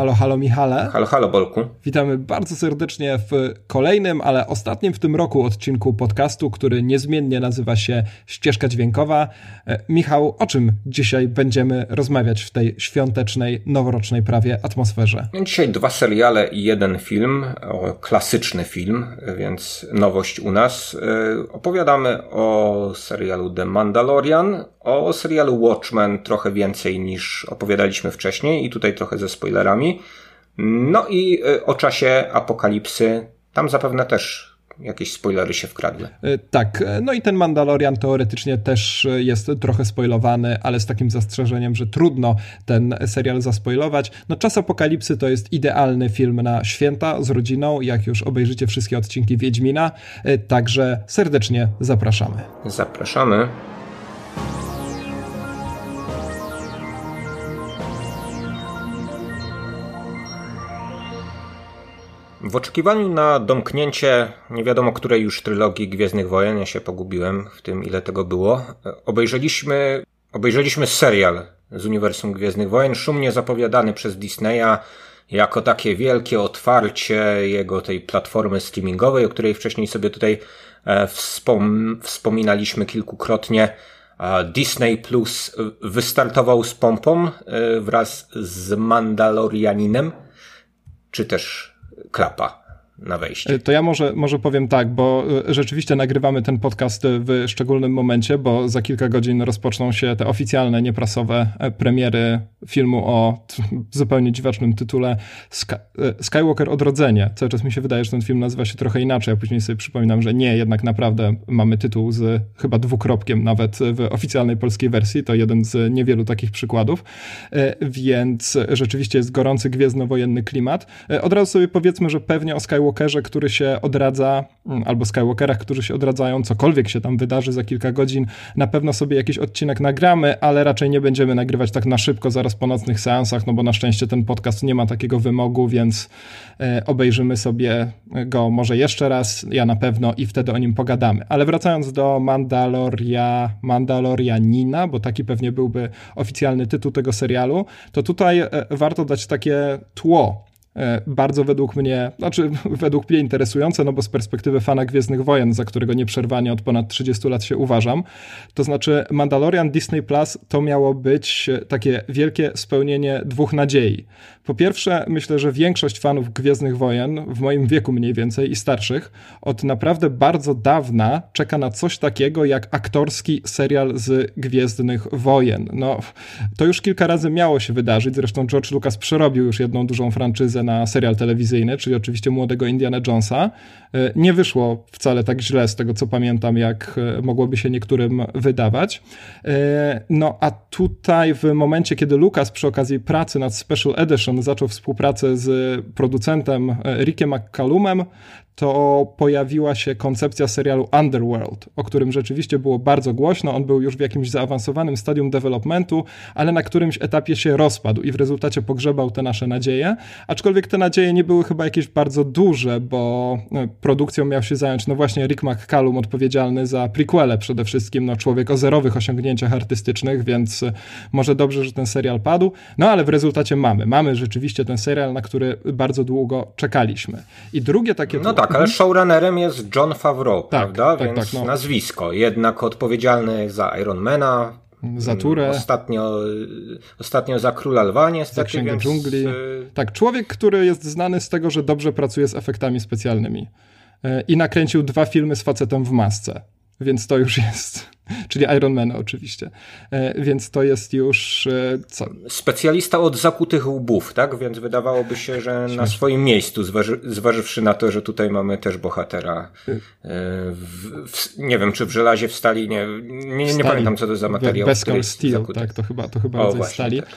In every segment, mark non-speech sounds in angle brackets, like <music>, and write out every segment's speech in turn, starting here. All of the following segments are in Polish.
Halo, halo Michale. Halo, halo Bolku. Witamy bardzo serdecznie w kolejnym, ale ostatnim w tym roku odcinku podcastu, który niezmiennie nazywa się Ścieżka Dźwiękowa. E, Michał, o czym dzisiaj będziemy rozmawiać w tej świątecznej, noworocznej prawie atmosferze? Dzisiaj dwa seriale i jeden film, klasyczny film, więc nowość u nas. E, opowiadamy o serialu The Mandalorian, o serialu Watchmen trochę więcej niż opowiadaliśmy wcześniej i tutaj trochę ze spoilerami. No i y, o czasie apokalipsy, tam zapewne też jakieś spoilery się wkradły. Y, tak, no i ten Mandalorian teoretycznie też jest trochę spoilowany, ale z takim zastrzeżeniem, że trudno ten serial zaspoilować. No Czas Apokalipsy to jest idealny film na święta z rodziną, jak już obejrzycie wszystkie odcinki Wiedźmina, także serdecznie zapraszamy. Zapraszamy. W oczekiwaniu na domknięcie nie wiadomo której już trylogii Gwiezdnych Wojen, ja się pogubiłem w tym ile tego było, obejrzeliśmy, obejrzeliśmy serial z uniwersum Gwiezdnych Wojen, szumnie zapowiadany przez Disneya jako takie wielkie otwarcie jego tej platformy streamingowej, o której wcześniej sobie tutaj e, wspom wspominaliśmy kilkukrotnie. Disney Plus wystartował z pompą e, wraz z Mandalorianinem, czy też klapa na wejście. To ja może, może powiem tak, bo e, rzeczywiście nagrywamy ten podcast w szczególnym momencie, bo za kilka godzin rozpoczną się te oficjalne, nieprasowe e, premiery filmu o zupełnie dziwacznym tytule Sky, e, Skywalker Odrodzenie. Cały czas mi się wydaje, że ten film nazywa się trochę inaczej, a później sobie przypominam, że nie, jednak naprawdę mamy tytuł z chyba dwukropkiem nawet w oficjalnej polskiej wersji. To jeden z niewielu takich przykładów, więc rzeczywiście jest gorący gwiezdnowojenny klimat. Od razu sobie powiedzmy, że pewnie o Skywalker Skywalkerze, który się odradza, mm, albo Skywalkerach, którzy się odradzają, cokolwiek się tam wydarzy za kilka godzin, na pewno sobie jakiś odcinek nagramy, ale raczej nie będziemy nagrywać tak na szybko, zaraz po nocnych seansach, no bo na szczęście ten podcast nie ma takiego wymogu, więc e, obejrzymy sobie go może jeszcze raz, ja na pewno i wtedy o nim pogadamy. Ale wracając do Mandaloria, Mandalorianina, bo taki pewnie byłby oficjalny tytuł tego serialu, to tutaj e, warto dać takie tło bardzo według mnie, znaczy <laughs> według mnie interesujące, no bo z perspektywy fana Gwiezdnych Wojen, za którego nieprzerwanie od ponad 30 lat się uważam, to znaczy Mandalorian Disney Plus to miało być takie wielkie spełnienie dwóch nadziei. Po pierwsze, myślę, że większość fanów Gwiezdnych Wojen, w moim wieku mniej więcej i starszych, od naprawdę bardzo dawna czeka na coś takiego jak aktorski serial z Gwiezdnych Wojen. No, to już kilka razy miało się wydarzyć, zresztą George Lucas przerobił już jedną dużą franczyzę na serial telewizyjny, czyli oczywiście młodego Indiana Jonesa. E, nie wyszło wcale tak źle z tego, co pamiętam, jak e, mogłoby się niektórym wydawać. E, no a tutaj w momencie, kiedy Lucas przy okazji pracy nad Special Edition zaczął współpracę z producentem Rickiem McCallumem, to pojawiła się koncepcja serialu Underworld, o którym rzeczywiście było bardzo głośno. On był już w jakimś zaawansowanym stadium developmentu, ale na którymś etapie się rozpadł i w rezultacie pogrzebał te nasze nadzieje. Aczkolwiek te nadzieje nie były chyba jakieś bardzo duże, bo e, produkcją miał się zająć no właśnie Rick McCallum, odpowiedzialny za prequele przede wszystkim, no człowiek o zerowych osiągnięciach artystycznych, więc e, może dobrze, że ten serial padł. No ale w rezultacie mamy. Mamy rzeczywiście ten serial, na który bardzo długo czekaliśmy. I drugie takie... No tak, ale showrunnerem jest John Favreau, tak, prawda? Tak, Więc tak, no. nazwisko. Jednak odpowiedzialny za Ironmana, za Turę. Ostatnio, ostatnio za Króla Lwa niestety. Za więc... dżungli. Y, tak, człowiek, który jest znany z tego, że dobrze pracuje z efektami specjalnymi. Y, I nakręcił dwa filmy z facetem w masce więc to już jest, czyli Iron Man oczywiście, e, więc to jest już e, co? Specjalista od zakutych łbów, tak? Więc wydawałoby się, że na swoim miejscu, zważy, zważywszy na to, że tutaj mamy też bohatera, e, w, w, nie wiem, czy w żelazie, w stali, nie, nie, nie pamiętam co to za materiał. Beskar Steel, tak, to chyba, to chyba o, rodzaj stali. Tak.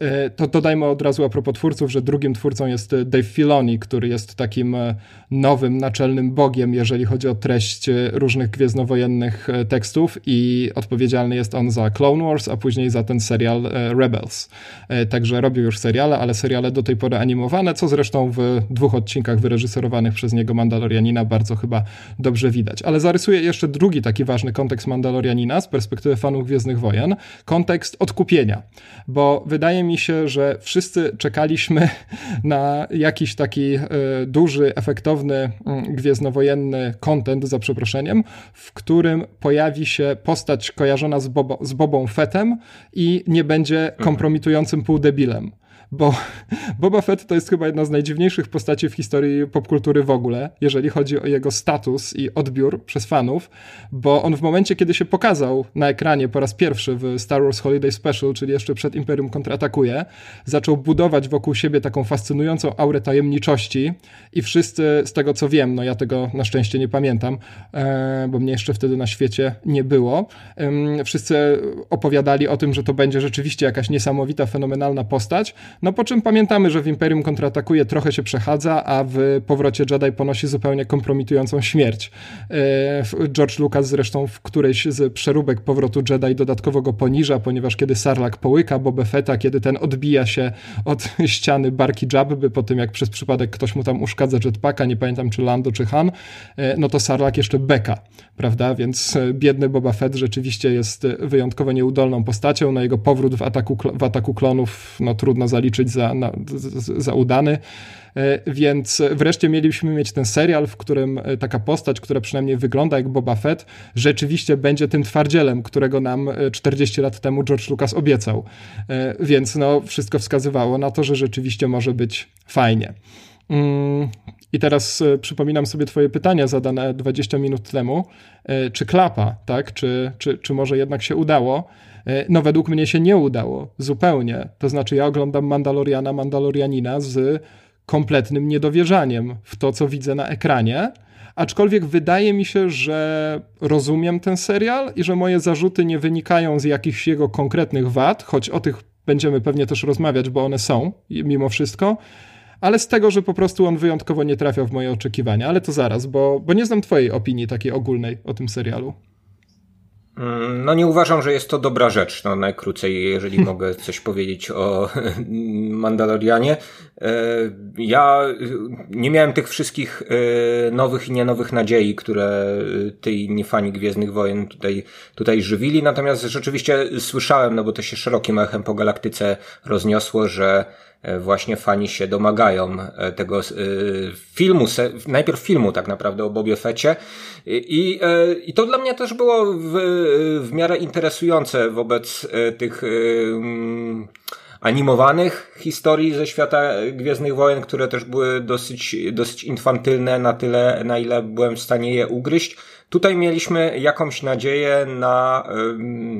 E, to dodajmy od razu a propos twórców, że drugim twórcą jest e, Dave Filoni, który jest takim e, nowym, naczelnym bogiem, jeżeli chodzi o treść różnych gwiezdnowojennych tekstów i odpowiedzialny jest on za Clone Wars, a później za ten serial Rebels. Także robił już seriale, ale seriale do tej pory animowane, co zresztą w dwóch odcinkach wyreżyserowanych przez niego Mandalorianina bardzo chyba dobrze widać. Ale zarysuję jeszcze drugi taki ważny kontekst Mandalorianina z perspektywy fanów Gwiezdnych Wojen, kontekst odkupienia, bo wydaje mi mi się, że wszyscy czekaliśmy <laughs> na jakiś taki e, duży, efektowny, mm, gwiezdnowojenny content, za przeproszeniem, w którym pojawi się postać kojarzona z, Bobo, z Bobą Fettem i nie będzie kompromitującym półdebilem bo <laughs> Boba Fett to jest chyba jedna z najdziwniejszych postaci w historii popkultury w ogóle, jeżeli chodzi o jego status i odbiór przez fanów, bo on w momencie, kiedy się pokazał na ekranie po raz pierwszy w Star Wars Holiday Special, czyli jeszcze przed Imperium kontratakuje, zaczął budować wokół siebie taką fascynującą aurę tajemniczości i wszyscy, z tego co wiem, no ja tego na szczęście nie pamiętam, e, bo mnie jeszcze wtedy na świecie nie było, wszyscy opowiadali o tym, że to będzie rzeczywiście jakaś niesamowita, fenomenalna postać, no po czym pamiętamy, że w Imperium kontratakuje trochę się przechadza, a w powrocie Jedi ponosi zupełnie kompromitującą śmierć. E, George Lucas zresztą w którejś z przeróbek powrotu Jedi dodatkowo go poniża, ponieważ kiedy Sarlak połyka Boba Fetta, kiedy ten odbija się od <laughs> ściany barki Jabby po tym, jak przez przypadek ktoś mu tam uszkadza jetpacka, nie pamiętam czy Lando czy Han, e, no to Sarlak jeszcze beka, prawda? Więc e, biedny Boba Fett rzeczywiście jest wyjątkowo nieudolną postacią. Na jego powrót w ataku, w ataku klonów no trudno zaliczyć liczyć za, na, za udany. E, więc wreszcie mieliśmy mieć ten serial, w którym e, taka postać, która przynajmniej wygląda jak Boba Fett, rzeczywiście będzie tym twardzielem, którego nam 40 e, lat temu George Lucas obiecał. Więc no, wszystko wskazywało na to, że rzeczywiście może być fajnie. Mm, I teraz przypominam sobie Twoje pytania zadane 20 minut temu. Czy klapa, tak? Czy, czy, czy może jednak się udało? E, no według mnie się nie udało zupełnie. To znaczy ja oglądam Mandaloriana, Mandalorianina z kompletnym niedowierzaniem w to, co widzę na ekranie. Aczkolwiek wydaje mi się, że rozumiem ten serial i że moje zarzuty nie wynikają z jakichś jego konkretnych wad, choć o tych będziemy pewnie też rozmawiać, bo one są mimo wszystko, ale z tego, że po prostu on wyjątkowo nie trafiał w moje oczekiwania. Ale to zaraz, bo, bo nie znam Twojej opinii takiej ogólnej o tym serialu. Mm, no nie uważam, że jest to dobra rzecz, no najkrócej, jeżeli <laughs> mogę coś powiedzieć o <laughs> Mandalorianie. E, ja nie miałem tych wszystkich e, nowych i nienowych nadziei, które ty inni fani Gwiezdnych Wojen tutaj, tutaj żywili, natomiast rzeczywiście słyszałem, no bo to się szerokim echem po galaktyce rozniosło, że E, właśnie fani się domagają e, tego e, filmu, najpierw filmu tak naprawdę o Bobie Fecie i, i to dla mnie też było w, w miarę interesujące wobec tych mm, animowanych historii ze świata Gwiezdnych Wojen, które też były dosyć, dosyć infantylne na tyle, na ile byłem w stanie je ugryźć. Tutaj mieliśmy jakąś nadzieję na,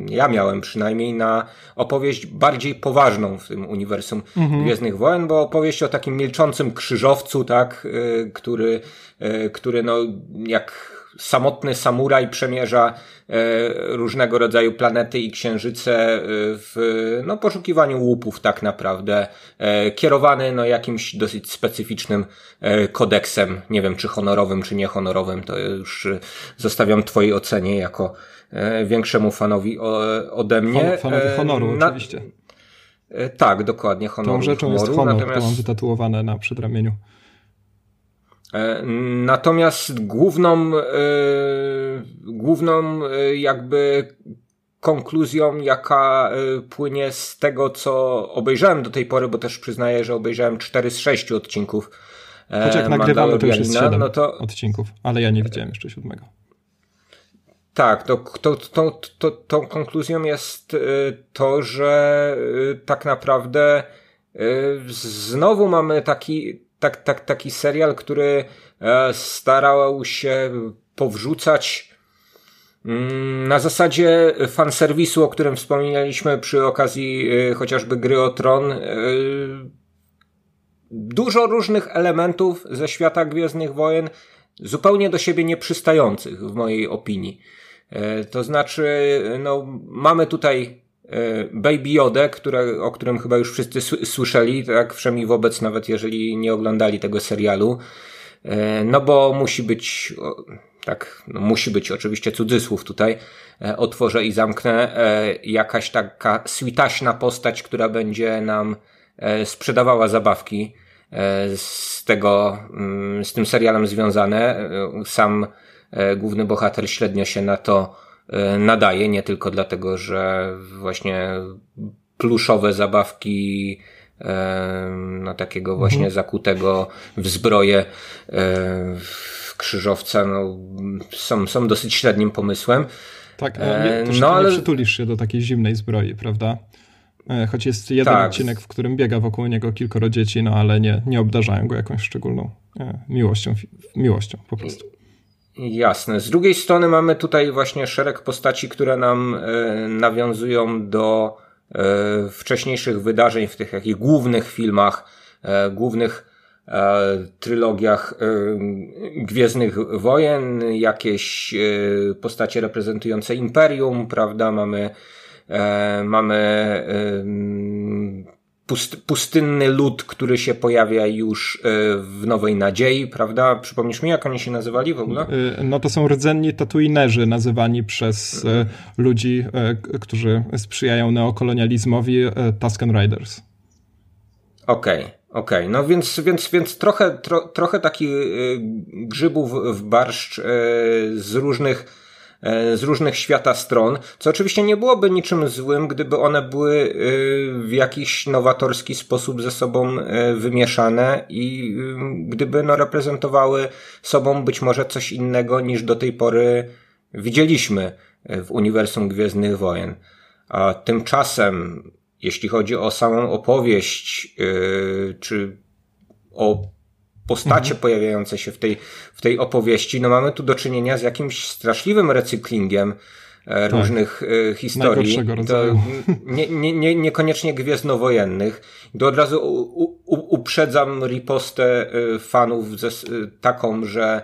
ja miałem przynajmniej, na opowieść bardziej poważną w tym uniwersum mhm. Gwiezdnych Wojen, bo opowieść o takim milczącym krzyżowcu, tak, y, który, y, który no, jak samotny samuraj przemierza e, różnego rodzaju planety i księżyce e, w no, poszukiwaniu łupów tak naprawdę, e, kierowany no, jakimś dosyć specyficznym kodeksem, nie wiem czy honorowym, czy niehonorowym, to już zostawiam twojej ocenie jako większemu fanowi ode mnie. Fanowi honoru Na... oczywiście. Tak, dokładnie, honoru. Tą rzeczą honoru, jest honor, natomiast... to mam wytatuowane na przedramieniu. E, natomiast główną, e, główną e, jakby konkluzją, jaka płynie z tego, co obejrzałem do tej pory, bo też przyznaję, że obejrzałem 4 z 6 odcinków. Choć jak nagrywamy, to już jest 7 no to... odcinków, ale ja nie widziałem jeszcze siódmego. Tak, to, to, to, to, tą konkluzją jest to, że tak naprawdę znowu mamy taki tak, tak, taki serial, który e, starał się powrzucać mm, na zasadzie fanserwisu, o którym wspominaliśmy przy okazji e, chociażby gry o tron, e, dużo różnych elementów ze świata Gwiezdnych Wojen, zupełnie do siebie nieprzystających w mojej opinii. To znaczy, no, mamy tutaj Baby Yoda, które, o którym chyba już wszyscy słyszeli, tak wszemi wobec, nawet jeżeli nie oglądali tego serialu. E, no bo musi być, tak, no musi być oczywiście cudzysłów tutaj, e, otworzę i zamknę, jakaś taka switaśna postać, która będzie nam sprzedawała zabawki z tego, mm, z tym serialem związane. Sam główny bohater średnio się na to E, nadaje, nie tylko dlatego, że właśnie pluszowe zabawki no, takiego właśnie mhm. zakutego w zbroję krzyżowca no, są, są dosyć średnim pomysłem. Tak, no, nie, no, ale... nie przytulisz się do takiej zimnej zbroi, prawda? E, choć jest jeden tak. odcinek, w którym biega wokół niego kilkoro dzieci, no ale nie, nie obdarzają go jakąś szczególną e, miłością, miłością po prostu. Jasne. Z drugiej strony mamy tutaj właśnie szereg postaci, które nam e, nawiązują do wcześniejszych wydarzeń w tych jakich głównych filmach, głównych trylogiach Gwiezdnych Wojen, jakieś postacie reprezentujące Imperium, prawda? Mamy E, mamy pustynny lud, który się pojawia już e, w Nowej Nadziei, prawda? Przypomnisz mi, jak oni się nazywali w ogóle? E, no to są rdzenni tatuinerzy nazywani przez ludzi, którzy sprzyjają neokolonializmowi Tusken Riders. Okej. Okay. Okej, okay, no więc, więc, więc trochę, tro, trochę takich grzybów w barszcz z różnych E, z różnych świata stron, co oczywiście nie byłoby niczym złym, gdyby one były e, w jakiś nowatorski sposób ze sobą e, wymieszane i gdyby no, reprezentowały sobą być może coś innego niż do tej pory widzieliśmy w uniwersum Gwiezdnych Wojen. A tymczasem, jeśli chodzi o samą opowieść, czy o postacie mhm. pojawiające się w tej, w tej opowieści, no mamy tu do czynienia z jakimś straszliwym recyklingiem e, tak. różnych e, historii. To nie, nie, nie, niekoniecznie gwiezdnowojennych. To od razu u, u, uprzedzam ripostę e, fanów ze, taką, że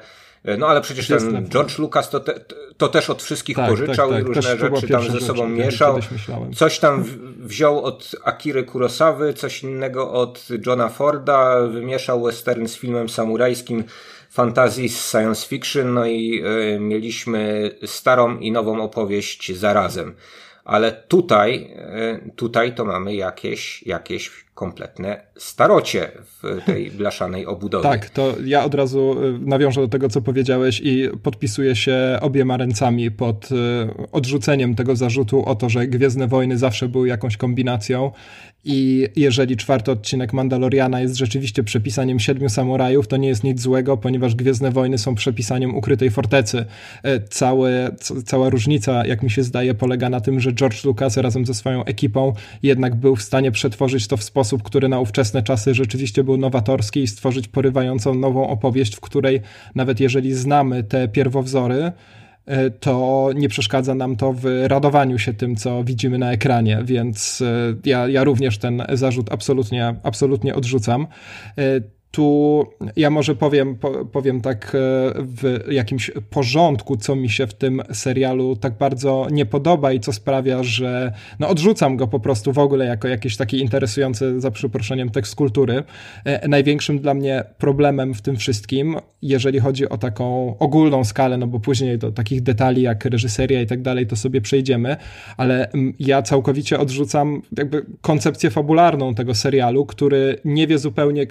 no ale przecież ten George Lucas to, te, to też od wszystkich tak, pożyczał tak, tak. i różne też rzeczy tam ze sobą rzecz, mieszał. Coś tam wziął od Akiry Kurosawy, coś innego od Johna Forda, wymieszał western z filmem samurajskim, fantazji z science fiction, no i y, mieliśmy starą i nową opowieść zarazem. Ale tutaj, y, tutaj to mamy jakieś, jakieś kompletne starocie w tej <laughs> blaszanej obudowie. Tak, to ja od razu y, nawiążę do tego, co powiedziałeś i podpisuję się obiema ręcami pod y, odrzuceniem tego zarzutu o to, że Gwiezdne Wojny zawsze były jakąś kombinacją i jeżeli czwarty odcinek Mandaloriana jest rzeczywiście przepisaniem Siedmiu Samurajów, to nie jest nic złego, ponieważ Gwiezdne Wojny są przepisaniem Ukrytej Fortecy. E, całe, cała różnica, jak mi się zdaje, polega na tym, że George Lucas razem ze swoją ekipą jednak był w stanie przetworzyć to w sposób, który na ówczesne czasy rzeczywiście był nowatorski i stworzyć porywającą nową opowieść, w której nawet jeżeli znamy te pierwowzory, E, to nie przeszkadza nam to w radowaniu się tym, co widzimy na ekranie, więc e, ja, ja również ten zarzut absolutnie, absolutnie odrzucam. Tu ja może powiem, powiem tak e, w jakimś porządku, co mi się w tym serialu tak bardzo nie podoba i co sprawia, że no odrzucam go po prostu w ogóle jako jakiś taki interesujący, za przeproszeniem, tekst kultury. E, największym dla mnie problemem w tym wszystkim, jeżeli chodzi o taką ogólną skalę, no bo później do takich detali jak reżyseria i tak dalej, to sobie przejdziemy, ale ja całkowicie odrzucam jakby koncepcję fabularną tego serialu, który nie wie zupełnie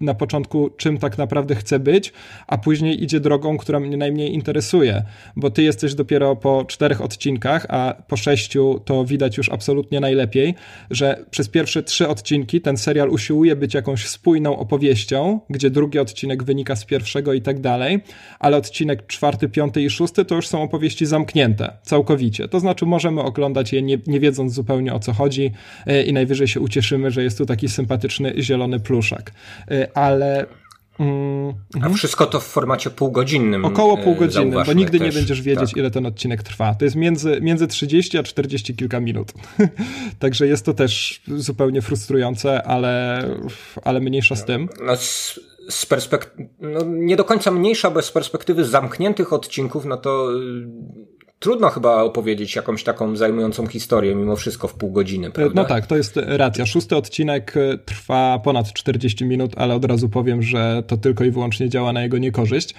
na początku, czym tak naprawdę chcę być, a później idzie drogą, która mnie najmniej interesuje, bo ty jesteś dopiero po czterech odcinkach, a po sześciu to widać już absolutnie najlepiej, że przez pierwsze trzy odcinki ten serial usiłuje być jakąś spójną opowieścią, gdzie drugi odcinek wynika z pierwszego i tak dalej, ale odcinek czwarty, piąty i szósty to już są opowieści zamknięte, całkowicie. To znaczy możemy oglądać je nie, nie wiedząc zupełnie o co chodzi e, i najwyżej się ucieszymy, że jest tu taki sympatyczny zielony pluszak. Ale ale Mm, A mhm. wszystko to w formacie półgodzinnym. Około e, półgodzinnym, bo nigdy też. nie będziesz wiedzieć, tak. ile ten odcinek trwa. To jest między, między 30 a 40 kilka minut. <laughs> Także jest to też zupełnie frustrujące, ale, ale mniejsza z tym. No, z, z perspektywy, no, nie do końca mniejsza, bo z perspektywy zamkniętych odcinków, no to trudno chyba opowiedzieć jakąś taką zajmującą historię mimo wszystko w pół godziny, prawda? No tak, to jest racja. Szósty odcinek e, trwa ponad 40 minut, ale od razu powiem, że to tylko i wyłącznie działa na jego niekorzyść.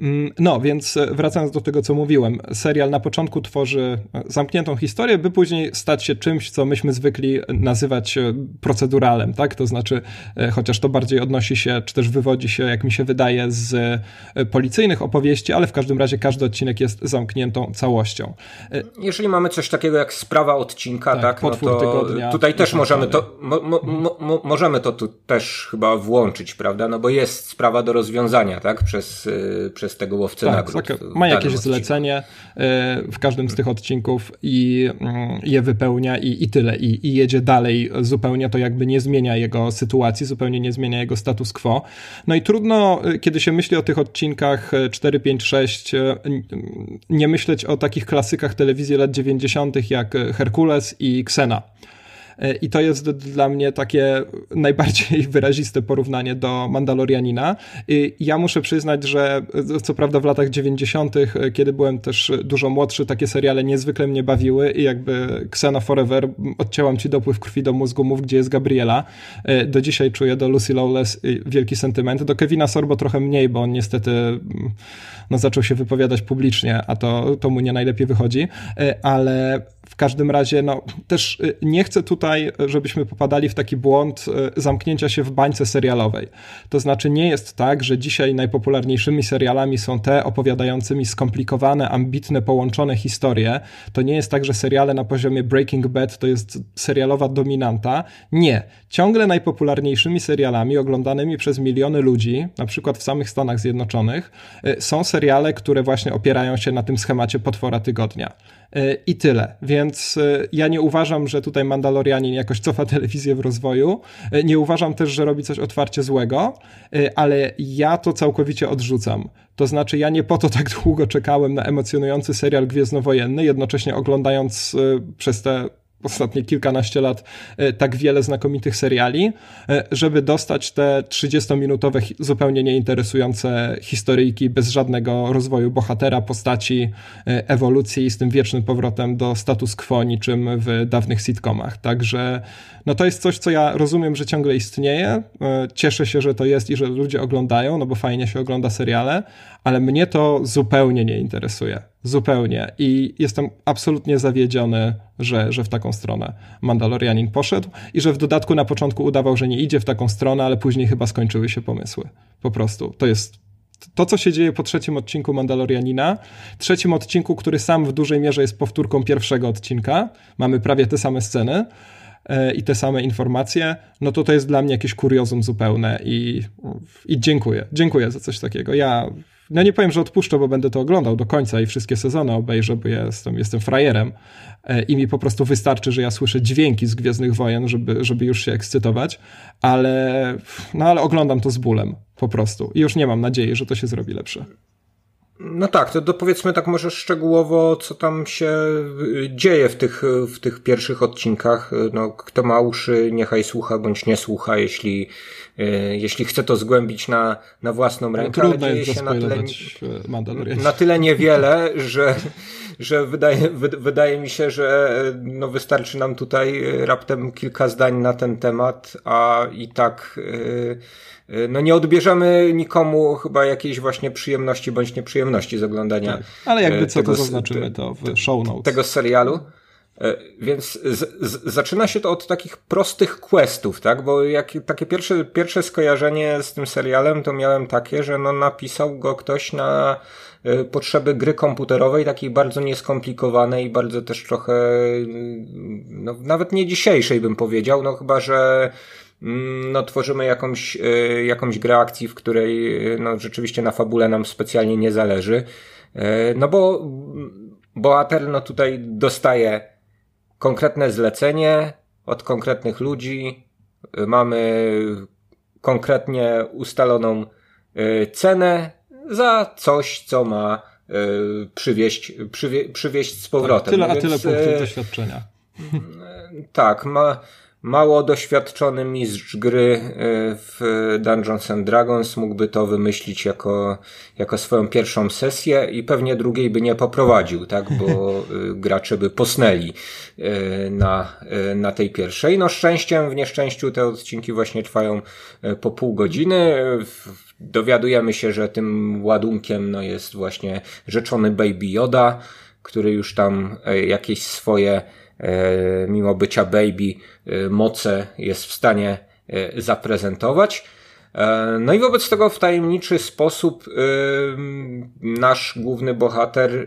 Mm, no, więc e, wracając do tego, co mówiłem, serial na początku tworzy e, zamkniętą historię, by później stać się czymś, co myśmy zwykli nazywać proceduralem, tak? To znaczy, chociaż to bardziej odnosi się, czy też wywodzi się, jak mi się wydaje, z policyjnych opowieści, ale w każdym razie każdy odcinek jest zamkniętą całością. Jeżeli mamy coś takiego jak sprawa odcinka, tak, tak no to tygodnia, tutaj też tak możemy to, mo, mo, mo, możemy to tu też chyba włączyć, prawda? No bo jest sprawa do rozwiązania, tak, przez, przez tego łowcę tak, nagród. Tak, ma jakieś zlecenie w każdym z tych odcinków i mm, je wypełnia i, i tyle. I, I jedzie dalej zupełnie, to jakby nie zmienia jego sytuacji, zupełnie nie zmienia jego status quo. No i trudno, kiedy się myśli o tych odcinkach 4, 5, 6, nie myśleć o takich klasykach telewizji lat 90. jak Herkules i Xena. I to jest dla mnie takie najbardziej <laughs> wyraziste porównanie do Mandalorianina. I ja muszę przyznać, że co prawda w latach 90., kiedy byłem też dużo młodszy, takie seriale niezwykle mnie bawiły i jakby Xena Forever, odcięłam ci dopływ krwi do mózgu, mów gdzie jest Gabriela. Do dzisiaj czuję do Lucy Lawless wielki sentyment. Do Kevina Sorbo trochę mniej, bo on niestety no, zaczął się wypowiadać publicznie, a to, to mu nie najlepiej wychodzi, ale w każdym razie, no, też y, nie chcę tutaj, żebyśmy popadali w taki błąd y, zamknięcia się w bańce serialowej. To znaczy, nie jest tak, że dzisiaj najpopularniejszymi serialami są te opowiadającymi skomplikowane, ambitne, połączone historie. To nie jest tak, że seriale na poziomie Breaking Bad to jest serialowa dominanta. Nie. Ciągle najpopularniejszymi serialami oglądanymi przez miliony ludzi, na przykład w samych Stanach Zjednoczonych, y, są seriale, które właśnie opierają się na tym schemacie potwora tygodnia. E, i tyle. Więc e, ja nie uważam, że tutaj Mandalorianin jakoś cofa telewizję w rozwoju. E, nie uważam też, że robi coś otwarcie złego, ale ja to całkowicie odrzucam. To znaczy, ja nie po to tak długo czekałem na emocjonujący serial gwiezdnowojenny, jednocześnie oglądając przez te ostatnie kilkanaście lat e, tak wiele znakomitych seriali, e, żeby dostać te 30-minutowe, zupełnie nieinteresujące historyjki bez żadnego rozwoju bohatera, postaci, e, ewolucji i z tym wiecznym powrotem do status quo niczym w dawnych sitcomach. Także no to jest coś, co ja rozumiem, że ciągle istnieje. Cieszę się, że to jest i że ludzie oglądają, no bo fajnie się ogląda seriale, ale mnie to zupełnie nie interesuje. Zupełnie. I jestem absolutnie zawiedziony, że, że w taką stronę Mandalorianin poszedł i że w dodatku na początku udawał, że nie idzie w taką stronę, ale później chyba skończyły się pomysły. Po prostu. To jest to, co się dzieje po trzecim odcinku Mandalorianina, trzecim odcinku, który sam w dużej mierze jest powtórką pierwszego odcinka, mamy prawie te same sceny e, i te same informacje, no to to jest dla mnie jakieś kuriozum zupełne i, i dziękuję. Dziękuję za coś takiego. Ja no nie powiem, że odpuszczę, bo będę to oglądał do końca i wszystkie sezony obejrzę, bo ja jestem, jestem frajerem e, i mi po prostu wystarczy, że ja słyszę dźwięki z Gwiezdnych Wojen, żeby, żeby już się ekscytować, ale, no ale oglądam to z bólem po prostu i już nie mam nadziei, że to się zrobi lepsze. No tak, to, to powiedzmy tak może szczegółowo, co tam się y, dzieje w tych, w tych pierwszych odcinkach. No, kto ma uszy, niechaj słucha bądź nie słucha, jeśli, jeśli chce to zgłębić na, na własną rękę. No, ale dzieje się na tyle, na tyle niewiele, że, że wydaje, wydaje mi się, że no wystarczy nam tutaj raptem kilka zdań na ten temat, a i tak. Y, no nie odbierzemy nikomu chyba jakiejś właśnie przyjemności bądź nieprzyjemności z oglądania. Tak. Ale jakby y, co, tego, to zaznaczymy to w show notes. Tego serialu. Y, więc z, z, zaczyna się to od takich prostych questów, tak? Bo jak, takie pierwsze, pierwsze skojarzenie z tym serialem to miałem takie, że no napisał go ktoś na potrzeby gry komputerowej, takiej bardzo nieskomplikowanej, bardzo też trochę, no nawet nie dzisiejszej bym powiedział, no chyba, że Mm, no, tworzymy jakąś, e, jakąś grę akcji, w której e, no, rzeczywiście na fabule nam specjalnie nie zależy. E, no bo bohater no, tutaj dostaje konkretne zlecenie od konkretnych ludzi, mamy konkretnie ustaloną cenę za coś, co ma przywieźć, przywie, przywieźć z powrotem. Tak, tyle, a tyle punktów doświadczenia. Tak, ma, Mało doświadczony mistrz gry e, w Dungeons and Dragons mógłby to wymyślić jako, jako swoją pierwszą sesję i pewnie drugiej by nie poprowadził, tak, bo <laughs> e, gracze by posnęli e, na, na tej pierwszej. No szczęściem w nieszczęściu te odcinki właśnie trwają po pół godziny. Dowiadujemy się, że tym ładunkiem no, jest właśnie rzeczony Baby Yoda, który już tam jakieś swoje mimo bycia baby, e, moce jest w stanie e, zaprezentować. No i wobec tego w tajemniczy sposób nasz główny bohater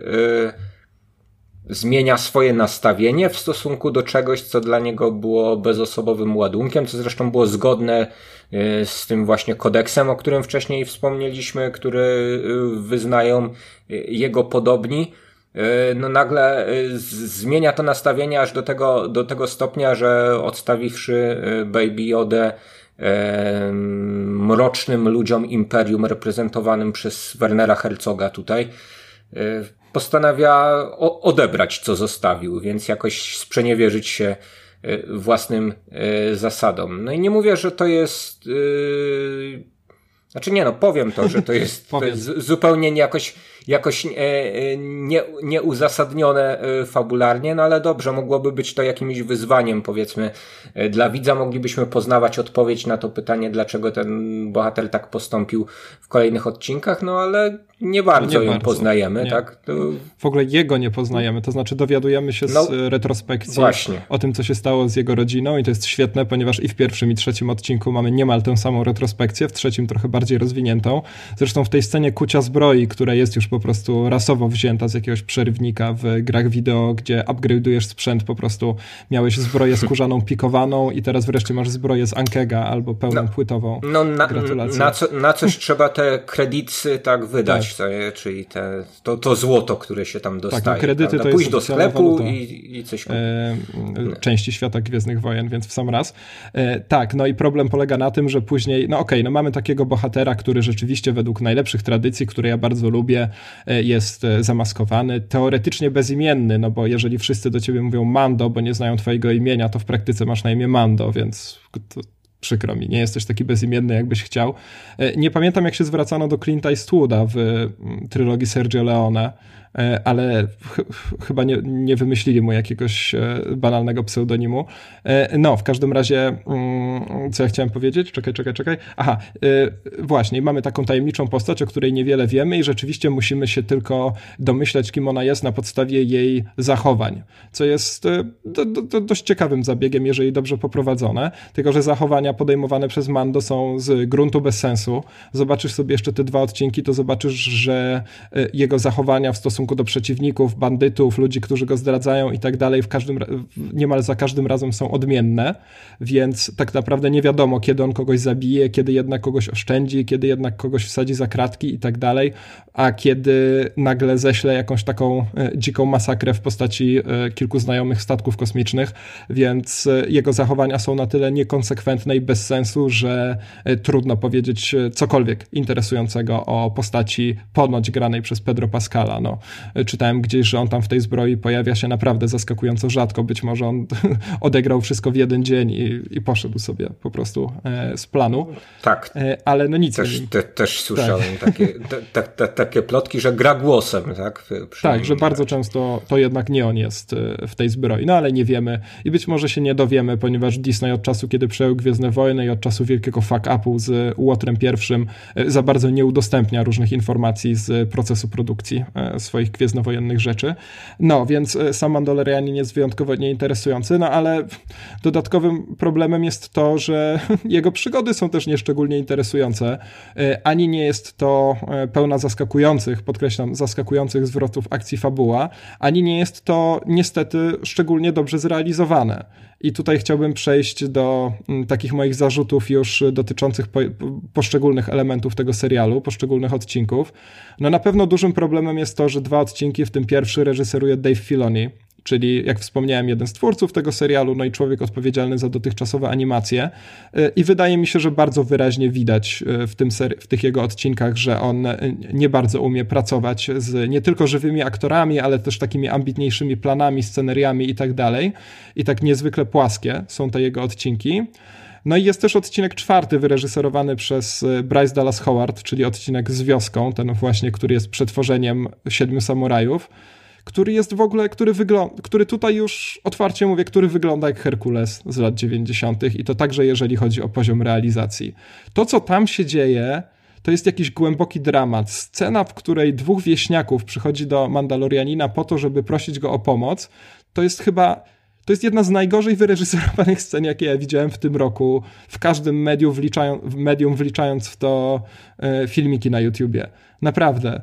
zmienia swoje nastawienie w stosunku do czegoś, co dla niego było bezosobowym ładunkiem, co zresztą było zgodne z tym właśnie kodeksem, o którym wcześniej wspomnieliśmy, który wyznają jego podobni. No nagle zmienia to nastawienie aż do tego, do tego stopnia, że odstawiwszy Baby Yoda mrocznym ludziom imperium reprezentowanym przez Wernera Herzoga tutaj, postanawia odebrać, co zostawił, więc jakoś sprzeniewierzyć się własnym e, zasadom. No i nie mówię, że to jest. Yy... Znaczy nie no, powiem to, że to <laughs> jest, to jest zupełnie jakoś jakoś e, e, nie, nieuzasadnione e, fabularnie, no ale dobrze, mogłoby być to jakimś wyzwaniem, powiedzmy, dla widza. Moglibyśmy poznawać odpowiedź na to pytanie, dlaczego ten bohater tak postąpił w kolejnych odcinkach, no ale nie bardzo nie ją bardzo. poznajemy, nie. tak? To... W ogóle jego nie poznajemy, to znaczy dowiadujemy się no, z retrospekcji właśnie. o tym, co się stało z jego rodziną i to jest świetne, ponieważ i w pierwszym i trzecim odcinku mamy niemal tę samą retrospekcję, w trzecim trochę bardziej rozwiniętą. Zresztą w tej scenie kucia zbroi, która jest już po prostu rasowo wzięta z jakiegoś przerywnika w grach wideo, gdzie upgrade'ujesz sprzęt, po prostu miałeś zbroję skórzaną pikowaną i teraz wreszcie masz zbroję z Ankega albo pełną no, płytową. No na, Gratulacje. Na, co, na coś trzeba te kredyty tak wydać, tak. Czyli te, to, to złoto, które się tam dostaje. Tak, no kredyty prawda? to Pójść do sklepu i, i coś e, Części świata Gwiezdnych Wojen, więc w sam raz. E, tak, no i problem polega na tym, że później, no okej, okay, no mamy takiego bohatera, który rzeczywiście według najlepszych tradycji, które ja bardzo lubię, E, jest e, zamaskowany, teoretycznie bezimienny, no bo jeżeli wszyscy do ciebie mówią Mando, bo nie znają twojego imienia, to w praktyce masz na imię Mando, więc to przykro mi, nie jesteś taki bezimienny, jakbyś chciał. E, nie pamiętam, jak się zwracano do Clint'a Eastwooda w mm, trylogii Sergio Leone, ale ch chyba nie, nie wymyślili mu jakiegoś e, banalnego pseudonimu. E, no, w każdym razie, mm, co ja chciałem powiedzieć? Czekaj, czekaj, czekaj. Aha, właśnie, mamy taką tajemniczą postać, o której niewiele wiemy i rzeczywiście musimy się tylko domyśleć, kim ona jest na podstawie jej zachowań, co jest do, do, dość ciekawym zabiegiem, jeżeli dobrze poprowadzone, tylko że zachowania podejmowane przez Mando są z gruntu bez sensu. Zobaczysz sobie jeszcze te dwa odcinki, to zobaczysz, że jego zachowania w stosunku stosunku do przeciwników, bandytów, ludzi, którzy go zdradzają i tak dalej, w każdym, niemal za każdym razem są odmienne, więc tak naprawdę nie wiadomo, kiedy on kogoś zabije, kiedy jednak kogoś oszczędzi, kiedy jednak kogoś wsadzi za kratki i tak dalej, a kiedy nagle ześle jakąś taką e, dziką masakrę w postaci e, kilku znajomych statków kosmicznych, więc e, jego zachowania są na tyle niekonsekwentne i bez sensu, że trudno powiedzieć cokolwiek interesującego o postaci ponoć granej przez Pedro Pascala. No, czytałem gdzieś, że on tam w tej zbroi pojawia się naprawdę zaskakująco rzadko. Być może on <laughs> odegrał wszystko w jeden dzień i, i poszedł sobie po prostu e, z planu. Tak. E, ale no nic. Też, te, też słyszałem tak. takie, te, te, takie plotki, że gra głosem, tak? tak, że bardzo często to jednak nie on jest e, w tej zbroi. No ale nie wiemy i być może się nie dowiemy, ponieważ Disney od czasu, kiedy przejął Gwiezdne Wojny i od czasu wielkiego fuck-upu z Łotrem pierwszym za bardzo nie udostępnia różnych informacji z procesu produkcji swoich swoich gwiezdnowojennych rzeczy. No, więc e, sam Mandalorianin jest wyjątkowo nieinteresujący, no ale dodatkowym problemem jest to, że <laughs> jego przygody są też nieszczególnie interesujące. E, ani nie jest to e, pełna zaskakujących, podkreślam, zaskakujących zwrotów akcji fabuła, ani nie jest to niestety szczególnie dobrze zrealizowane. I tutaj chciałbym przejść do mm, takich moich zarzutów już dotyczących po, poszczególnych elementów tego serialu, poszczególnych odcinków. No na pewno dużym problemem jest to, że dwa odcinki, w tym pierwszy reżyseruje Dave Filoni, czyli jak wspomniałem, jeden z twórców tego serialu, no i człowiek odpowiedzialny za dotychczasowe animacje. Y, I wydaje mi się, że bardzo wyraźnie widać y, w, tym w tych jego odcinkach, że on y, nie bardzo umie pracować z nie tylko żywymi aktorami, ale też takimi ambitniejszymi planami, scenariami i tak dalej. I tak niezwykle płaskie są te jego odcinki. No i jest też odcinek czwarty wyreżyserowany przez Bryce Dallas Howard, czyli odcinek z wioską, ten właśnie, który jest przetworzeniem Siedmiu Samurajów który jest w ogóle, który wygląda, który tutaj już otwarcie mówię, który wygląda jak Herkules z lat 90. i to także jeżeli chodzi o poziom realizacji. To, co tam się dzieje, to jest jakiś głęboki dramat. Scena, w której dwóch wieśniaków przychodzi do Mandalorianina po to, żeby prosić go o pomoc, to jest chyba to jest jedna z najgorzej wyreżyserowanych scen, jakie ja widziałem w tym roku, w każdym medium, wliczają, medium wliczając w to e, filmiki na YouTubie. Naprawdę.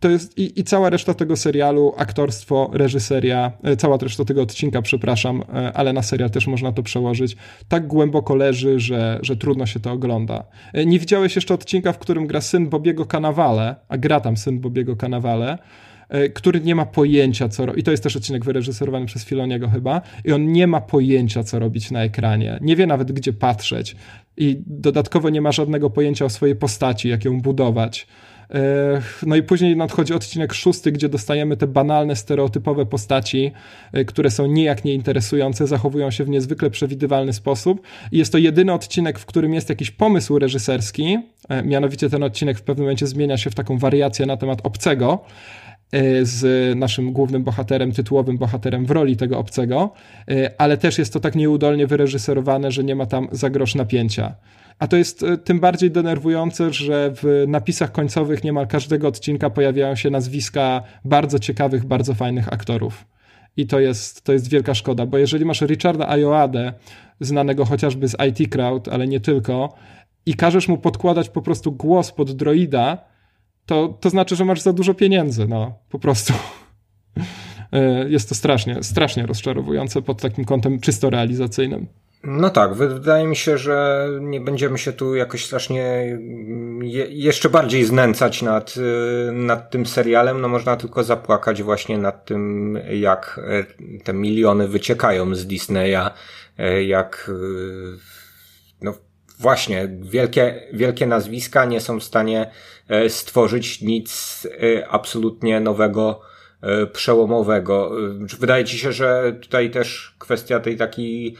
To jest i, i, cała reszta tego serialu, aktorstwo, reżyseria, cała reszta tego odcinka, przepraszam, ale na serial też można to przełożyć, tak głęboko leży, że, że trudno się to ogląda. Nie widziałeś jeszcze odcinka, w którym gra syn Bobiego Cannavale, a gra tam syn Bobiego Cannavale, E, który nie ma pojęcia, co robić. I to jest też odcinek wyreżyserowany przez Filoniego chyba. I on nie ma pojęcia, co robić na ekranie. Nie wie nawet, gdzie patrzeć. I dodatkowo nie ma żadnego pojęcia o swojej postaci, jak ją budować. E, no i później nadchodzi odcinek szósty, gdzie dostajemy te banalne, stereotypowe postaci, e, które są nijak nieinteresujące, zachowują się w niezwykle przewidywalny sposób. I jest to jedyny odcinek, w którym jest jakiś pomysł reżyserski. Mianowicie ten odcinek w pewnym momencie zmienia się w taką wariację na temat obcego, E, z naszym głównym bohaterem, tytułowym bohaterem w roli tego obcego, e, ale też jest to tak nieudolnie wyreżyserowane, że nie ma tam za grosz napięcia. A to jest e, tym bardziej denerwujące, że w napisach końcowych niemal każdego odcinka pojawiają się nazwiska bardzo ciekawych, bardzo fajnych aktorów. I to jest, to jest wielka szkoda, bo jeżeli masz Richarda Ayoadę, znanego chociażby z IT Crowd, ale nie tylko, i każesz mu podkładać po prostu głos pod droida, to, to znaczy, że masz za dużo pieniędzy, no, po prostu. <laughs> E, jest to strasznie, strasznie rozczarowujące pod takim kątem czysto realizacyjnym. No tak, wydaje mi się, że nie będziemy się tu jakoś strasznie je, jeszcze bardziej znęcać nad, e, nad tym serialem. No można tylko zapłakać właśnie nad tym, jak e, te miliony wyciekają z Disneya, jak no właśnie wielkie, wielkie nazwiska nie są w stanie E, stworzyć nic e, absolutnie nowego, e, przełomowego. Wydaje ci się, że tutaj też kwestia tej takiej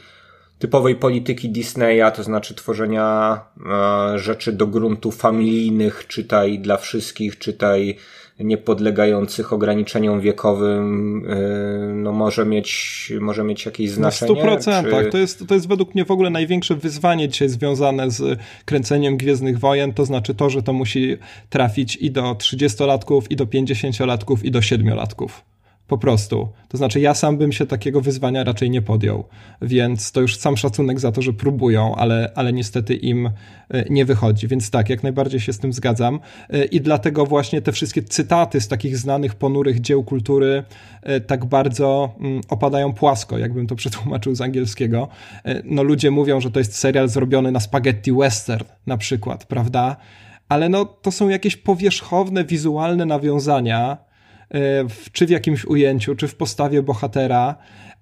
typowej polityki Disneya, to znaczy tworzenia rzeczy do gruntu familijnych, czytaj dla wszystkich, czytaj niepodlegających ograniczeniom wiekowym y, no może mieć, może mieć jakieś znaczenie? Na 100%. Czy... To, jest, to jest według mnie w ogóle największe wyzwanie dzisiaj związane z kręceniem Gwiezdnych Wojen, to znaczy to, że to musi trafić i do 30-latków, i do 50-latków, i do 7-latków. Po prostu. To znaczy, ja sam bym się takiego wyzwania raczej nie podjął, więc to już sam szacunek za to, że próbują, ale, ale niestety im e, nie wychodzi. Więc tak, jak najbardziej się z tym zgadzam. E, I dlatego właśnie te wszystkie cytaty z takich znanych, ponurych dzieł kultury e, tak bardzo mm, opadają płasko, jakbym to <laughs> przetłumaczył z angielskiego. No, ludzie mówią, że to jest serial zrobiony na spaghetti western, na przykład, prawda? Ale no, to są jakieś powierzchowne, wizualne nawiązania czy w jakimś ujęciu, czy w postawie bohatera,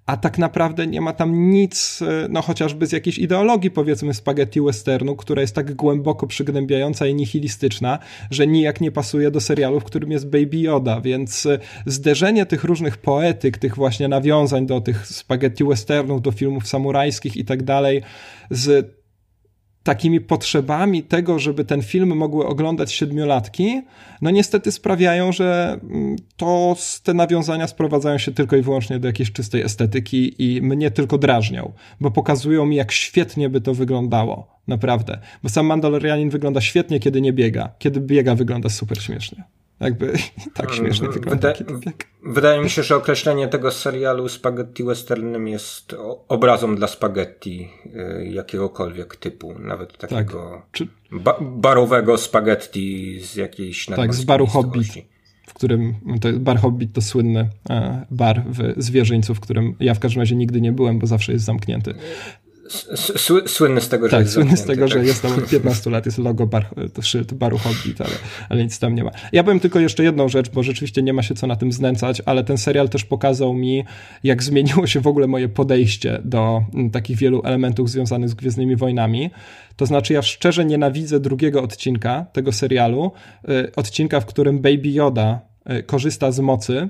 a tak naprawdę nie ma tam nic, e, no chociażby z jakiejś ideologii, powiedzmy, spaghetti westernu, która jest tak głęboko przygnębiająca i nihilistyczna, że nijak nie pasuje do serialu, w którym jest Baby Yoda, więc e, zderzenie tych różnych poetyk, tych właśnie nawiązań do tych spaghetti westernów, do filmów samurajskich i tak dalej, z takimi potrzebami tego, żeby ten film mogły oglądać siedmiolatki, no niestety sprawiają, że mm, to te nawiązania sprowadzają się tylko i wyłącznie do jakiejś czystej estetyki i mnie tylko drażnią, bo pokazują mi, jak świetnie by to wyglądało. Naprawdę. Bo sam Mandalorianin wygląda świetnie, kiedy nie biega. Kiedy biega, wygląda super śmiesznie. Jakby <laughs> tak mm, śmiesznie wygląda. Wyda wydaje mi się, że określenie tego serialu spaghetti westernem jest obrazą dla spaghetti y, jakiegokolwiek typu, nawet tak. takiego tak. Czy... ba barowego spaghetti z jakiejś Tak, z baru Hobbit, w którym to bar Hobbit to słynny e, bar w Zwierzyńcu, w którym ja w każdym razie nigdy nie byłem, bo zawsze jest zamknięty. Słynny z tego, że tak, jest słynny z tego, tak. że jest tam od 15 lat, jest logo bar, szyld baru Hobbit, ale, ale nic tam nie ma. Ja powiem tylko jeszcze jedną rzecz, bo rzeczywiście nie ma się co na tym znęcać, ale ten serial też pokazał mi, jak zmieniło się w ogóle moje podejście do mm, takich wielu elementów związanych z Gwiezdnymi Wojnami. To znaczy, ja szczerze nienawidzę drugiego odcinka tego serialu, y, odcinka, w którym Baby Yoda y, korzysta z mocy,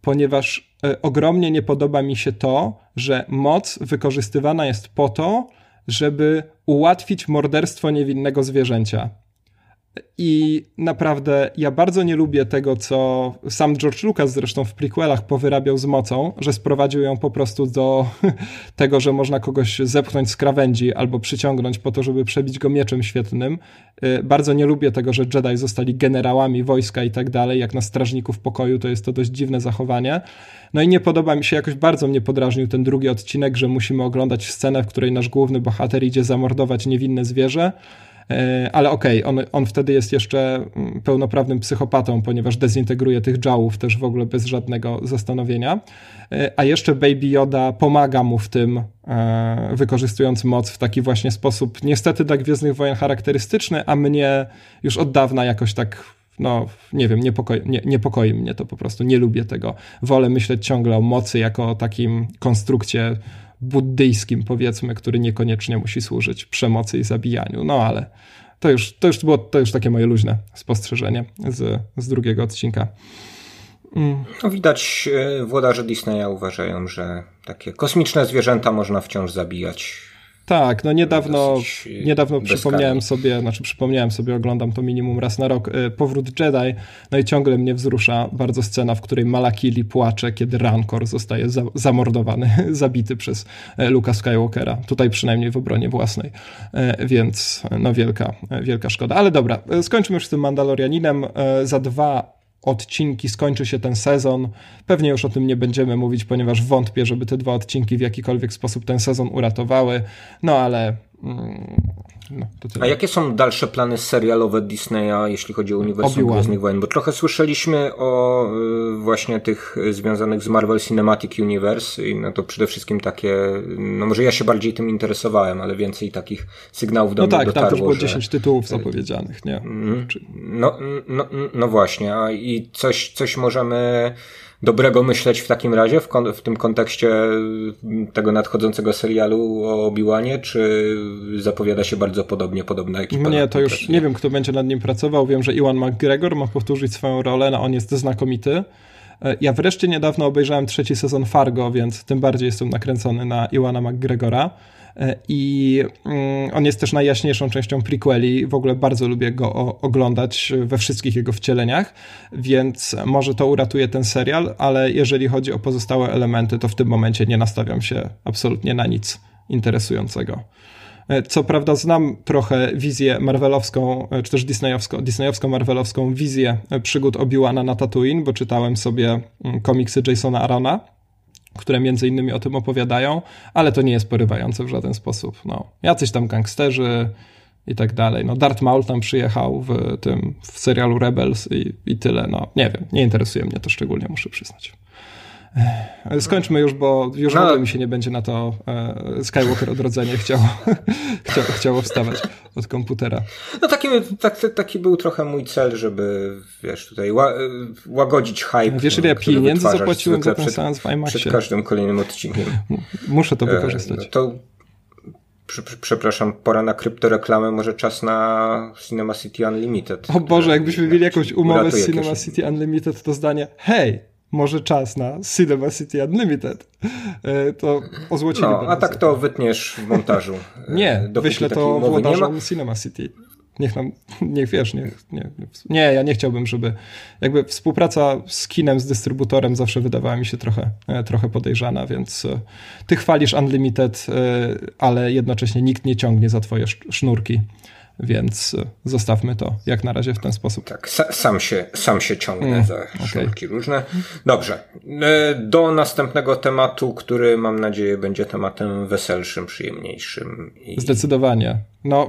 ponieważ ogromnie nie podoba mi się to, że moc wykorzystywana jest po to, żeby ułatwić morderstwo niewinnego zwierzęcia. I naprawdę ja bardzo nie lubię tego, co sam George Lucas zresztą w prequelach powyrabiał z mocą, że sprowadził ją po prostu do <laughs> tego, że można kogoś zepchnąć z krawędzi albo przyciągnąć po to, żeby przebić go mieczem świetnym. Y, bardzo nie lubię tego, że Jedi zostali generałami wojska i tak dalej. Jak na strażników pokoju to jest to dość dziwne zachowanie. No i nie podoba mi się, jakoś bardzo mnie podrażnił ten drugi odcinek, że musimy oglądać scenę, w której nasz główny bohater idzie zamordować niewinne zwierzę ale okej, okay, on, on wtedy jest jeszcze mm, pełnoprawnym psychopatą, ponieważ dezintegruje tych dżałów też w ogóle bez żadnego zastanowienia. E, a jeszcze Baby Yoda pomaga mu w tym, e, wykorzystując moc w taki właśnie sposób, niestety dla Gwiezdnych Wojen charakterystyczny, a mnie już od dawna jakoś tak no nie wiem, niepokoi, nie, niepokoi mnie to po prostu, nie lubię tego. Wolę myśleć ciągle o mocy jako o takim konstrukcie buddyjskim, powiedzmy, który niekoniecznie musi służyć przemocy i zabijaniu. No ale to już, to już było to już takie moje luźne spostrzeżenie z, z drugiego odcinka. Mm. No, widać, e, włodarze Disneya uważają, że takie kosmiczne zwierzęta można wciąż zabijać tak, no niedawno, niedawno przypomniałem sobie, znaczy przypomniałem sobie, oglądam to minimum raz na rok, y, Powrót Jedi, no i ciągle mnie wzrusza bardzo scena, w której Malakili płacze, kiedy Rancor zostaje za, zamordowany, <laughs> zabity przez e, Luka Skywalkera. Tutaj przynajmniej w obronie własnej, e, więc no wielka, e, wielka szkoda. Ale dobra, skończymy już z tym Mandalorianinem. Za dwa odcinki skończy się ten sezon. Pewnie już o tym nie będziemy mówić, ponieważ wątpię, żeby te dwa odcinki w jakikolwiek sposób ten sezon uratowały. No ale mm, no, A jakie są dalsze plany serialowe Disneya, jeśli chodzi o uniwersum Gwiezdnych Wojen? Bo trochę słyszeliśmy o y, właśnie tych związanych z Marvel Cinematic Universe i no to przede wszystkim takie, no może ja się bardziej tym interesowałem, ale więcej takich sygnałów do no mnie tak, dotarło. No tak, tam było że... 10 tytułów zapowiedzianych, nie? Mm, no, no, no właśnie, a i coś, coś możemy dobrego myśleć w takim razie w, w tym kontekście tego nadchodzącego serialu o Obi-Wanie, czy zapowiada się bardzo podobnie, podobna ekipa? Nie, to już nie wiem, kto będzie nad nim pracował. Wiem, że Iwan McGregor ma powtórzyć swoją rolę, no on jest znakomity. E, ja wreszcie niedawno obejrzałem trzeci sezon Fargo, więc tym bardziej jestem nakręcony na Iwana McGregora. E, I mm, on jest też najjaśniejszą częścią prequeli. W ogóle bardzo lubię go oglądać we wszystkich jego wcieleniach, więc może to uratuje ten serial, ale jeżeli chodzi o pozostałe elementy, to w tym momencie nie nastawiam się absolutnie na nic interesującego. E, co prawda znam trochę wizję marvelowską, e, czy też disneyowską, disneyowsko-marvelowską wizję przygód Obi-Wana na Tatooine, bo czytałem sobie mm, komiksy Jasona Arona które między innymi o tym opowiadają, ale to nie jest porywające w żaden sposób. No, jacyś tam gangsterzy i tak dalej. No, Darth Maul tam przyjechał w tym, w serialu Rebels i, i tyle. No, nie wiem, nie interesuje mnie to szczególnie, muszę przyznać. Skończmy już, bo już no. mi się nie będzie na to e, Skywalker odrodzenie chciało, <laughs> chciało, chciało wstawać od komputera. No taki, tak, taki był trochę mój cel, żeby wiesz, tutaj łagodzić hype. Wiesz ile ja pieniędzy zapłaciłem za ten seans w IMAXie? Przed każdym kolejnym odcinkiem. Muszę to e, wykorzystać. No to przepraszam, pora na kryptoreklamę, może czas na Cinema City Unlimited. O Boże, jakbyśmy mieli jakąś umowę z Cinema City Unlimited, to zdanie, hej, może czas na Cinema City Unlimited, e, to ozłocili. No, a tak to wytniesz w montażu. <laughs> E, nie, wyślę to włodarzom Cinema City. Niech nam, niech wiesz, niech, nie, nie, ja nie chciałbym, żeby jakby współpraca z kinem, z dystrybutorem zawsze wydawała mi się trochę, e, trochę podejrzana, więc ty chwalisz Unlimited, ale jednocześnie nikt nie ciągnie za twoje sznurki więc e, zostawmy to jak na razie w ten sposób. Tak, sam się, sam się ciągnę mm, za okay. różne. Dobrze, e, do następnego tematu, który mam nadzieję będzie tematem weselszym, przyjemniejszym. I... Zdecydowanie. No,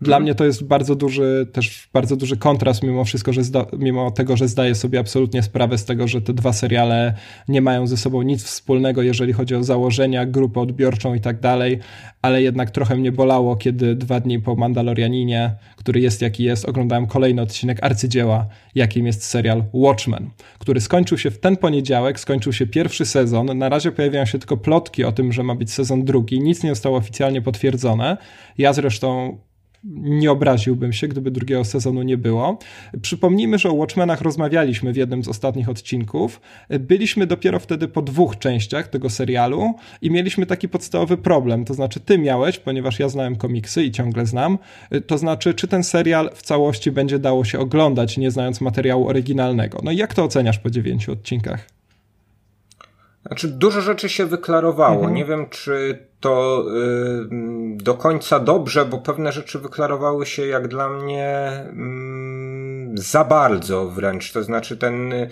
dla mhm. mnie to jest bardzo duży, też bardzo duży kontrast mimo wszystko, że zda, mimo tego, że zdaję sobie absolutnie sprawę z tego, że te dwa seriale nie mają ze sobą nic wspólnego, jeżeli chodzi o założenia, grupę odbiorczą i tak dalej, ale jednak trochę mnie bolało, kiedy dwa dni po Mandalorianinie, który jest jaki jest, oglądałem kolejny odcinek arcydzieła, jakim jest serial Watchmen, który skończył się w ten poniedziałek, skończył się pierwszy sezon, na razie pojawiają się tylko plotki o tym, że ma być sezon drugi, nic nie zostało oficjalnie potwierdzone. Ja zresztą nie obraziłbym się, gdyby drugiego sezonu nie było. Przypomnijmy, że o Watchmenach rozmawialiśmy w jednym z ostatnich odcinków. Byliśmy dopiero wtedy po dwóch częściach tego serialu i mieliśmy taki podstawowy problem. To znaczy, ty miałeś, ponieważ ja znałem komiksy i ciągle znam, to znaczy, czy ten serial w całości będzie dało się oglądać, nie znając materiału oryginalnego. No i jak to oceniasz po dziewięciu odcinkach? Znaczy, dużo rzeczy się wyklarowało. Mhm. Nie wiem, czy to y, do końca dobrze, bo pewne rzeczy wyklarowały się jak dla mnie y, za bardzo wręcz. To znaczy, ten, y,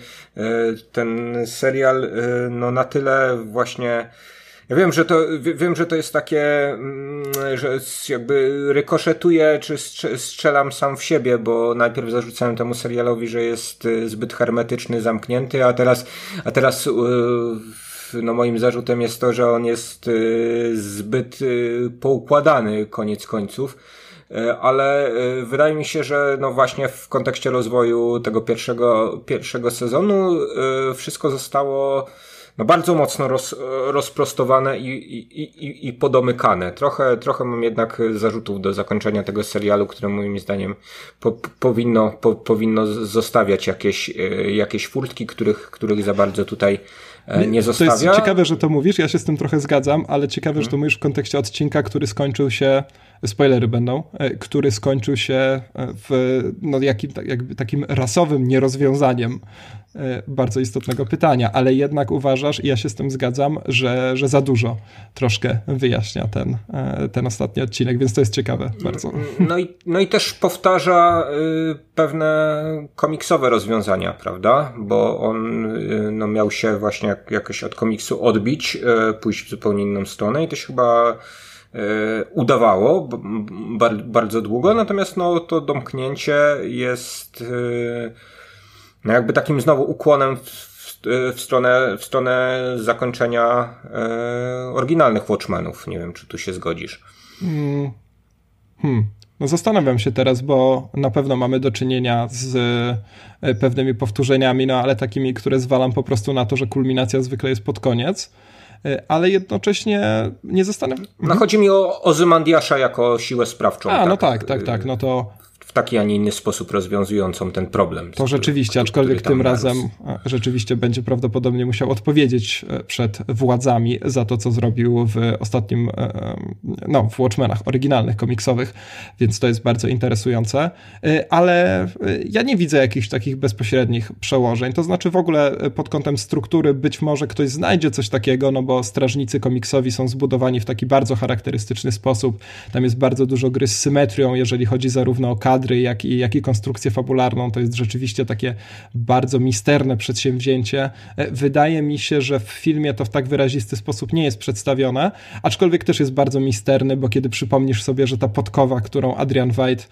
ten serial, y, no na tyle właśnie Ja wiem, że to, wiem, że to jest takie, mm, że jakby rykoszetuję, czy strzelam sam w siebie, bo najpierw zarzucałem temu serialowi, że jest y, zbyt hermetyczny, zamknięty, a teraz, a teraz yy, no moim zarzutem jest to, że on jest yy, zbyt yy, poukładany koniec końców ale wydaje mi się, że no właśnie w kontekście rozwoju tego pierwszego, pierwszego sezonu wszystko zostało no bardzo mocno roz, rozprostowane i, i, i, i podomykane. Trochę, trochę mam jednak zarzutów do zakończenia tego serialu, które moim zdaniem po, powinno, po, powinno zostawiać jakieś, jakieś furtki, których, których za bardzo tutaj e, nie zostawia. To jest ciekawe, że to mówisz, ja się z tym trochę zgadzam, ale ciekawe, hmm. że to mówisz w kontekście odcinka, który skończył się spoilery będą, e, który skończył się w no, jakim, jakby takim rasowym nierozwiązaniem E, bardzo istotnego pytania, ale jednak uważasz, i ja się z tym zgadzam, że, że za dużo troszkę wyjaśnia ten, e, ten ostatni odcinek, więc to jest ciekawe bardzo. No i, no i też powtarza y, pewne komiksowe rozwiązania, prawda? Bo on no, miał się właśnie jakoś od komiksu odbić, pójść w zupełnie inną stronę i to się chyba udawało bardzo długo, natomiast no, to domknięcie jest no jakby takim znowu ukłonem w, w, stronę, w stronę zakończenia e, oryginalnych Watchmenów. Nie wiem, czy tu się zgodzisz. Hmm. hmm. No zastanawiam się teraz, bo na pewno mamy do czynienia z e, pewnymi powtórzeniami, no ale takimi, które zwalam po prostu na to, że kulminacja zwykle jest pod koniec e, ale jednocześnie nie zastanawiam. No mhm. chodzi mi o Ozymandiasza jako siłę sprawczą. A, tak? no tak, tak, tak. No to taki, a nie inny sposób rozwiązującą ten problem. To rzeczywiście, aczkolwiek tym razem e, rzeczywiście będzie prawdopodobnie musiał odpowiedzieć e, przed władzami za to, co zrobił w ostatnim, e, no, w Watchmenach oryginalnych, komiksowych, więc to jest bardzo interesujące, ale ja nie widzę jakichś takich bezpośrednich przełożeń, to znaczy w ogóle pod kątem struktury być może ktoś znajdzie coś takiego, no bo strażnicy komiksowi są zbudowani w taki bardzo charakterystyczny sposób, tam jest bardzo dużo gry z symetrią, jeżeli chodzi zarówno o kadry, kadry, jak i, jak i konstrukcję fabularną. To jest rzeczywiście takie bardzo misterne przedsięwzięcie. E, wydaje mi się, że w filmie to w tak wyrazisty sposób nie jest przedstawione, aczkolwiek też jest bardzo misterny, bo kiedy przypomnisz sobie, że ta podkowa, którą Adrian White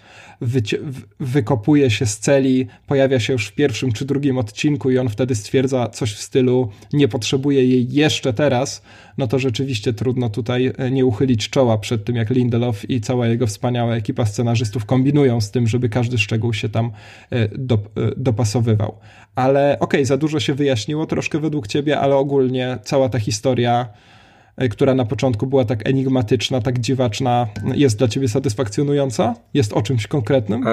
wykopuje się z celi, pojawia się już w pierwszym czy drugim odcinku i on wtedy stwierdza coś w stylu nie potrzebuje jej jeszcze teraz, no to rzeczywiście trudno tutaj e, nie uchylić czoła przed tym, jak Lindelof i cała jego wspaniała ekipa scenarzystów kombinują z tym, żeby każdy szczegół się tam e, e, dopasowywał. Ale okej, okay, za dużo się wyjaśniło troszkę według ciebie, ale ogólnie cała ta historia która na początku była tak enigmatyczna, tak dziwaczna, jest dla ciebie satysfakcjonująca? Jest o czymś konkretnym?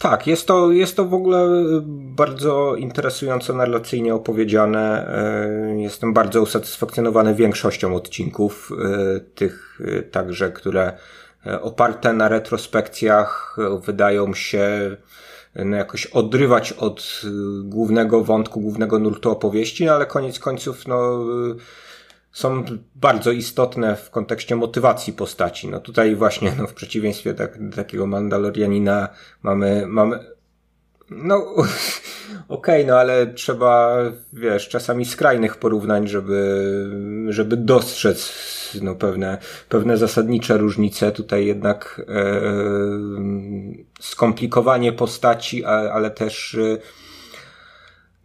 Tak, jest to, jest to w ogóle bardzo interesująco narracyjnie opowiedziane. E, jestem bardzo usatysfakcjonowany większością odcinków, e, tych także, które oparte na retrospekcjach wydają się no, jakoś odrywać od głównego wątku, głównego nurtu opowieści, ale koniec końców, no, są bardzo istotne w kontekście motywacji postaci. No tutaj właśnie, no w przeciwieństwie tak, takiego Mandalorianina mamy, mamy, no, <laughs> okej, okay, no ale trzeba, wiesz, czasami skrajnych porównań, żeby, żeby dostrzec, no pewne, pewne zasadnicze różnice. Tutaj jednak, e, skomplikowanie postaci, ale też, e,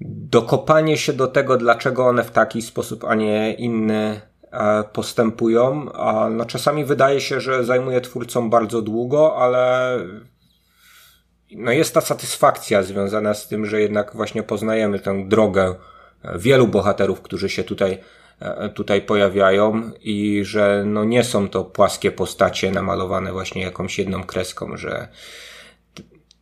dokopanie się do tego, dlaczego one w taki sposób, a nie inny e, postępują. A no czasami wydaje się, że zajmuje twórcom bardzo długo, ale no jest ta satysfakcja związana z tym, że jednak właśnie poznajemy tę drogę wielu bohaterów, którzy się tutaj, e, tutaj pojawiają i że no nie są to płaskie postacie namalowane właśnie jakąś jedną kreską, że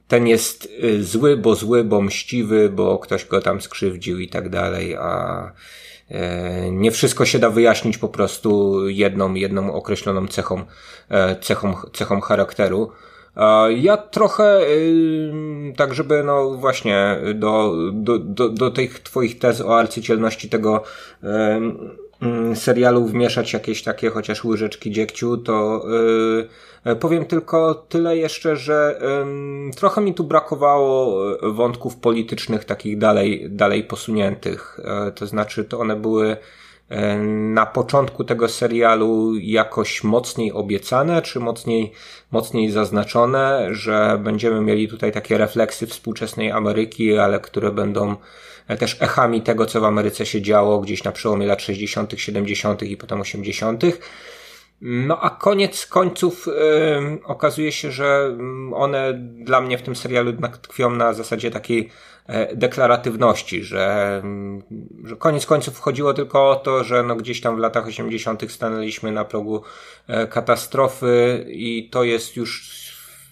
ten jest y, zły, bo zły, bo mściwy, bo ktoś go tam skrzywdził i tak dalej, a e, nie wszystko się da wyjaśnić po prostu jedną, jedną określoną cechą, e, cechą, cechą charakteru. Ja trochę, y, tak żeby, no właśnie, do, do, do, do tych twoich tez o arcycielności tego serialu wmieszać jakieś takie chociaż łyżeczki dziegciu, to yy, powiem tylko tyle jeszcze, że trochę mi tu brakowało e, wątków politycznych takich dalej, dalej posuniętych. E, to znaczy, to one były e, na początku tego serialu jakoś mocniej obiecane, czy mocniej, mocniej zaznaczone, że będziemy mieli tutaj takie refleksy współczesnej Ameryki, ale które będą e, też echami tego, co w Ameryce się działo gdzieś na przełomie lat 60., 70. i potem 80. No a koniec końców okazuje się, że one dla mnie w tym serialu jednak tkwią na zasadzie takiej E, deklaratywności, że, że koniec końców chodziło tylko o to, że no gdzieś tam w latach 80. stanęliśmy na progu e, katastrofy i to jest już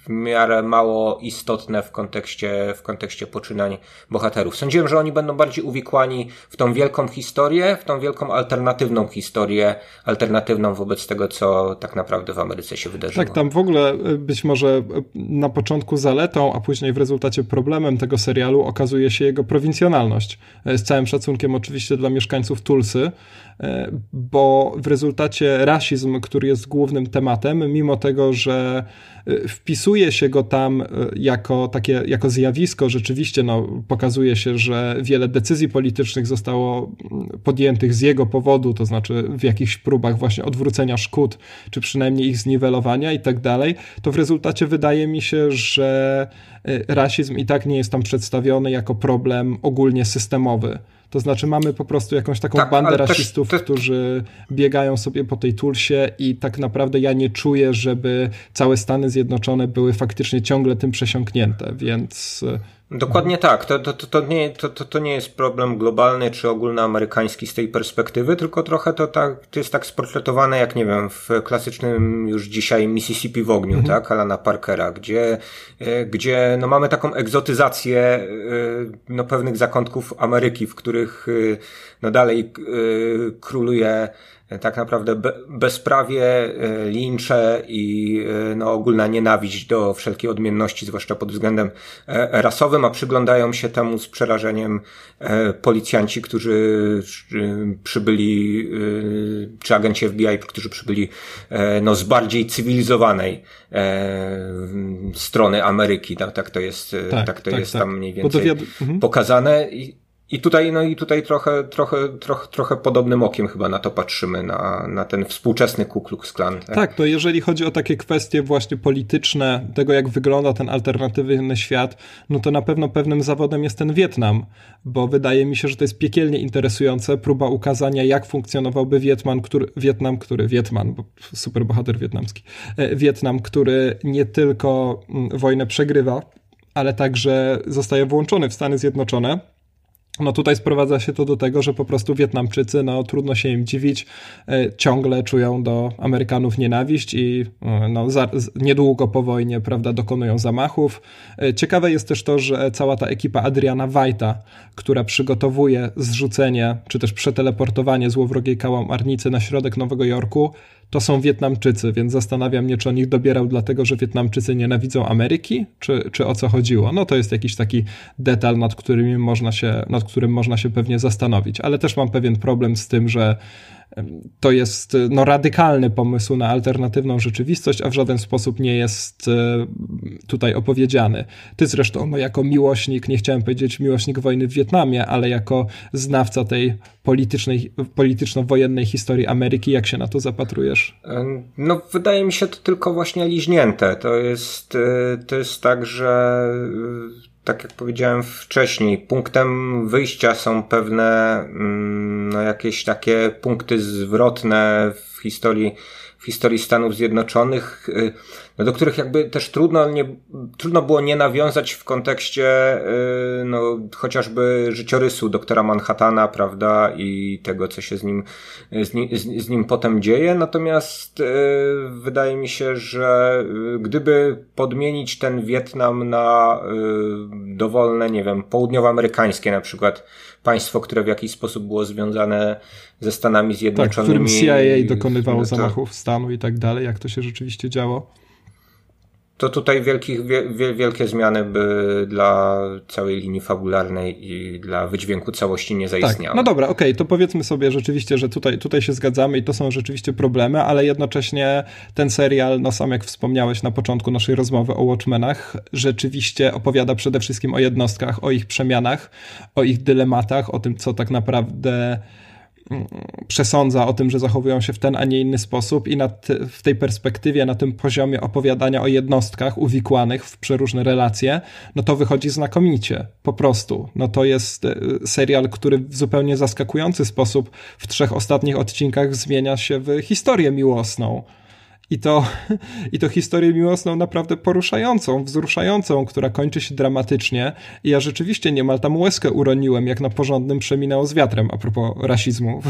w miarę mało istotne w kontekście, w kontekście poczynań bohaterów. Sądziłem, że oni będą bardziej uwikłani w tą wielką historię, w tą wielką alternatywną historię, alternatywną wobec tego, co tak naprawdę w Ameryce się wydarzyło. Tak, tam w ogóle e, być może e, na początku zaletą, a później w rezultacie problemem tego serialu okazuje się jego prowincjonalność. E, z całym szacunkiem oczywiście dla mieszkańców Tulsy, bo w rezultacie rasizm, który jest głównym tematem, mimo tego, że wpisuje się go tam e, jako takie, jako zjawisko, rzeczywiście no, pokazuje się, że wiele decyzji politycznych zostało podjętych z jego powodu, to znaczy w jakichś próbach właśnie odwrócenia szkód, czy przynajmniej ich zniwelowania i tak dalej, to w rezultacie wydaje mi się, że e, rasizm i tak nie jest tam przedstawiony jako problem ogólnie systemowy. To znaczy mamy po prostu jakąś taką tak, bandę rasistów, też, którzy biegają sobie po tej tulsie i tak naprawdę ja nie czuję, żeby całe Stany Zjednoczone były faktycznie ciągle tym przesiąknięte, więc Dokładnie tak. To, to, to, nie, to, to nie jest problem globalny czy ogólnoamerykański z tej perspektywy, tylko trochę to, tak, to jest tak sportretowane jak, nie wiem, w klasycznym już dzisiaj Mississippi w ogniu, mhm. tak, Alana Parkera, gdzie, e, gdzie no, mamy taką egzotyzację e, no, pewnych zakątków Ameryki, w których e, no, dalej króluje tak naprawdę be, bezprawie, e, lincze i e, no, ogólna nienawiść do wszelkiej odmienności, zwłaszcza pod względem e, rasowym, a przyglądają się temu z przerażeniem policjanci, którzy przybyli, czy agenci FBI, którzy przybyli no, z bardziej cywilizowanej strony Ameryki. Tak, tak to jest, tak, tak to tak, jest tak. tam mniej więcej mhm. pokazane. I, i tutaj, no i tutaj trochę, trochę, trochę, trochę podobnym okiem chyba na to patrzymy, na, na ten współczesny Ku Klux Klan. Tak? tak, to jeżeli chodzi o takie kwestie właśnie polityczne, tego jak wygląda ten alternatywny świat, no to na pewno pewnym zawodem jest ten Wietnam, bo wydaje mi się, że to jest piekielnie interesujące, próba ukazania jak funkcjonowałby Wietnam, który, Wietnam, który, Wietman, bo super bohater wietnamski, e, Wietnam, który nie tylko mm, wojnę przegrywa, ale także zostaje włączony w Stany Zjednoczone, no tutaj sprowadza się to do tego, że po prostu Wietnamczycy, no trudno się im dziwić, e, ciągle czują do Amerykanów nienawiść i e, no, za, niedługo po wojnie, prawda, dokonują zamachów. E, ciekawe jest też to, że cała ta ekipa Adriana Wajta, która przygotowuje zrzucenie, czy też przeteleportowanie złowrogiej kałamarnicy na środek Nowego Jorku, to są Wietnamczycy, więc zastanawiam mnie, czy on ich dobierał dlatego, że Wietnamczycy nienawidzą Ameryki, czy, czy o co chodziło. No to jest jakiś taki detal, nad którym można się, nad którym można się pewnie zastanowić, ale też mam pewien problem z tym, że to jest no, radykalny pomysł na alternatywną rzeczywistość, a w żaden sposób nie jest e, tutaj opowiedziany. Ty zresztą, no, jako miłośnik, nie chciałem powiedzieć miłośnik wojny w Wietnamie, ale jako znawca tej politycznej, polityczno-wojennej historii Ameryki, jak się na to zapatrujesz? No, wydaje mi się to tylko właśnie liźnięte. To jest, e, to jest tak, że tak jak powiedziałem wcześniej, punktem wyjścia są pewne mm, no, jakieś takie punkty zwrotne w historii, w historii Stanów Zjednoczonych, y, do których jakby też trudno, nie, trudno było nie nawiązać w kontekście y, no, chociażby życiorysu doktora Manhattana, prawda, i tego, co się z nim, z, nim, z nim potem dzieje. Natomiast y, wydaje mi się, że gdyby podmienić ten Wietnam na dowolne, nie wiem, południowoamerykańskie na przykład państwo, które w jakiś sposób było związane ze Stanami Zjednoczonymi. Tak, w którym CIA dokonywało to... zamachów stanu i tak dalej, jak to się rzeczywiście działo to tutaj wielkich, wie, wielkie zmiany by dla całej linii fabularnej i dla wydźwięku całości nie zaistniały. Tak. No dobra, okej, okay, to powiedzmy sobie rzeczywiście, że tutaj, tutaj się zgadzamy i to są rzeczywiście problemy, ale jednocześnie ten serial, no sam jak wspomniałeś na początku naszej rozmowy o Watchmenach, rzeczywiście opowiada przede wszystkim o jednostkach, o ich przemianach, o ich dylematach, o tym, co tak naprawdę przesądza o tym, że zachowują się w ten, a nie inny sposób i w tej perspektywie, na tym poziomie opowiadania o jednostkach uwikłanych w przeróżne relacje, no to wychodzi znakomicie, po prostu. No to jest e, serial, który w zupełnie zaskakujący sposób w trzech ostatnich odcinkach zmienia się w historię miłosną. I to, I to historię miłosną naprawdę poruszającą, wzruszającą, która kończy się dramatycznie. I ja rzeczywiście niemal tam łezkę uroniłem, jak na porządnym przeminęło z wiatrem, a propos rasizmu w,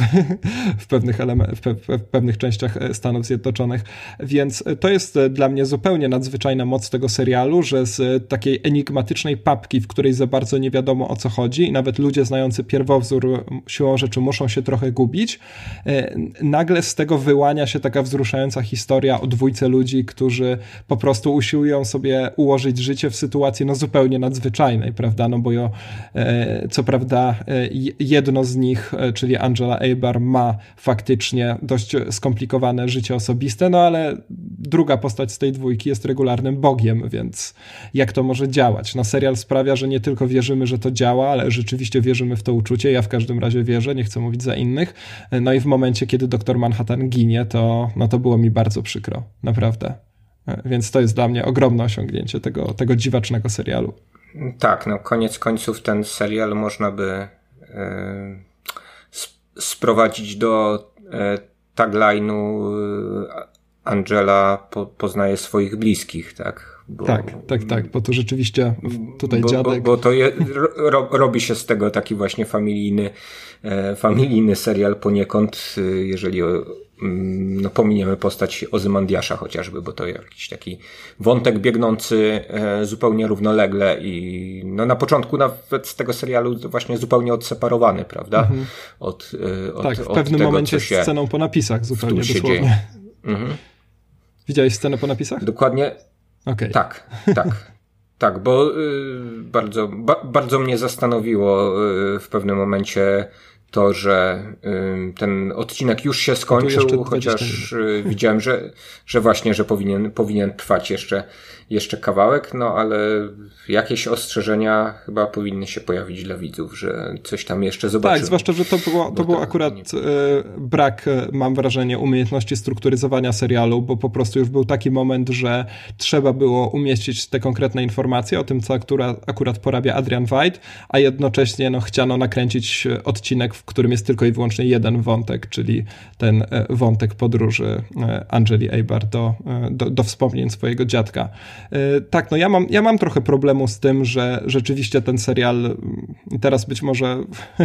w pewnych, element, w, pe, w pewnych częściach e, Stanów Zjednoczonych. Więc to jest e, dla mnie zupełnie nadzwyczajna moc tego serialu, że z takiej enigmatycznej papki, w której za bardzo nie wiadomo o co chodzi, i nawet ludzie znający pierwowzór siłą rzeczy muszą się trochę gubić, e, nagle z tego wyłania się taka wzruszająca historia historia o dwójce ludzi, którzy po prostu usiłują sobie ułożyć życie w sytuacji no zupełnie nadzwyczajnej, prawda? No bo jo, e, co prawda e, jedno z nich, e, czyli Angela Abar ma faktycznie dość skomplikowane życie osobiste, no ale druga postać z tej dwójki jest regularnym bogiem, więc jak to może działać? No serial sprawia, że nie tylko wierzymy, że to działa, ale rzeczywiście wierzymy w to uczucie. Ja w każdym razie wierzę, nie chcę mówić za innych. No i w momencie, kiedy doktor Manhattan ginie, to, no to było mi bardzo przykro naprawdę. E, więc to jest dla mnie ogromne osiągnięcie tego, tego dziwacznego serialu. Tak, no koniec końców ten serial można by e, sprowadzić do e, tagline'u Angela po, poznaje swoich bliskich, tak? Bo, tak, tak, tak, bo to rzeczywiście tutaj bo, dziadek... Bo, bo to je, ro, robi się z tego taki właśnie familijny, familijny serial poniekąd, e, jeżeli Mm, no, pominiemy postać Ozymandiasza chociażby, bo to jakiś taki wątek biegnący e, zupełnie równolegle i no, na początku nawet z tego serialu właśnie zupełnie odseparowany, prawda? Mhm. Od, e, od, tak, w pewnym tego, momencie się sceną po napisach zupełnie dosłownie. <laughs> Mhm. Widziałeś scenę po napisach? Dokładnie. Okay. Tak, tak. <laughs> Tak, bo y, bardzo, ba, bardzo mnie zastanowiło y, w pewnym momencie to, że ten odcinek już się skończył, chociaż y, widziałem, że, że właśnie, że powinien, powinien trwać jeszcze, jeszcze kawałek, no ale jakieś ostrzeżenia chyba powinny się pojawić dla widzów, że coś tam jeszcze zobaczymy. Tak, zwłaszcza, że to było, to było akurat nie... brak, e, mam wrażenie, umiejętności strukturyzowania serialu, bo po prostu już był taki moment, że trzeba było umieścić te konkretne informacje o tym, co akurat, akurat porabia Adrian White, a jednocześnie no, chciano nakręcić odcinek, w którym jest tylko i wyłącznie jeden wątek, czyli ten e, wątek podróży e, Angeli Eibar do, do, do wspomnień swojego dziadka. Tak, no ja mam, ja mam trochę problemu z tym, że rzeczywiście ten serial, teraz być może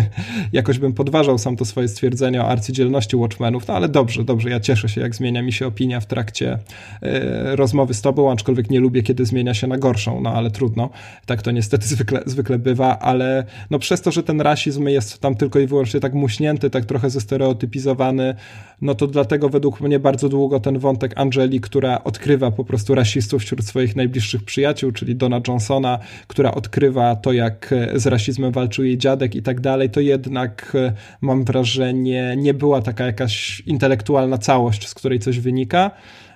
<laughs> jakoś bym podważał sam to swoje stwierdzenie o arcydzielności Watchmenów, no ale dobrze, dobrze, ja cieszę się, jak zmienia mi się opinia w trakcie y, rozmowy z tobą, aczkolwiek nie lubię, kiedy zmienia się na gorszą, no ale trudno, tak to niestety <laughs> zwykle, zwykle bywa, ale no przez to, że ten rasizm jest tam tylko i wyłącznie tak muśnięty, tak trochę zestereotypizowany, no to dlatego według mnie bardzo długo ten wątek Angeli, która odkrywa po prostu rasistów wśród swoich najbliższych przyjaciół, czyli Dona Johnsona, która odkrywa to, jak z rasizmem walczył jej dziadek i tak dalej, to jednak e, mam wrażenie, nie była taka jakaś intelektualna całość, z której coś wynika.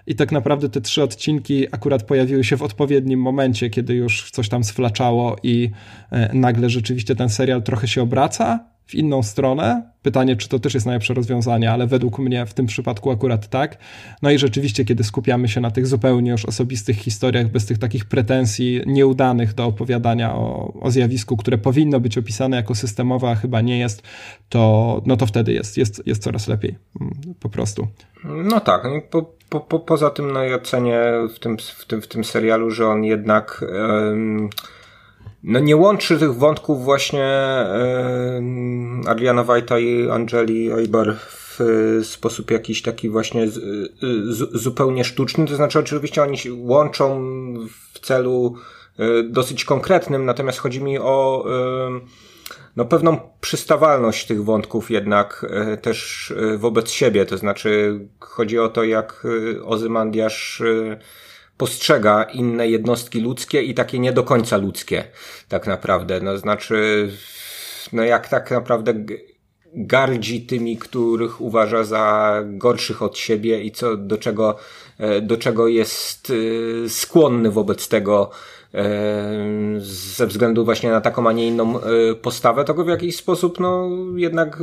I tak naprawdę te trzy odcinki akurat pojawiły się w odpowiednim momencie, kiedy już coś tam sflaczało i e, nagle rzeczywiście ten serial trochę się obraca w inną stronę. Pytanie, czy to też jest najlepsze rozwiązanie, ale według mnie w tym przypadku akurat tak. No i rzeczywiście, kiedy skupiamy się na tych zupełnie już osobistych historiach, bez tych takich pretensji nieudanych do opowiadania o, o zjawisku, które powinno być opisane jako systemowe, a chyba nie jest, to, no to wtedy jest, jest, jest coraz lepiej. Mm, po prostu. No tak. No po, po, po, poza tym, no ja cenię w tym, w tym, w tym serialu, że on jednak. Um no nie łączy tych wątków właśnie e, Adriana Wajta i Angeli Eibar w sposób jakiś taki właśnie z, z, zupełnie sztuczny. To znaczy oczywiście oni się łączą w celu e, dosyć konkretnym, natomiast chodzi mi o no, pewną przystawalność tych wątków jednak też wobec siebie. To znaczy chodzi o to, jak Ozymandiasz postrzega inne jednostki ludzkie i takie nie do końca ludzkie, tak naprawdę. No znaczy, no jak tak naprawdę gardzi tymi, których uważa za gorszych od siebie i co, do czego, e, do czego jest e, skłonny wobec tego ze względu właśnie na taką, a nie inną postawę, to go w jakiś sposób, no, jednak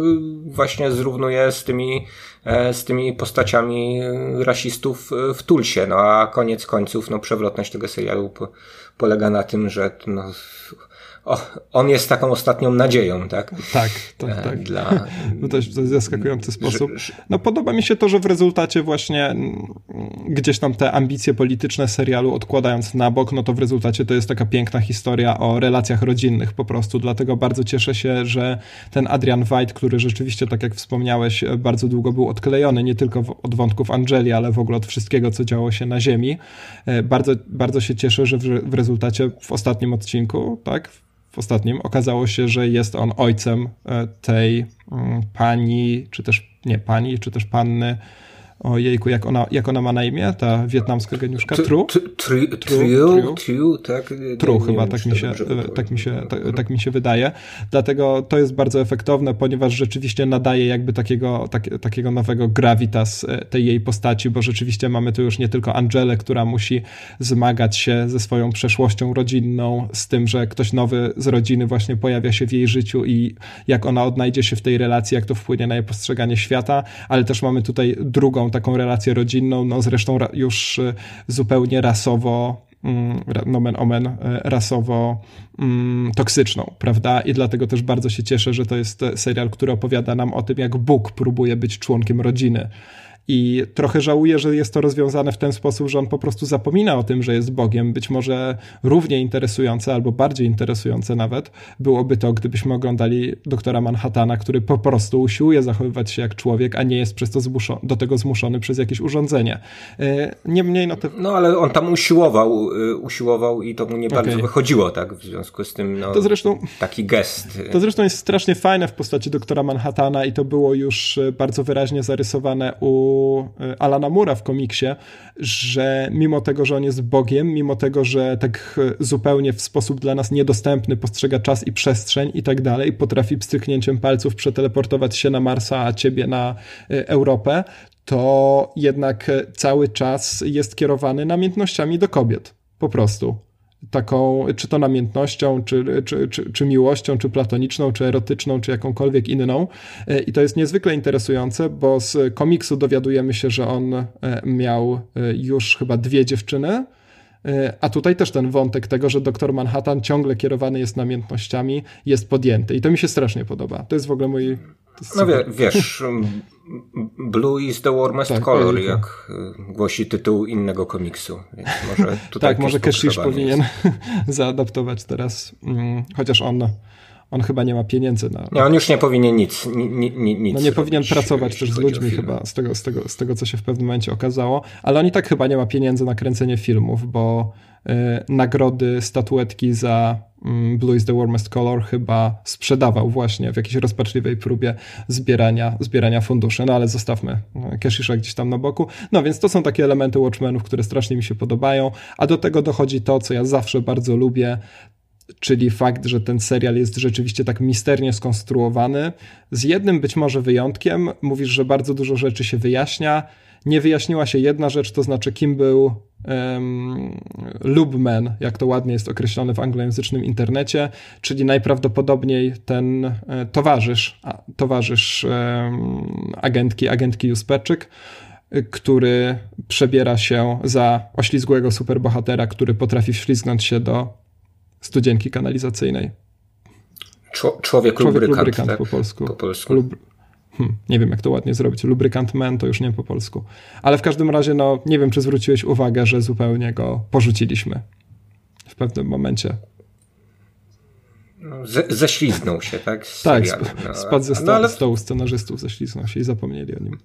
właśnie zrównuje z tymi, z tymi postaciami rasistów w Tulsie. No a koniec końców, no, przewrotność tego serialu polega na tym, że no, on jest taką ostatnią nadzieją, tak? Tak, tak, e, tak. Dla... No to jest zaskakujący sposób. No podoba mi się to, że w rezultacie właśnie mm, gdzieś tam te ambicje polityczne serialu odkładając na bok, no to w rezultacie to jest taka piękna historia o relacjach rodzinnych po prostu. Dlatego bardzo cieszę się, że ten Adrian White, który rzeczywiście, tak jak wspomniałeś, bardzo długo był odklejony, nie tylko od wątków Angeli, ale w ogóle od wszystkiego, co działo się na ziemi. E, bardzo, bardzo się cieszę, że w, w rezultacie w ostatnim odcinku, tak, w ostatnim. Okazało się, że jest on ojcem e, tej mm, pani, czy też nie pani, czy też panny Ojejku, jak ona, jak ona ma na imię, ta wietnamska geniuszka? Tru? Tru, tru, tru, tak? Tru chyba, tak mi, się, tak, mi się, tak, tak, mi się wydaje. Dlatego to jest bardzo efektowne, ponieważ rzeczywiście nadaje jakby takiego, tak, takiego nowego gravitas e, tej jej postaci, bo rzeczywiście mamy tu już nie tylko Angelę, która musi zmagać się ze swoją przeszłością rodzinną, z tym, że ktoś nowy z rodziny właśnie pojawia się w jej życiu i jak ona odnajdzie się w tej relacji, jak to wpłynie na jej postrzeganie świata, ale też mamy tutaj drugą taką relację rodzinną, no zresztą już y, zupełnie rasowo mm, nomen omen, y, rasowo mm, toksyczną, prawda? I dlatego też bardzo się cieszę, że to jest serial, który opowiada nam o tym, jak Bóg próbuje być członkiem rodziny i trochę żałuję, że jest to rozwiązane w ten sposób, że on po prostu zapomina o tym, że jest Bogiem. Być może równie interesujące albo bardziej interesujące nawet byłoby to, gdybyśmy oglądali doktora Manhattana, który po prostu usiłuje zachowywać się jak człowiek, a nie jest przez to do tego zmuszony przez jakieś urządzenie. E, niemniej, no to... No ale on tam usiłował, y, usiłował i to mu nie bardzo okay. wychodziło, tak? W związku z tym, no, to zresztą, taki gest. To zresztą jest strasznie fajne w postaci doktora Manhattana i to było już y, bardzo wyraźnie zarysowane u E, Alana Mura w komiksie, że mimo tego, że on jest Bogiem, mimo tego, że tak e, zupełnie w sposób dla nas niedostępny postrzega czas i przestrzeń i tak dalej, potrafi pstryknięciem palców przeteleportować się na Marsa, a ciebie na e, Europę, to jednak cały czas jest kierowany namiętnościami do kobiet. Po prostu taką, czy to namiętnością, czy, czy, czy, czy, miłością, czy platoniczną, czy erotyczną, czy jakąkolwiek inną. E, I to jest niezwykle interesujące, bo z komiksu dowiadujemy się, że on e, miał e, już chyba dwie dziewczyny. A tutaj też ten wątek tego, że doktor Manhattan ciągle kierowany jest namiętnościami, jest podjęty. I to mi się strasznie podoba. To jest w ogóle mój. No wie, wiesz, Blue is the warmest tak, color, jak y, głosi tytuł innego komiksu. Więc może tutaj <laughs> tak, może Keshish powinien <laughs> zaadaptować teraz, mm, chociaż on, on chyba nie ma pieniędzy na... Nie, on już nie powinien nic, ni, ni, nic No nie powinien pracować też z ludźmi chyba, z tego, z, tego, z tego co się w pewnym momencie okazało, ale on i tak chyba nie ma pieniędzy na kręcenie filmów, bo y, nagrody, statuetki za Blue is the warmest color chyba sprzedawał właśnie w jakiejś rozpaczliwej próbie zbierania, zbierania funduszy, no ale zostawmy Keshisha gdzieś tam na boku. No więc to są takie elementy Watchmenów, które strasznie mi się podobają, a do tego dochodzi to, co ja zawsze bardzo lubię, czyli fakt, że ten serial jest rzeczywiście tak misternie skonstruowany. Z jednym być może wyjątkiem, mówisz, że bardzo dużo rzeczy się wyjaśnia, nie wyjaśniła się jedna rzecz, to znaczy kim był um, Lubman, jak to ładnie jest określone w anglojęzycznym internecie, czyli najprawdopodobniej ten e, towarzysz, towarzysz um, agentki, agentki Juspeczyk, który przebiera się za oślizgłego superbohatera, który potrafi wślizgnąć się do studzienki kanalizacyjnej. Człowiek, człowiek lubrykant, lubrykant tak? po polsku. Po polsku. Lub, Hmm, nie wiem, jak to ładnie zrobić. Lubrykant men to już nie po polsku. Ale w każdym razie, no, nie wiem, czy zwróciłeś uwagę, że zupełnie go porzuciliśmy w pewnym momencie. No, ze, ześliznął się, tak? Z tak, sp no, spadł ze no, ale... stołu scenarzystów, ześliznął się i zapomnieli o nim.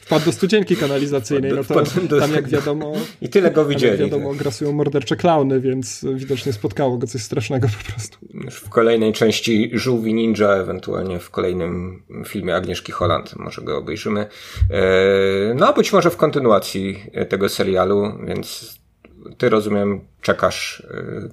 Wpadł do studzienki kanalizacyjnej, no to do... tam jak wiadomo... I tyle go widzieli. jak wiadomo, tak. grasują mordercze klauny, więc widocznie spotkało go coś strasznego po prostu. W kolejnej części Żółwi Ninja, ewentualnie w kolejnym filmie Agnieszki Holland, może go obejrzymy. E, no, być może w kontynuacji tego serialu, więc ty rozumiem, czekasz.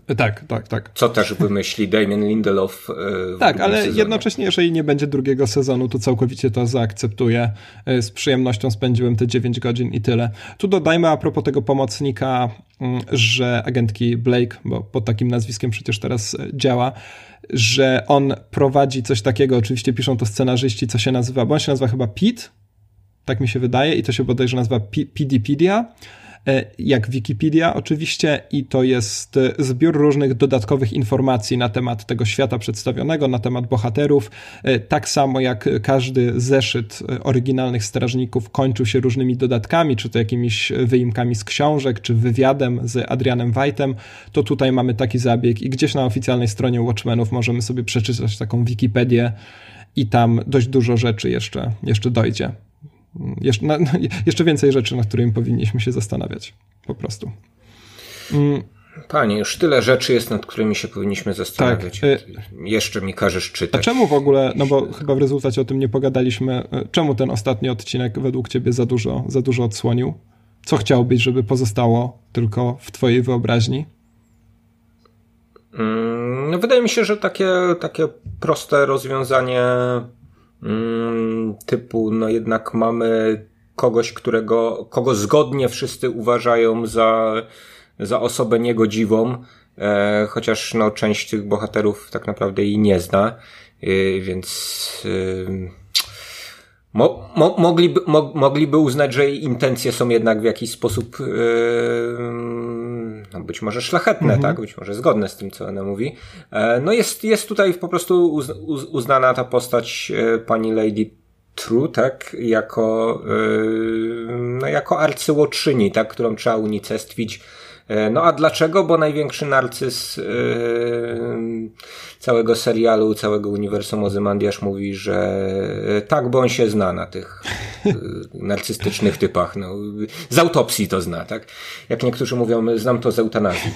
Yy, tak, tak, tak. Co też wymyśli Damien Lindelof. Yy, tak, ale sezonie. jednocześnie, jeżeli nie będzie drugiego sezonu, to całkowicie to zaakceptuję. Yy, z przyjemnością spędziłem te 9 godzin i tyle. Tu dodajmy a propos tego pomocnika, mm, że agentki Blake, bo pod takim nazwiskiem przecież teraz działa, że on prowadzi coś takiego, oczywiście piszą to scenarzyści, co się nazywa, bo on się nazywa chyba Pete, tak mi się wydaje, i to się bodajże nazywa e, jak Wikipedia oczywiście, i to jest e, zbiór różnych dodatkowych informacji na temat tego świata przedstawionego, na temat bohaterów. E, tak samo jak każdy zeszyt oryginalnych strażników kończył się różnymi dodatkami, czy to jakimiś wyimkami z książek, czy wywiadem z Adrianem White'em, to tutaj mamy taki zabieg i gdzieś na oficjalnej stronie Watchmenów możemy sobie przeczytać taką Wikipedię i tam dość dużo rzeczy jeszcze, jeszcze dojdzie. Jeszcze, na, jeszcze więcej rzeczy, nad którymi powinniśmy się zastanawiać. Po prostu. Mm. Panie, już tyle rzeczy jest, nad którymi się powinniśmy zastanawiać. Tak. Jeszcze mi każesz czytać. A czemu w ogóle, no bo chyba w rezultacie o tym nie pogadaliśmy, y, czemu ten ostatni odcinek według ciebie za dużo, za dużo odsłonił? Co chciałbyś, żeby pozostało tylko w twojej wyobraźni? Mm, no wydaje mi się, że takie, takie proste rozwiązanie typu, no jednak mamy kogoś, którego, kogo zgodnie wszyscy uważają za, za osobę niegodziwą, e, chociaż no, część tych bohaterów tak naprawdę jej nie zna, e, więc e, mo, mo, mogliby, mo, mogliby uznać, że jej intencje są jednak w jakiś sposób e, no być może szlachetne, mhm. tak? Być może zgodne z tym, co ona mówi. E, no jest, jest tutaj po prostu uz, uz, uznana ta postać e, pani Lady True, tak? Jako, no jako arcyłoczyni, tak? Którą trzeba unicestwić E, no a dlaczego? Bo największy narcyz yy, całego serialu, całego uniwersum Ozymandiasz mówi, że yy, tak, bo on się zna na tych narcystycznych typach. No, z autopsji to zna, tak? Jak niektórzy mówią, znam to z eutanazji.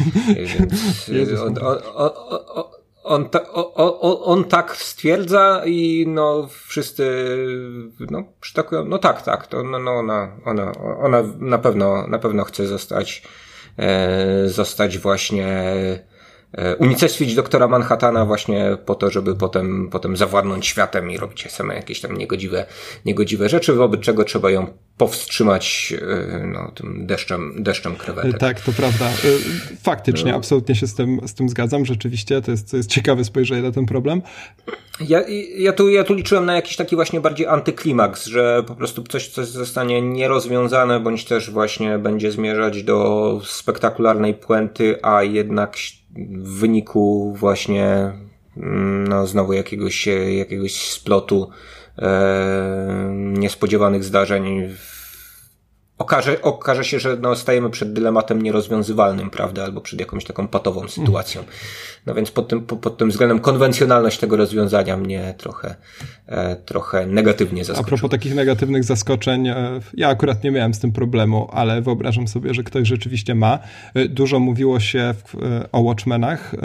Więc, on, on, on, on, ta, on, tak stwierdza i no wszyscy no przytakują, no tak, tak, to no, no ona, ona, ona na pewno, na pewno chce zostać E, zostać właśnie e, unicestwić doktora Manhattana właśnie po to, żeby potem, potem zawładnąć światem i robić same jakieś tam niegodziwe, niegodziwe rzeczy, wobec czego trzeba ją powstrzymać e, no, tym deszczem, deszczem krewetek. Tak, to prawda. Faktycznie, no. absolutnie się z tym, z tym zgadzam. Rzeczywiście, to jest, to jest ciekawe spojrzenie na ten problem. Ja, ja, tu, ja tu liczyłem na jakiś taki właśnie bardziej antyklimaks, że po prostu coś, coś zostanie nierozwiązane, bądź też właśnie będzie zmierzać do spektakularnej puenty, a jednak w wyniku właśnie mm, no znowu jakiegoś, jakiegoś splotu e, niespodziewanych zdarzeń okaże, okaże się, że no, stajemy przed dylematem nierozwiązywalnym, prawda, albo przed jakąś taką patową sytuacją. No więc pod tym, pod tym względem konwencjonalność tego rozwiązania mnie trochę, e, trochę negatywnie zaskoczyła. A propos takich negatywnych zaskoczeń, e, ja akurat nie miałem z tym problemu, ale wyobrażam sobie, że ktoś rzeczywiście ma. E, dużo mówiło się w, o Watchmenach,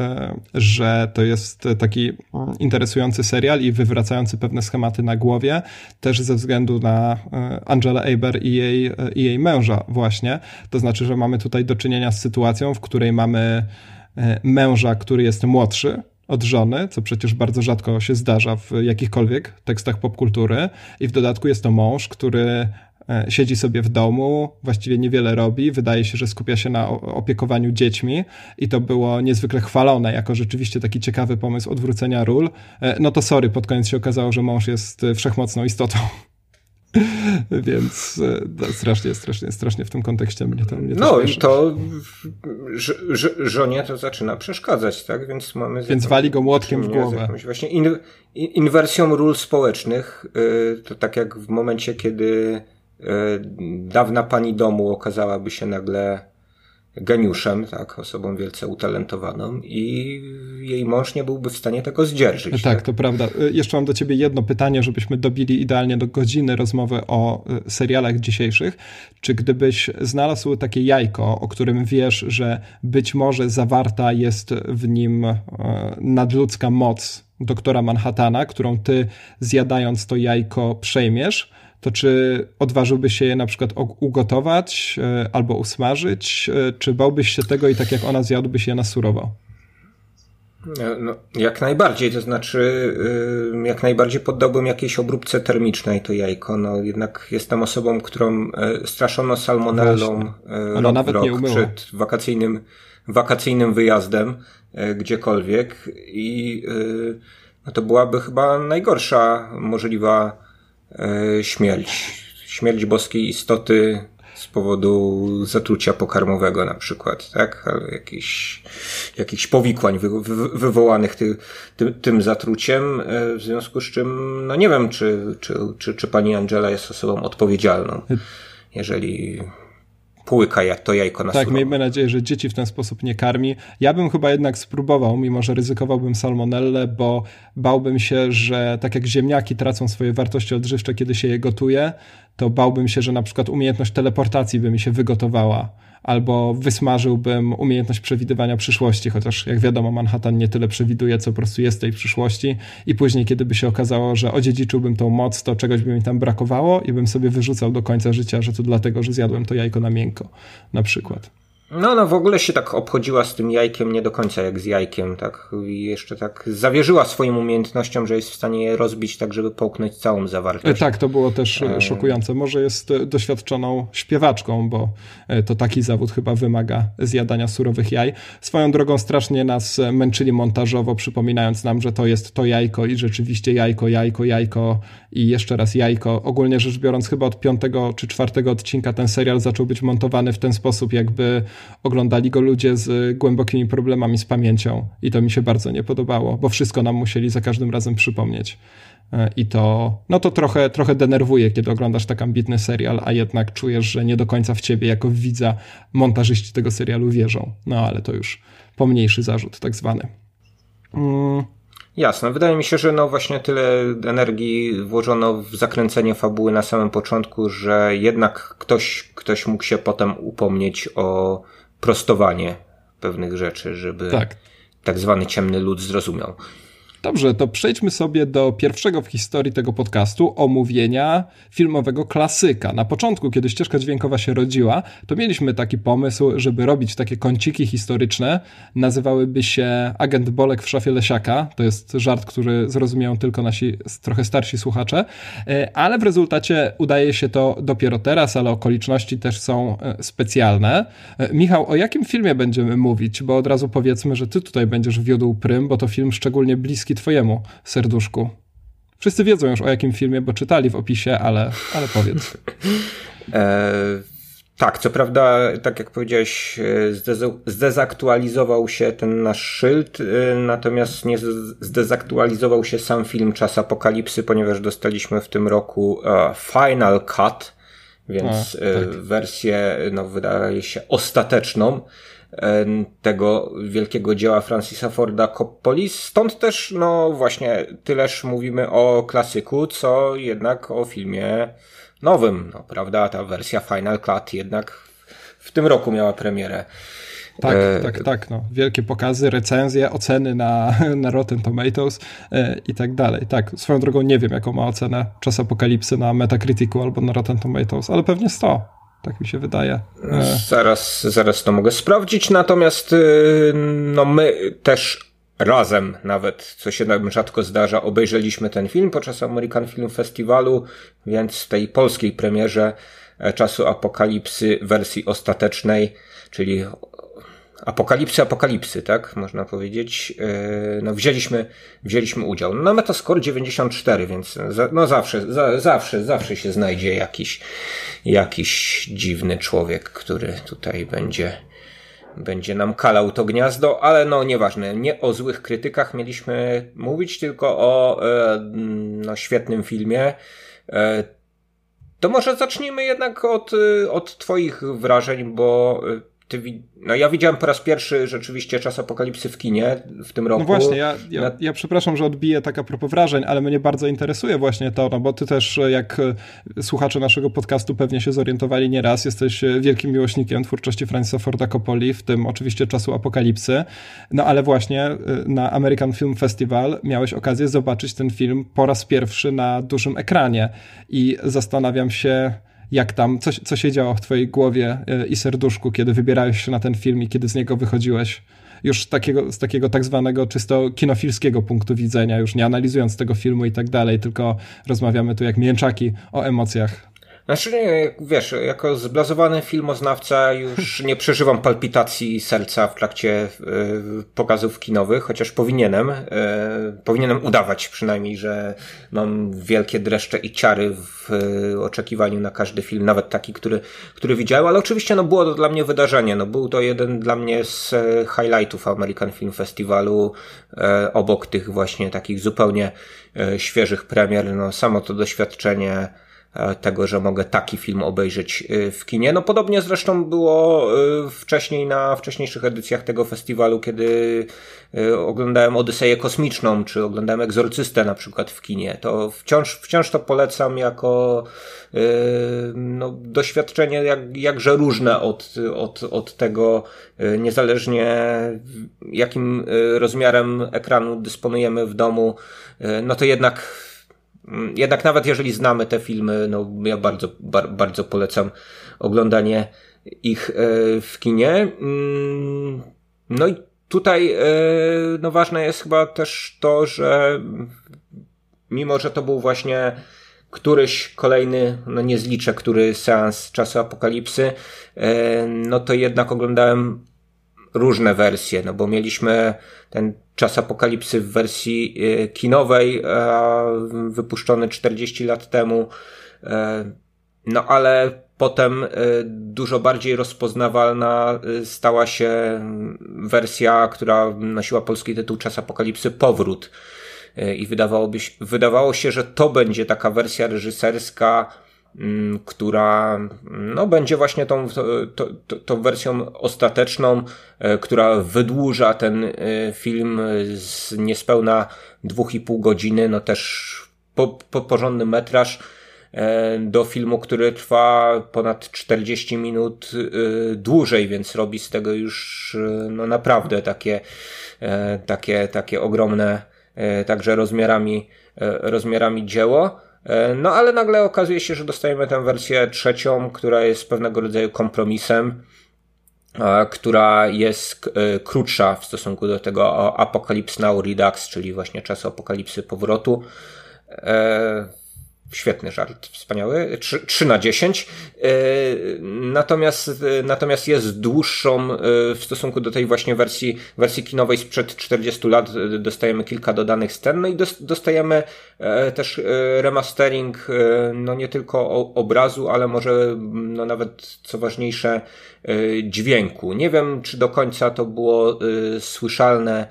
że to jest taki interesujący serial i wywracający pewne schematy na głowie, też ze względu na Angela Aber i jej, i jej męża właśnie. To znaczy, że mamy tutaj do czynienia z sytuacją, w której mamy e, męża, który jest młodszy od żony, co przecież bardzo rzadko się zdarza w jakichkolwiek tekstach popkultury i w dodatku jest to mąż, który e, siedzi sobie w domu, właściwie niewiele robi, wydaje się, że skupia się na opiekowaniu dziećmi i to było niezwykle chwalone jako rzeczywiście taki ciekawy pomysł odwrócenia ról. E, no to sorry, pod koniec się okazało, że mąż jest wszechmocną istotą. <laughs> Więc no, strasznie, strasznie, strasznie w tym kontekście mnie to mnie No i to żonie to zaczyna przeszkadzać, tak? Więc mamy... Więc wali go młotkiem w głowę. Właśnie in, inwersją ról społecznych, y, to tak jak w momencie, kiedy y, dawna pani domu okazałaby się nagle geniuszem, tak, osobą wielce utalentowaną i jej mąż nie byłby w stanie tego zdzierżyć. Tak, tak, to prawda. Y, jeszcze mam do ciebie jedno pytanie, żebyśmy dobili idealnie do godziny rozmowy o y, serialach dzisiejszych. Czy gdybyś znalazł takie jajko, o którym wiesz, że być może zawarta jest w nim y, nadludzka moc doktora Manhattana, którą ty zjadając to jajko przejmiesz, to czy odważyłbyś się je na przykład ugotować e, albo usmażyć, e, czy bałbyś się tego i tak jak ona zjadłbyś je na surowo? No, jak najbardziej, to znaczy jak najbardziej poddałbym jakiejś obróbce termicznej to jajko. No jednak jestem osobą, którą e, straszono salmonellą rok nawet rok nie przed wakacyjnym, wakacyjnym wyjazdem gdziekolwiek i no to byłaby chyba najgorsza możliwa E, śmierć. Śmierć boskiej istoty z powodu zatrucia pokarmowego na przykład, tak? Jakichś, jakichś powikłań wy, wy, wywołanych ty, ty, tym zatruciem, e, w związku z czym, no nie wiem, czy, czy, czy, czy pani Angela jest osobą odpowiedzialną, jeżeli płyka jak to jajko na Tak, surowo. miejmy nadzieję, że dzieci w ten sposób nie karmi. Ja bym chyba jednak spróbował, mimo że ryzykowałbym salmonellę, bo bałbym się, że tak jak ziemniaki tracą swoje wartości odżywcze, kiedy się je gotuje, to bałbym się, że na przykład umiejętność teleportacji by mi się wygotowała albo wysmażyłbym umiejętność przewidywania przyszłości, chociaż jak wiadomo, Manhattan nie tyle przewiduje, co po prostu jest tej przyszłości i później, kiedy by się okazało, że odziedziczyłbym tą moc, to czegoś by mi tam brakowało i bym sobie wyrzucał do końca życia, że to dlatego, że zjadłem to jajko na miękko, na przykład. No, no w ogóle się tak obchodziła z tym jajkiem nie do końca jak z jajkiem, tak i jeszcze tak zawierzyła swoim umiejętnościom, że jest w stanie je rozbić tak, żeby połknąć całą zawartość. Tak, to było też e... szokujące. Może jest doświadczoną śpiewaczką, bo e, to taki zawód chyba wymaga zjadania surowych jaj. Swoją drogą strasznie nas męczyli montażowo, przypominając nam, że to jest to jajko i rzeczywiście jajko, jajko, jajko i jeszcze raz jajko. Ogólnie rzecz biorąc, chyba od piątego czy czwartego odcinka ten serial zaczął być montowany w ten sposób, jakby oglądali go ludzie z głębokimi problemami z pamięcią i to mi się bardzo nie podobało, bo wszystko nam musieli za każdym razem przypomnieć. E, I to, no to trochę, trochę denerwuje, kiedy oglądasz tak ambitny serial, a jednak czujesz, że nie do końca w ciebie, jako widza, montażyści tego serialu wierzą. No ale to już pomniejszy zarzut, tak zwany. Mm. Jasne. Wydaje mi się, że no właśnie tyle energii włożono w zakręcenie fabuły na samym początku, że jednak ktoś, ktoś mógł się potem upomnieć o prostowanie pewnych rzeczy, żeby tak, tak zwany ciemny lud zrozumiał. Dobrze, to przejdźmy sobie do pierwszego w historii tego podcastu omówienia filmowego klasyka. Na początku, kiedy ścieżka dźwiękowa się rodziła, to mieliśmy taki pomysł, żeby robić takie kąciki historyczne. Nazywałyby się Agent Bolek w szafie Lesiaka. To jest żart, który zrozumieją tylko nasi trochę starsi słuchacze, e, ale w rezultacie udaje się to dopiero teraz, ale okoliczności też są e, specjalne. E, Michał, o jakim filmie będziemy mówić? Bo od razu powiedzmy, że ty tutaj będziesz wiódł prym, bo to film szczególnie bliski bliski twojemu serduszku. Wszyscy wiedzą już o jakim filmie, bo czytali w opisie, ale, ale powiedz. <laughs> E, tak, co prawda, tak jak powiedziałeś, e, zdezaktualizował się ten nasz szyld, e, natomiast nie zdezaktualizował się sam film Czas Apokalipsy, ponieważ dostaliśmy w tym roku e, Final Cut, więc A, tak. wersję, no, wydaje się, ostateczną tego wielkiego dzieła Francisa Forda Coppoli. Stąd też, no właśnie, tyleż mówimy o klasyku, co jednak o filmie nowym, no prawda? Ta wersja Final Cut jednak w tym roku miała premierę. Tak, e... tak, tak. No. Wielkie pokazy, recenzje, oceny na, <laughs> na Rotten Tomatoes e, i tak dalej. Tak, swoją drogą nie wiem, jaką ma ocenę Czas Apokalipsy na Metacriticu albo na Rotten Tomatoes, ale pewnie 100. Tak mi się wydaje. E, zaraz, zaraz to mogę sprawdzić, natomiast y, no my też razem nawet, co się nam rzadko zdarza, obejrzeliśmy ten film podczas American Film Festiwalu, więc w tej polskiej premierze e, czasu apokalipsy wersji ostatecznej, czyli apokalipsy, apokalipsy, tak? Można powiedzieć. E, no, wzięliśmy, wzięliśmy udział. No, Metascore 94, więc no zawsze, za, zawsze, zawsze się znajdzie jakiś, jakiś dziwny człowiek, który tutaj będzie, będzie nam kalał to gniazdo, ale no nieważne, nie o złych krytykach mieliśmy mówić, tylko o e, no, świetnym filmie. E, to może zacznijmy jednak od, od Twoich wrażeń, bo ty, no ja widziałem po raz pierwszy rzeczywiście Czas Apokalipsy w kinie w tym roku. No właśnie, ja, ja, ja przepraszam, że odbiję taka propos wrażeń, ale mnie bardzo interesuje właśnie to, no bo ty też, jak e, słuchacze naszego podcastu pewnie się zorientowali nieraz, jesteś e, wielkim miłośnikiem twórczości Francisa Forda Coppoli, w tym oczywiście Czasu Apokalipsy, no ale właśnie e, na American Film Festival miałeś okazję zobaczyć ten film po raz pierwszy na dużym ekranie i zastanawiam się, jak tam, co, co się działo w twojej głowie e, i serduszku, kiedy wybierałeś się na ten film i kiedy z niego wychodziłeś już takiego, z takiego tak zwanego czysto kinofilskiego punktu widzenia, już nie analizując tego filmu i tak dalej, tylko rozmawiamy tu jak mięczaki o emocjach. Znaczy, wiesz, jako zblazowany filmoznawca już nie przeżywam palpitacji serca w trakcie y, pokazów kinowych, chociaż powinienem. Y, powinienem udawać przynajmniej, że mam wielkie dreszcze i ciary w y, oczekiwaniu na każdy film, nawet taki, który, który widziałem, ale oczywiście no, było to dla mnie wydarzenie. No, był to jeden dla mnie z highlightów American Film Festivalu, obok tych właśnie takich zupełnie świeżych premier. No, samo to doświadczenie E, tego, że mogę taki film obejrzeć e, w kinie. No podobnie zresztą było e, wcześniej na wcześniejszych edycjach tego festiwalu, kiedy oglądałem Odyseję Kosmiczną, czy oglądałem Egzorcystę na przykład w kinie. To wciąż, wciąż to polecam jako no, doświadczenie jak, jakże różne od, od, od tego, niezależnie jakim rozmiarem ekranu dysponujemy w domu, no to jednak jednak nawet jeżeli znamy te filmy, no ja bardzo, bar, bardzo polecam oglądanie ich e, w kinie. Mm, no i tutaj e, no ważne jest chyba też to, że mimo, że to był właśnie któryś kolejny, no nie zliczę, który seans czasu apokalipsy, e, no to jednak oglądałem różne wersje, no bo mieliśmy ten czas apokalipsy w wersji e, kinowej, e, wypuszczony 40 lat temu, e, no ale potem dużo bardziej rozpoznawalna stała się wersja, która nosiła polski tytuł Czas apokalipsy Powrót. I wydawałoby, wydawało się, że to będzie taka wersja reżyserska, która no, będzie właśnie tą, to, to, tą wersją ostateczną, e, która wydłuża ten e, film z niespełna dwóch i pół godziny, no też po, po porządny metraż e, do filmu, który trwa ponad 40 minut dłużej, więc robi z tego już no naprawdę takie, takie, takie ogromne, także rozmiarami, rozmiarami dzieło. E, no ale nagle okazuje się, że dostajemy tę wersję trzecią, która jest pewnego rodzaju kompromisem, e, która jest e, krótsza w stosunku do tego Apocalypse Now Redux, czyli właśnie czasu apokalipsy powrotu. Świetny żart, wspaniały. 3, 3 na 10. E, natomiast, e, natomiast jest dłuższą e, w stosunku do tej właśnie wersji, wersji kinowej sprzed 40 lat. Dostajemy kilka dodanych scen, no i dostajemy też remastering, no nie tylko obrazu, ale może no nawet co ważniejsze dźwięku. Nie wiem, czy do końca to było słyszalne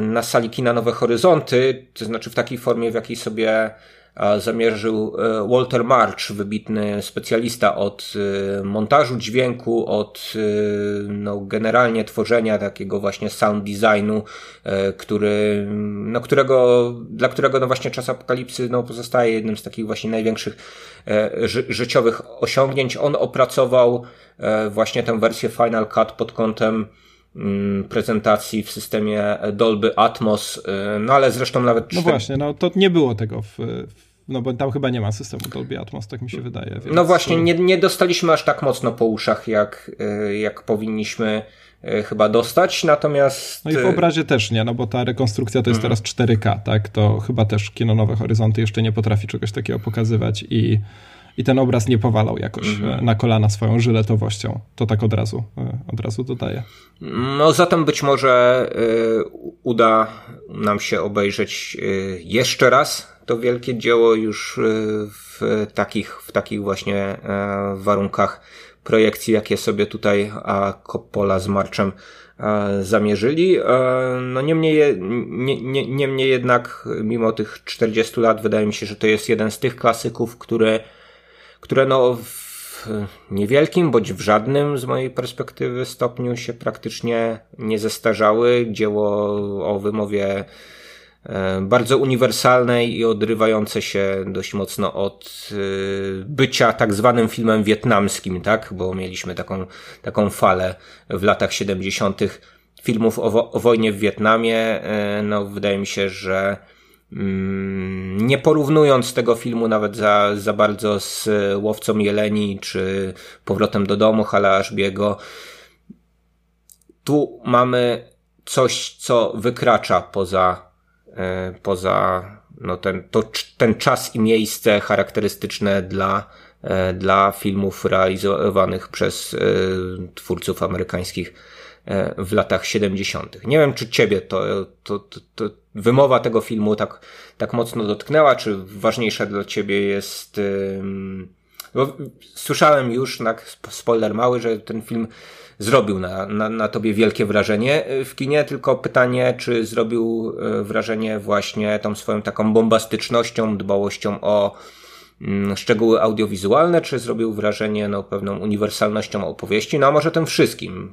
na sali kina Nowe Horyzonty, to znaczy w takiej formie, w jakiej sobie zamierzył e, Walter March, wybitny specjalista od e, montażu dźwięku, od e, no, generalnie tworzenia takiego właśnie sound designu, który, no, którego, dla którego no właśnie czas apokalipsy no, pozostaje jednym z takich właśnie największych ży życiowych osiągnięć. On opracował właśnie tę wersję Final Cut pod kątem mm, prezentacji w systemie Dolby Atmos, no ale zresztą nawet... No właśnie, no to nie było tego w, w no bo tam chyba nie ma systemu Dolby Atmos, tak mi się wydaje. Więc... No właśnie, nie, nie dostaliśmy aż tak mocno po uszach, jak, e, jak powinniśmy e, chyba dostać, natomiast... No i w obrazie też nie, no bo ta rekonstrukcja to jest mhm. teraz 4K, tak? To chyba też Kino Nowe Horyzonty jeszcze nie potrafi czegoś takiego pokazywać i, i ten obraz nie powalał jakoś mhm. na kolana swoją żyletowością. To tak od razu, od razu dodaję. No zatem być może y, uda nam się obejrzeć jeszcze raz to wielkie dzieło już w takich, w takich właśnie e, warunkach projekcji, jakie sobie tutaj Coppola z Marczem e, zamierzyli. E, no niemniej, nie, nie, niemniej jednak, mimo tych 40 lat, wydaje mi się, że to jest jeden z tych klasyków, które, które no w niewielkim bądź w żadnym z mojej perspektywy stopniu się praktycznie nie zestarzały. Dzieło o wymowie e, bardzo uniwersalnej i odrywające się dość mocno od e, bycia tak zwanym filmem wietnamskim, tak? Bo mieliśmy taką, taką falę w latach 70. filmów o, wo o wojnie w Wietnamie. E, no, wydaje mi się, że nie porównując tego filmu nawet za, za bardzo z Łowcą Jeleni czy Powrotem do domu Hala Ashbiego, tu mamy coś, co wykracza poza, e, poza no ten, to, ten czas i miejsce charakterystyczne dla, e, dla filmów realizowanych przez e, twórców amerykańskich w latach 70. Nie wiem, czy ciebie to, to, to, to wymowa tego filmu tak, tak mocno dotknęła, czy ważniejsza dla ciebie jest. Bo słyszałem już, na spoiler mały, że ten film zrobił na, na, na tobie wielkie wrażenie w kinie, tylko pytanie, czy zrobił e, wrażenie właśnie tą swoją taką bombastycznością, dbałością o mm, szczegóły audiowizualne, czy zrobił wrażenie no, pewną uniwersalnością opowieści, no a może tym wszystkim.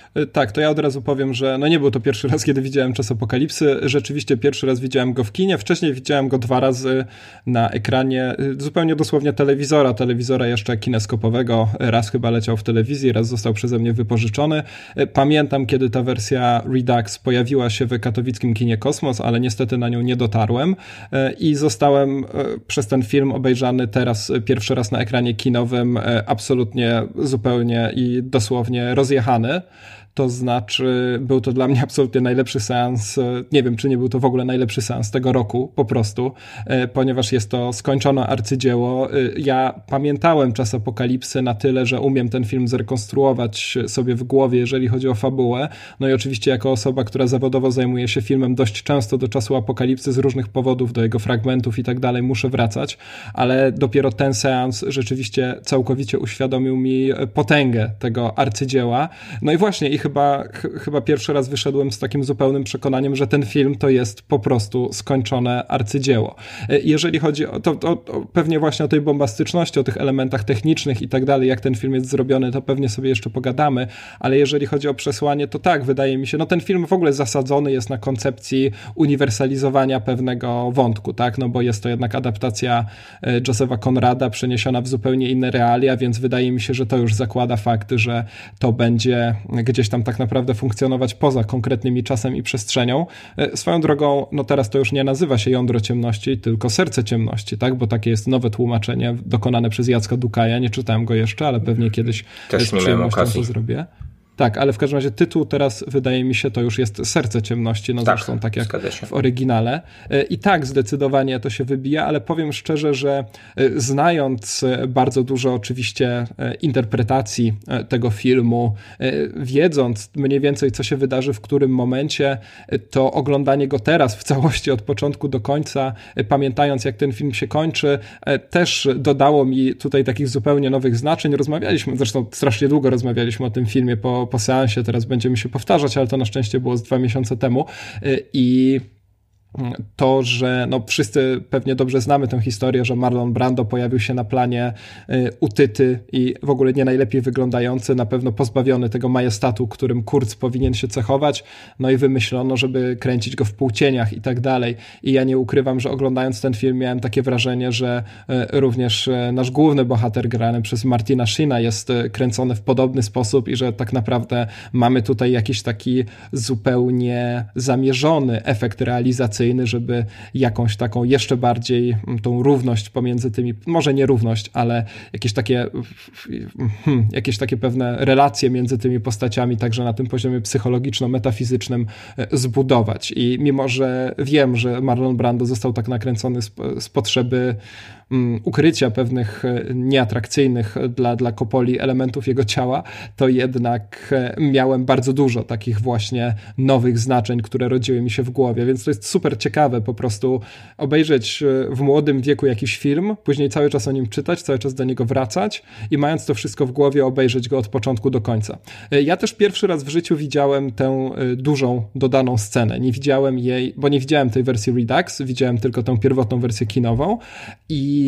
E, tak, to ja od razu powiem, że no nie był to pierwszy raz, kiedy widziałem Czas Apokalipsy. Rzeczywiście pierwszy raz widziałem go w kinie. Wcześniej widziałem go dwa razy na ekranie e, zupełnie dosłownie telewizora, telewizora jeszcze kineskopowego. Raz chyba leciał w telewizji, raz został przeze mnie wypożyczony. E, pamiętam, kiedy ta wersja Redux pojawiła się w katowickim kinie Kosmos, ale niestety na nią nie dotarłem i zostałem przez ten film obejrzany teraz pierwszy raz na ekranie kinowym absolutnie zupełnie i dosłownie rozjechany to znaczy był to dla mnie absolutnie najlepszy seans, e, nie wiem czy nie był to w ogóle najlepszy seans tego roku, po prostu, e, ponieważ jest to skończone arcydzieło. E, ja pamiętałem czas apokalipsy na tyle, że umiem ten film zrekonstruować sobie w głowie, jeżeli chodzi o fabułę. No i oczywiście jako osoba, która zawodowo zajmuje się filmem dość często do czasu apokalipsy z różnych powodów, do jego fragmentów i tak dalej, muszę wracać, ale dopiero ten seans rzeczywiście całkowicie uświadomił mi potęgę tego arcydzieła. No i właśnie, ich chyba, ch chyba pierwszy raz wyszedłem z takim zupełnym przekonaniem, że ten film to jest po prostu skończone arcydzieło. E, jeżeli chodzi o to, to, to pewnie właśnie o tej bombastyczności, o tych elementach technicznych i tak dalej, jak ten film jest zrobiony, to pewnie sobie jeszcze pogadamy, ale jeżeli chodzi o przesłanie, to tak, wydaje mi się, no ten film w ogóle zasadzony jest na koncepcji uniwersalizowania pewnego wątku, tak, no bo jest to jednak adaptacja e, Josepha Conrada przeniesiona w zupełnie inne realia, więc wydaje mi się, że to już zakłada fakt, że to będzie gdzieś tam tak naprawdę funkcjonować poza konkretnymi czasem i przestrzenią. E, swoją drogą, no teraz to już nie nazywa się jądro ciemności, tylko serce ciemności, tak? Bo takie jest nowe tłumaczenie dokonane przez Jacka Dukaja. Nie czytałem go jeszcze, ale pewnie kiedyś Też z przyjemnością to zrobię. Tak, ale w każdym razie tytuł teraz wydaje mi się to już jest Serce Ciemności, no tak, zresztą tak jak w oryginale. E, I tak zdecydowanie to się wybija, ale powiem szczerze, że e, znając e, bardzo dużo oczywiście interpretacji tego filmu, wiedząc mniej więcej co się wydarzy w którym momencie, to oglądanie go teraz w całości od początku do końca, pamiętając jak ten film się kończy, też dodało mi tutaj takich zupełnie nowych znaczeń. Rozmawialiśmy, zresztą strasznie długo rozmawialiśmy o tym filmie po, po seansie, teraz będziemy się powtarzać, ale to na szczęście było z dwa miesiące temu. Y, i to, że no wszyscy pewnie dobrze znamy tę historię, że Marlon Brando pojawił się na planie y, utyty i w ogóle nie najlepiej wyglądający, na pewno pozbawiony tego majestatu, którym Kurz powinien się cechować, no i wymyślono, żeby kręcić go w półcieniach i tak dalej. I ja nie ukrywam, że oglądając ten film miałem takie wrażenie, że y, również y, nasz główny bohater grany przez Martina Sheena jest kręcony w podobny sposób i że tak naprawdę mamy tutaj jakiś taki zupełnie zamierzony efekt realizacyjny żeby jakąś taką jeszcze bardziej mm, tą równość pomiędzy tymi, może nie równość, ale jakieś takie, hmm, jakieś takie pewne relacje między tymi postaciami, także na tym poziomie psychologiczno-metafizycznym e, zbudować. I mimo, że wiem, że Marlon Brando został tak nakręcony z, z potrzeby ukrycia pewnych e, nieatrakcyjnych dla, dla Kopoli elementów jego ciała, to jednak e, miałem bardzo dużo takich właśnie nowych znaczeń, które rodziły mi się w głowie, więc to jest super ciekawe po prostu obejrzeć e, w młodym wieku jakiś film, później cały czas o nim czytać, cały czas do niego wracać i mając to wszystko w głowie, obejrzeć go od początku do końca. Ja też pierwszy raz w życiu widziałem tę dużą dodaną scenę. Nie widziałem jej, bo nie widziałem tej wersji Redux, widziałem tylko tę pierwotną wersję kinową i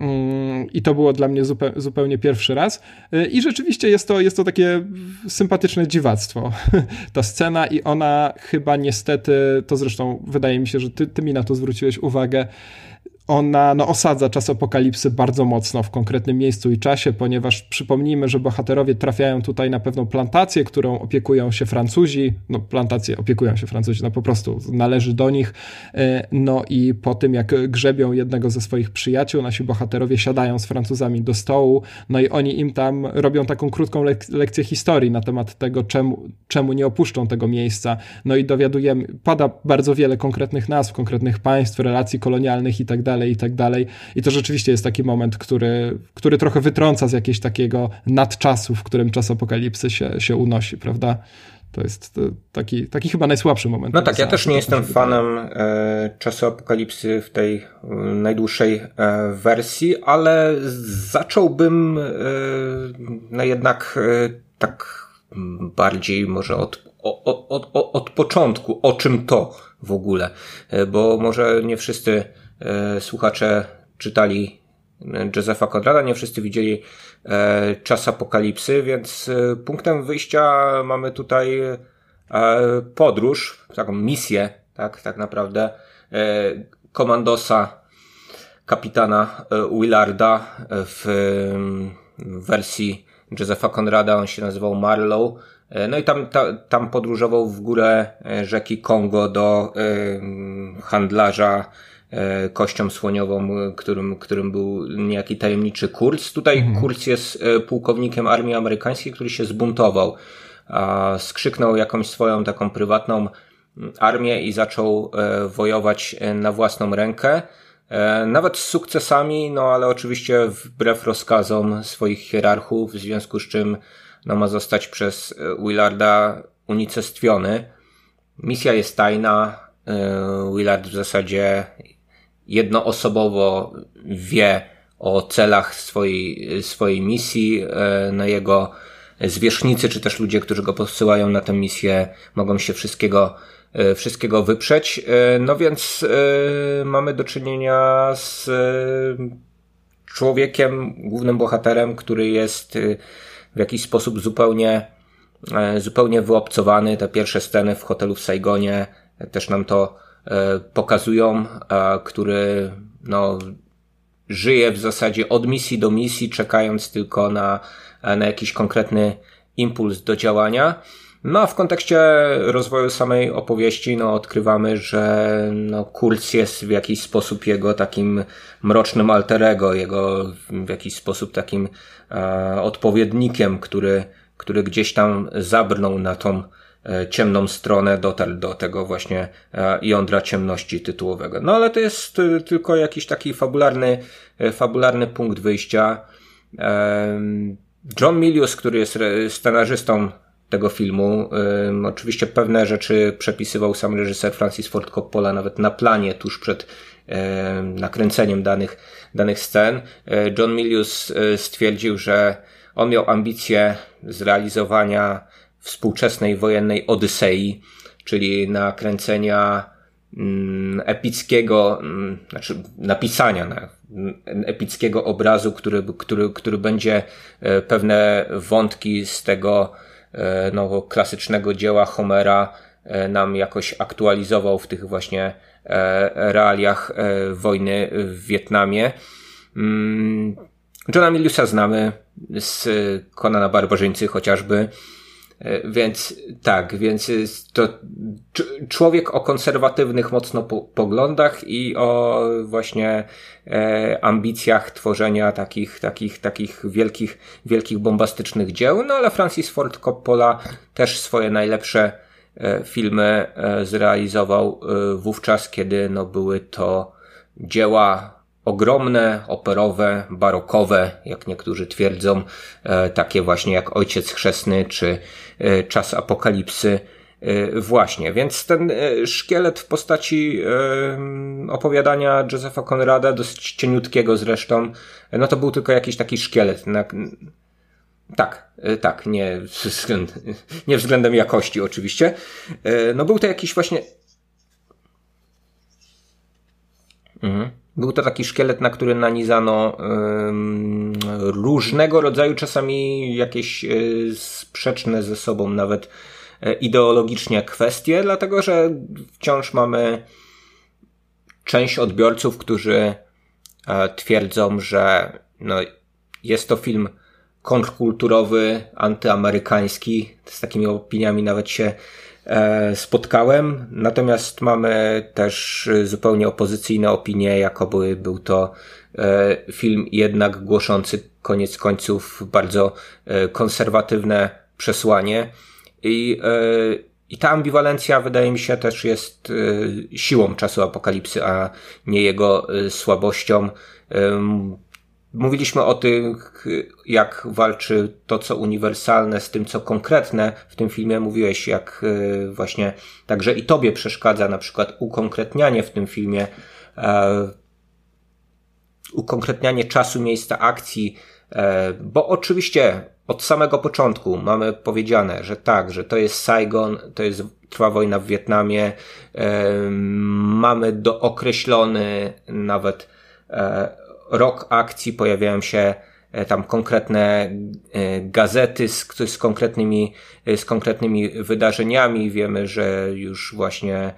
Mm, I to było dla mnie zupełnie pierwszy raz. Y, I rzeczywiście jest to, jest to takie sympatyczne dziwactwo. <laughs> Ta scena i ona chyba niestety, to zresztą wydaje mi się, że ty, ty mi na to zwróciłeś uwagę, ona no, osadza czas apokalipsy bardzo mocno w konkretnym miejscu i czasie, ponieważ przypomnijmy, że bohaterowie trafiają tutaj na pewną plantację, którą opiekują się Francuzi. No, plantację opiekują się Francuzi, no po prostu należy do nich. E, no i po tym, jak grzebią jednego ze swoich przyjaciół, nasi bohaterowie siadają z Francuzami do stołu, no i oni im tam robią taką krótką lek lekcję historii na temat tego, czemu, czemu nie opuszczą tego miejsca. No i dowiadujemy, pada bardzo wiele konkretnych nazw, konkretnych państw, relacji kolonialnych i tak dalej dalej, i tak dalej. I to rzeczywiście jest taki moment, który, który trochę wytrąca z jakiegoś takiego nadczasu, w którym czas apokalipsy się, się unosi, prawda? To jest taki, taki chyba najsłabszy moment. No tak, ja też nie jestem fanem e, czasu apokalipsy w tej e, najdłuższej e, wersji, ale zacząłbym e, no jednak e, tak bardziej może od, od, od, od początku, o czym to w ogóle, e, bo może nie wszyscy E, słuchacze czytali e, Josepha Conrada, nie wszyscy widzieli e, Czas Apokalipsy, więc punktem wyjścia mamy tutaj podróż, taką misję, tak, tak naprawdę, komandosa kapitana Willarda w wersji Josepha Conrada, on się nazywał Marlow, no i tam, ta, tam podróżował w górę rzeki Kongo do handlarza E, kością słoniową, którym, którym był niejaki tajemniczy Kurz. Tutaj mhm. Kurz jest e, pułkownikiem armii amerykańskiej, który się zbuntował. Skrzyknął jakąś swoją taką prywatną armię i zaczął e, wojować na własną rękę. Nawet z sukcesami, no ale oczywiście wbrew rozkazom swoich hierarchów, w związku z czym no, ma zostać przez Willarda unicestwiony. Misja jest tajna. Willard w zasadzie jednoosobowo wie o celach swojej, swojej misji, e, na jego zwierzchnicy, czy też ludzie, którzy go posyłają na tę misję, mogą się wszystkiego, e, wszystkiego wyprzeć. E, no więc mamy do czynienia z człowiekiem, głównym bohaterem, który jest w jakiś sposób zupełnie, zupełnie wyobcowany. Te pierwsze sceny w hotelu w Saigonie też nam to pokazują, który no, żyje w zasadzie od misji do misji, czekając tylko na, na jakiś konkretny impuls do działania. No a w kontekście rozwoju samej opowieści, no odkrywamy, że no, Kurz jest w jakiś sposób jego takim mrocznym alterego, jego w jakiś sposób takim e, odpowiednikiem, który, który gdzieś tam zabrnął na tą E, ciemną stronę, dotarł do tego właśnie e, jądra ciemności tytułowego. No ale to jest e, tylko jakiś taki fabularny, fabularny punkt wyjścia. John Milius, który jest scenarzystą tego filmu. oczywiście pewne rzeczy przepisywał sam reżyser Francis Ford Coppola nawet na planie tuż przed nakręceniem danych, danych scen. John Milius stwierdził, że on miał ambicje zrealizowania współczesnej wojennej Odysei, czyli nakręcenia mm, epickiego, mm, znaczy napisania na mm, epickiego obrazu, który, który, który będzie e, pewne wątki z tego no, klasycznego dzieła Homera e, nam jakoś aktualizował w tych właśnie realiach wojny w Wietnamie. Johna Miliusa znamy z Konana Barbarzyńcy chociażby. E, więc tak, więc to człowiek o konserwatywnych mocno poglądach i o właśnie e, ambicjach tworzenia takich, takich, takich wielkich, wielkich bombastycznych dzieł. No ale Francis Ford Coppola też swoje najlepsze e, filmy zrealizował wówczas, kiedy no były to dzieła ogromne, operowe, barokowe, jak niektórzy twierdzą, e, takie właśnie jak Ojciec Chrzestny czy e, Czas Apokalipsy. E, właśnie, więc ten szkielet w postaci opowiadania Josepha Conrada, dosyć cieniutkiego zresztą, no to był tylko jakiś taki szkielet. Tak, tak, nie, <laughs> nie względem jakości oczywiście. No był to jakiś właśnie. Mhm. Był to taki szkielet, na który nanizano różnego rodzaju, czasami jakieś sprzeczne ze sobą nawet ideologicznie kwestie, dlatego że wciąż mamy część odbiorców, którzy twierdzą, że no, jest to film kontrkulturowy, antyamerykański. Z takimi opiniami nawet się e, spotkałem. Natomiast mamy też zupełnie opozycyjne opinie, jakoby był to e, film jednak głoszący koniec końców bardzo e, konserwatywne przesłanie. I, i ta ambiwalencja wydaje mi się też jest siłą czasu apokalipsy, a nie jego słabością. Mówiliśmy o tym, jak walczy to, co uniwersalne z tym, co konkretne. W tym filmie mówiłeś, jak e, właśnie także i tobie przeszkadza na przykład ukonkretnianie w tym filmie, e, ukonkretnianie czasu, miejsca akcji, e, bo oczywiście od samego początku mamy powiedziane, że tak, że to jest Saigon, to jest trwa wojna w Wietnamie, mamy dookreślony nawet rok akcji pojawiają się e, tam konkretne e, gazety z, z, konkretnymi, e, z konkretnymi wydarzeniami. Wiemy, że już właśnie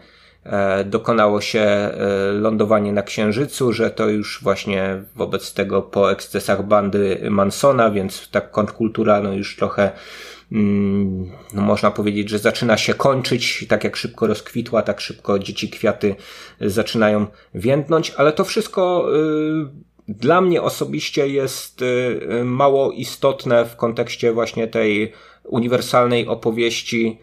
dokonało się lądowanie na Księżycu, że to już właśnie wobec tego po ekscesach bandy Mansona, więc ta kontrkultura no już trochę mm, no można powiedzieć, że zaczyna się kończyć, tak jak szybko rozkwitła, tak szybko dzieci kwiaty zaczynają więdnąć, ale to wszystko dla mnie osobiście jest y, y, mało istotne w kontekście właśnie tej uniwersalnej opowieści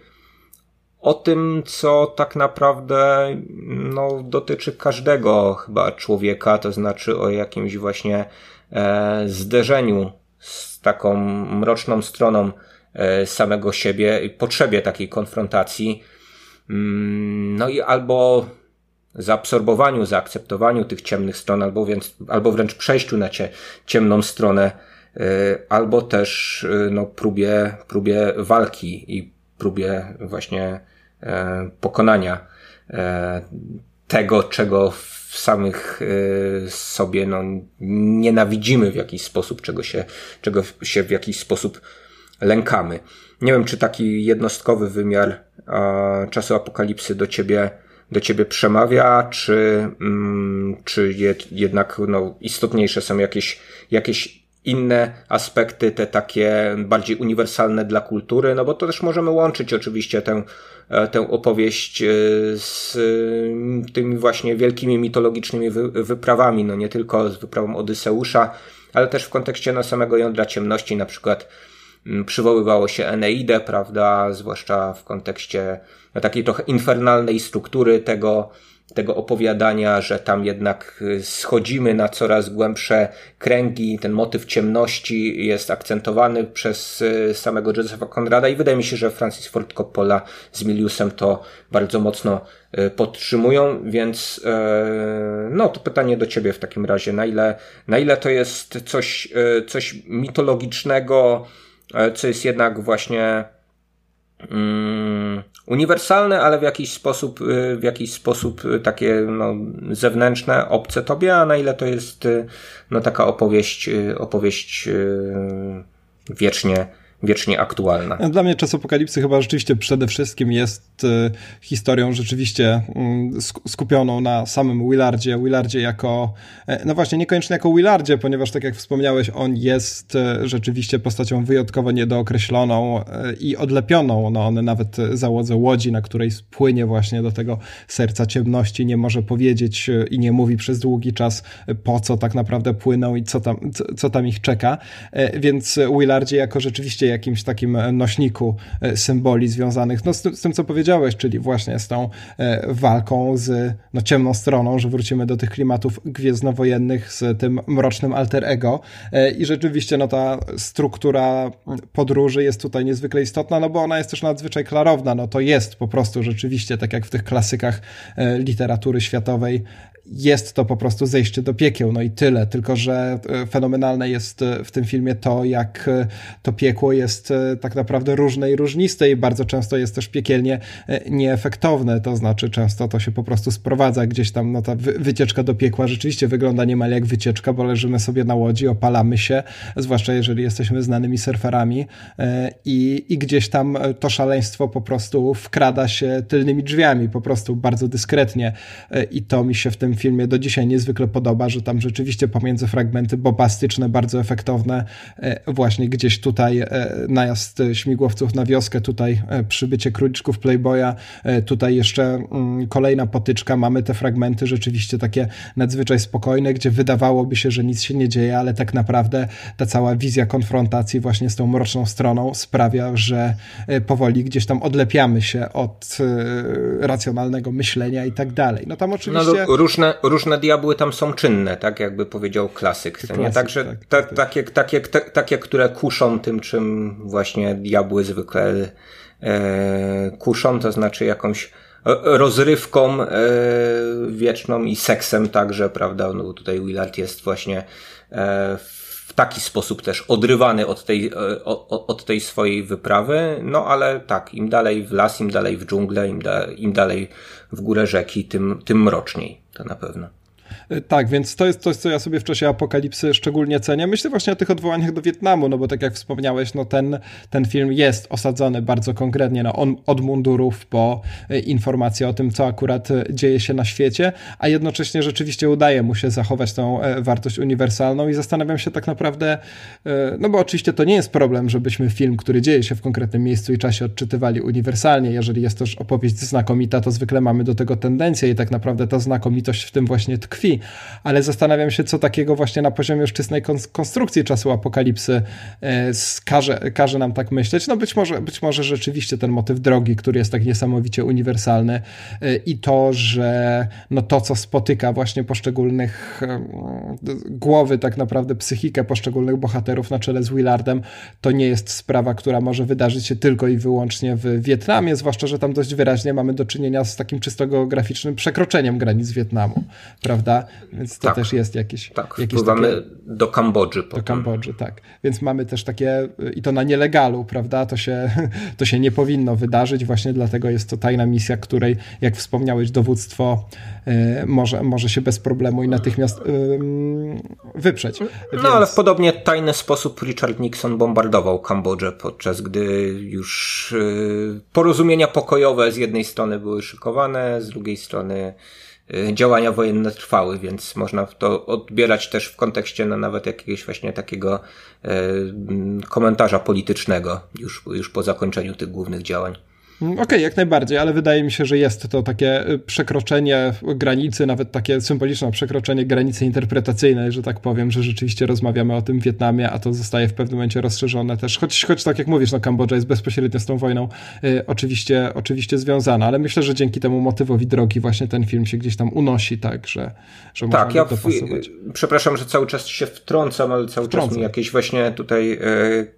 o tym, co tak naprawdę no, dotyczy każdego chyba człowieka, to znaczy o jakimś właśnie e, zderzeniu z taką mroczną stroną e, samego siebie i potrzebie takiej konfrontacji. Mm, no i albo zaabsorbowaniu, zaakceptowaniu tych ciemnych stron, albo, więc, albo wręcz przejściu na cie, ciemną stronę, y, albo też y, no, próbie, próbie walki i próbie właśnie e, pokonania e, tego, czego w samych e, sobie no, nienawidzimy w jakiś sposób, czego się, czego się w jakiś sposób lękamy. Nie wiem, czy taki jednostkowy wymiar czasu apokalipsy do ciebie do ciebie przemawia, czy, mm, czy jednak no, istotniejsze są jakieś, jakieś inne aspekty, te takie bardziej uniwersalne dla kultury, no bo to też możemy łączyć oczywiście tę, e, tę opowieść e, z mm, tymi właśnie wielkimi mitologicznymi wyprawami, no nie tylko z wyprawą Odyseusza, ale też w kontekście no, samego jądra ciemności, na przykład mm, przywoływało się Eneidę, prawda, zwłaszcza w kontekście takiej trochę infernalnej struktury tego, tego opowiadania, że tam jednak y, schodzimy na coraz głębsze kręgi, ten motyw ciemności jest akcentowany przez y, samego Josepha Conrada i wydaje mi się, że Francis Ford Coppola z Miliusem to bardzo mocno y, podtrzymują, więc no to pytanie do ciebie w takim razie, na ile, na ile to jest coś, coś mitologicznego, co jest jednak właśnie uniwersalne, ale w jakiś sposób, y, w jakiś sposób y, takie no, zewnętrzne, obce tobie, a na ile to jest y, no, taka opowieść, opowieść wiecznie wiecznie aktualna. Dla mnie czas apokalipsy chyba rzeczywiście przede wszystkim jest y, historią rzeczywiście y, skupioną na samym Willardzie. Willardzie jako, y, no właśnie, niekoniecznie jako Willardzie, ponieważ tak jak wspomniałeś, on jest e, rzeczywiście postacią wyjątkowo niedookreśloną i odlepioną. No on nawet załodze łodzi, na której spłynie właśnie do tego serca ciemności, nie może powiedzieć i nie mówi przez długi czas po co tak naprawdę płyną i co tam, co, co tam ich czeka. Więc Willardzie jako rzeczywiście jakimś takim e, nośniku e, symboli związanych no, z, z tym, co powiedziałeś, czyli właśnie z tą e, walką z no, ciemną stroną, że wrócimy do tych klimatów gwiezdnowojennych z tym mrocznym alter ego. I rzeczywiście no, ta struktura podróży jest tutaj niezwykle istotna, no bo ona jest też nadzwyczaj klarowna, no to jest po prostu rzeczywiście, tak jak w tych klasykach literatury światowej, jest to po prostu zejście do piekieł, no i tyle. Tylko, że e, fenomenalne jest e, w tym filmie to, jak e, to piekło jest tak naprawdę różne i różniste i bardzo często jest też piekielnie nieefektowne, to znaczy często to się po prostu sprowadza gdzieś tam, no ta wycieczka do piekła rzeczywiście wygląda niemal jak wycieczka, bo leżymy sobie na łodzi, opalamy się, zwłaszcza jeżeli jesteśmy znanymi surferami i, i gdzieś tam to szaleństwo po prostu wkrada się tylnymi drzwiami, po prostu bardzo dyskretnie i to mi się w tym filmie do dzisiaj niezwykle podoba, że tam rzeczywiście pomiędzy fragmenty bombastyczne, bardzo efektowne, e, właśnie gdzieś tutaj e, najazd śmigłowców na wioskę, tutaj e, przybycie króliczków Playboya, tutaj jeszcze mm, kolejna potyczka, mamy te fragmenty rzeczywiście takie nadzwyczaj spokojne, gdzie wydawałoby się, że nic się nie dzieje, ale tak naprawdę ta cała wizja konfrontacji właśnie z tą mroczną stroną sprawia, że powoli gdzieś tam odlepiamy się od racjonalnego myślenia i tak dalej. No tam oczywiście... No, różne, różne diabły tam są czynne, tak jakby powiedział klasyk. klasyk? Także tak, ta, tak. Takie, takie, takie, które kuszą tym, czym właśnie diabły zwykle e, kuszą, to znaczy jakąś rozrywką e, wieczną i seksem także, prawda? No tutaj Willard jest właśnie e, w taki sposób też odrywany od tej, e, od, od tej swojej wyprawy, no ale tak, im dalej w las, im dalej w dżunglę, im, da, im dalej w górę rzeki, tym, tym mroczniej, to na pewno. E, tak, więc to jest coś, co ja sobie w czasie apokalipsy szczególnie cenię. Myślę właśnie o tych odwołaniach do Wietnamu, no bo tak jak wspomniałeś, no ten, ten film jest osadzony bardzo konkretnie no on, od mundurów po e, informacje o tym, co akurat e, dzieje się na świecie, a jednocześnie rzeczywiście udaje mu się zachować tą wartość uniwersalną i zastanawiam się tak naprawdę, no bo oczywiście to nie jest problem, żebyśmy film, który dzieje się w konkretnym miejscu i czasie odczytywali uniwersalnie. Jeżeli jest też opowieść znakomita, to zwykle mamy do tego tendencję i tak naprawdę ta znakomitość w tym właśnie tkwi ale zastanawiam się, co takiego właśnie na poziomie już czystej konstrukcji czasu apokalipsy e, każe, każe nam tak myśleć. No być może, być może rzeczywiście ten motyw drogi, który jest tak niesamowicie uniwersalny e, i to, że no to, co spotyka właśnie poszczególnych głowy, tak naprawdę psychikę poszczególnych bohaterów na czele z Willardem, to nie jest sprawa, która może wydarzyć się tylko i wyłącznie w Wietnamie, zwłaszcza, że tam dość wyraźnie mamy do czynienia z takim czysto geograficznym przekroczeniem granic Wietnamu, prawda? Więc to tak, też jest jakieś. Tak, jakieś wpływamy takie, do Kambodży. Potem. Do Kambodży, tak. Więc mamy też takie, i to na nielegalu, prawda? To się, <laughs> to się nie powinno wydarzyć, właśnie dlatego jest to tajna misja, której, jak wspomniałeś, dowództwo y, może, może się bez problemu i natychmiast y, wyprzeć. No Więc... ale w podobnie tajny sposób Richard Nixon bombardował Kambodżę, podczas gdy już y, porozumienia pokojowe z jednej strony były szykowane, z drugiej strony Y, działania wojenne trwały, więc można to odbierać też w kontekście no, nawet jakiegoś właśnie takiego e, komentarza politycznego już, już po zakończeniu tych głównych działań. Mm, okej, okay, jak najbardziej, ale wydaje mi się, że jest to takie y, przekroczenie granicy, nawet takie symboliczne przekroczenie granicy interpretacyjnej, że tak powiem, że rzeczywiście rozmawiamy o tym w Wietnamie, a to zostaje w pewnym momencie rozszerzone też, choć, choć tak jak mówisz, no Kambodża jest bezpośrednio z tą wojną y, oczywiście, oczywiście związana, ale myślę, że dzięki temu motywowi drogi właśnie ten film się gdzieś tam unosi, tak, że, że tak, ja dopasować. przepraszam, że cały czas się wtrącam, ale cały Wtrącam. czas mi jakieś właśnie tutaj e,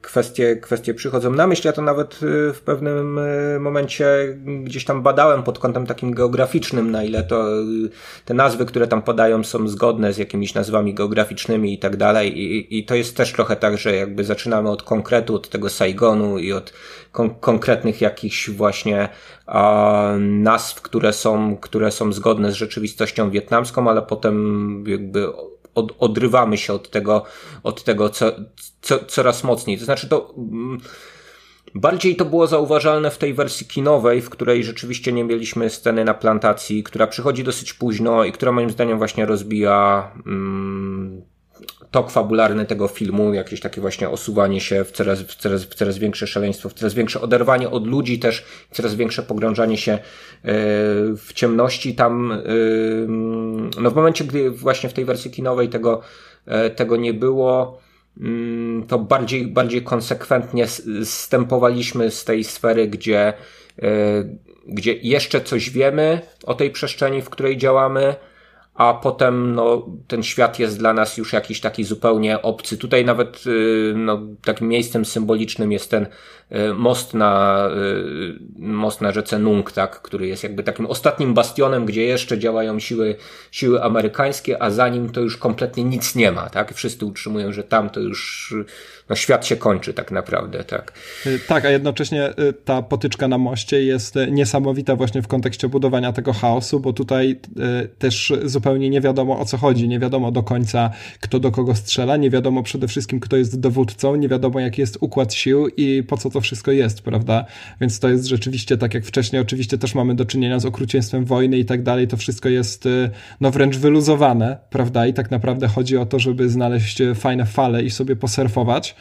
kwestie, kwestie przychodzą na myśl, ja to nawet e, w pewnym e, momencie gdzieś tam badałem pod kątem takim geograficznym, na ile to te nazwy, które tam podają są zgodne z jakimiś nazwami geograficznymi i tak dalej. I, i to jest też trochę tak, że jakby zaczynamy od konkretu, od tego Saigonu i od kon konkretnych jakichś właśnie a, nazw, które są, które są zgodne z rzeczywistością wietnamską, ale potem jakby od, odrywamy się od tego, od tego co, co, coraz mocniej. To znaczy to, mm, Bardziej to było zauważalne w tej wersji kinowej, w której rzeczywiście nie mieliśmy sceny na plantacji, która przychodzi dosyć późno i która moim zdaniem właśnie rozbija mm, tok fabularny tego filmu, jakieś takie właśnie osuwanie się w coraz, w coraz, w coraz większe szaleństwo, w coraz większe oderwanie od ludzi też, coraz większe pogrążanie się e, w ciemności tam, e, no w momencie, gdy właśnie w tej wersji kinowej tego, e, tego nie było, Mm, to bardziej, bardziej konsekwentnie stępowaliśmy z tej sfery, gdzie, e, gdzie jeszcze coś wiemy o tej przestrzeni, w której działamy, a potem no, ten świat jest dla nas już jakiś taki zupełnie obcy. Tutaj nawet y, no, takim miejscem symbolicznym jest ten y, most na, y, most na rzece Nung, tak, który jest jakby takim ostatnim bastionem, gdzie jeszcze działają siły, siły amerykańskie, a za nim to już kompletnie nic nie ma. Tak? Wszyscy utrzymują, że tam to już no, świat się kończy tak naprawdę. Tak, tak a jednocześnie ta potyczka na moście jest niesamowita właśnie w kontekście budowania tego chaosu, bo tutaj też zupełnie nie wiadomo o co chodzi, nie wiadomo do końca kto do kogo strzela, nie wiadomo przede wszystkim kto jest dowódcą, nie wiadomo jaki jest układ sił i po co to wszystko jest, prawda? Więc to jest rzeczywiście tak jak wcześniej, oczywiście też mamy do czynienia z okrucieństwem wojny i tak dalej, to wszystko jest y, no wręcz wyluzowane, prawda? I tak naprawdę chodzi o to, żeby znaleźć fajne fale i sobie posurfować.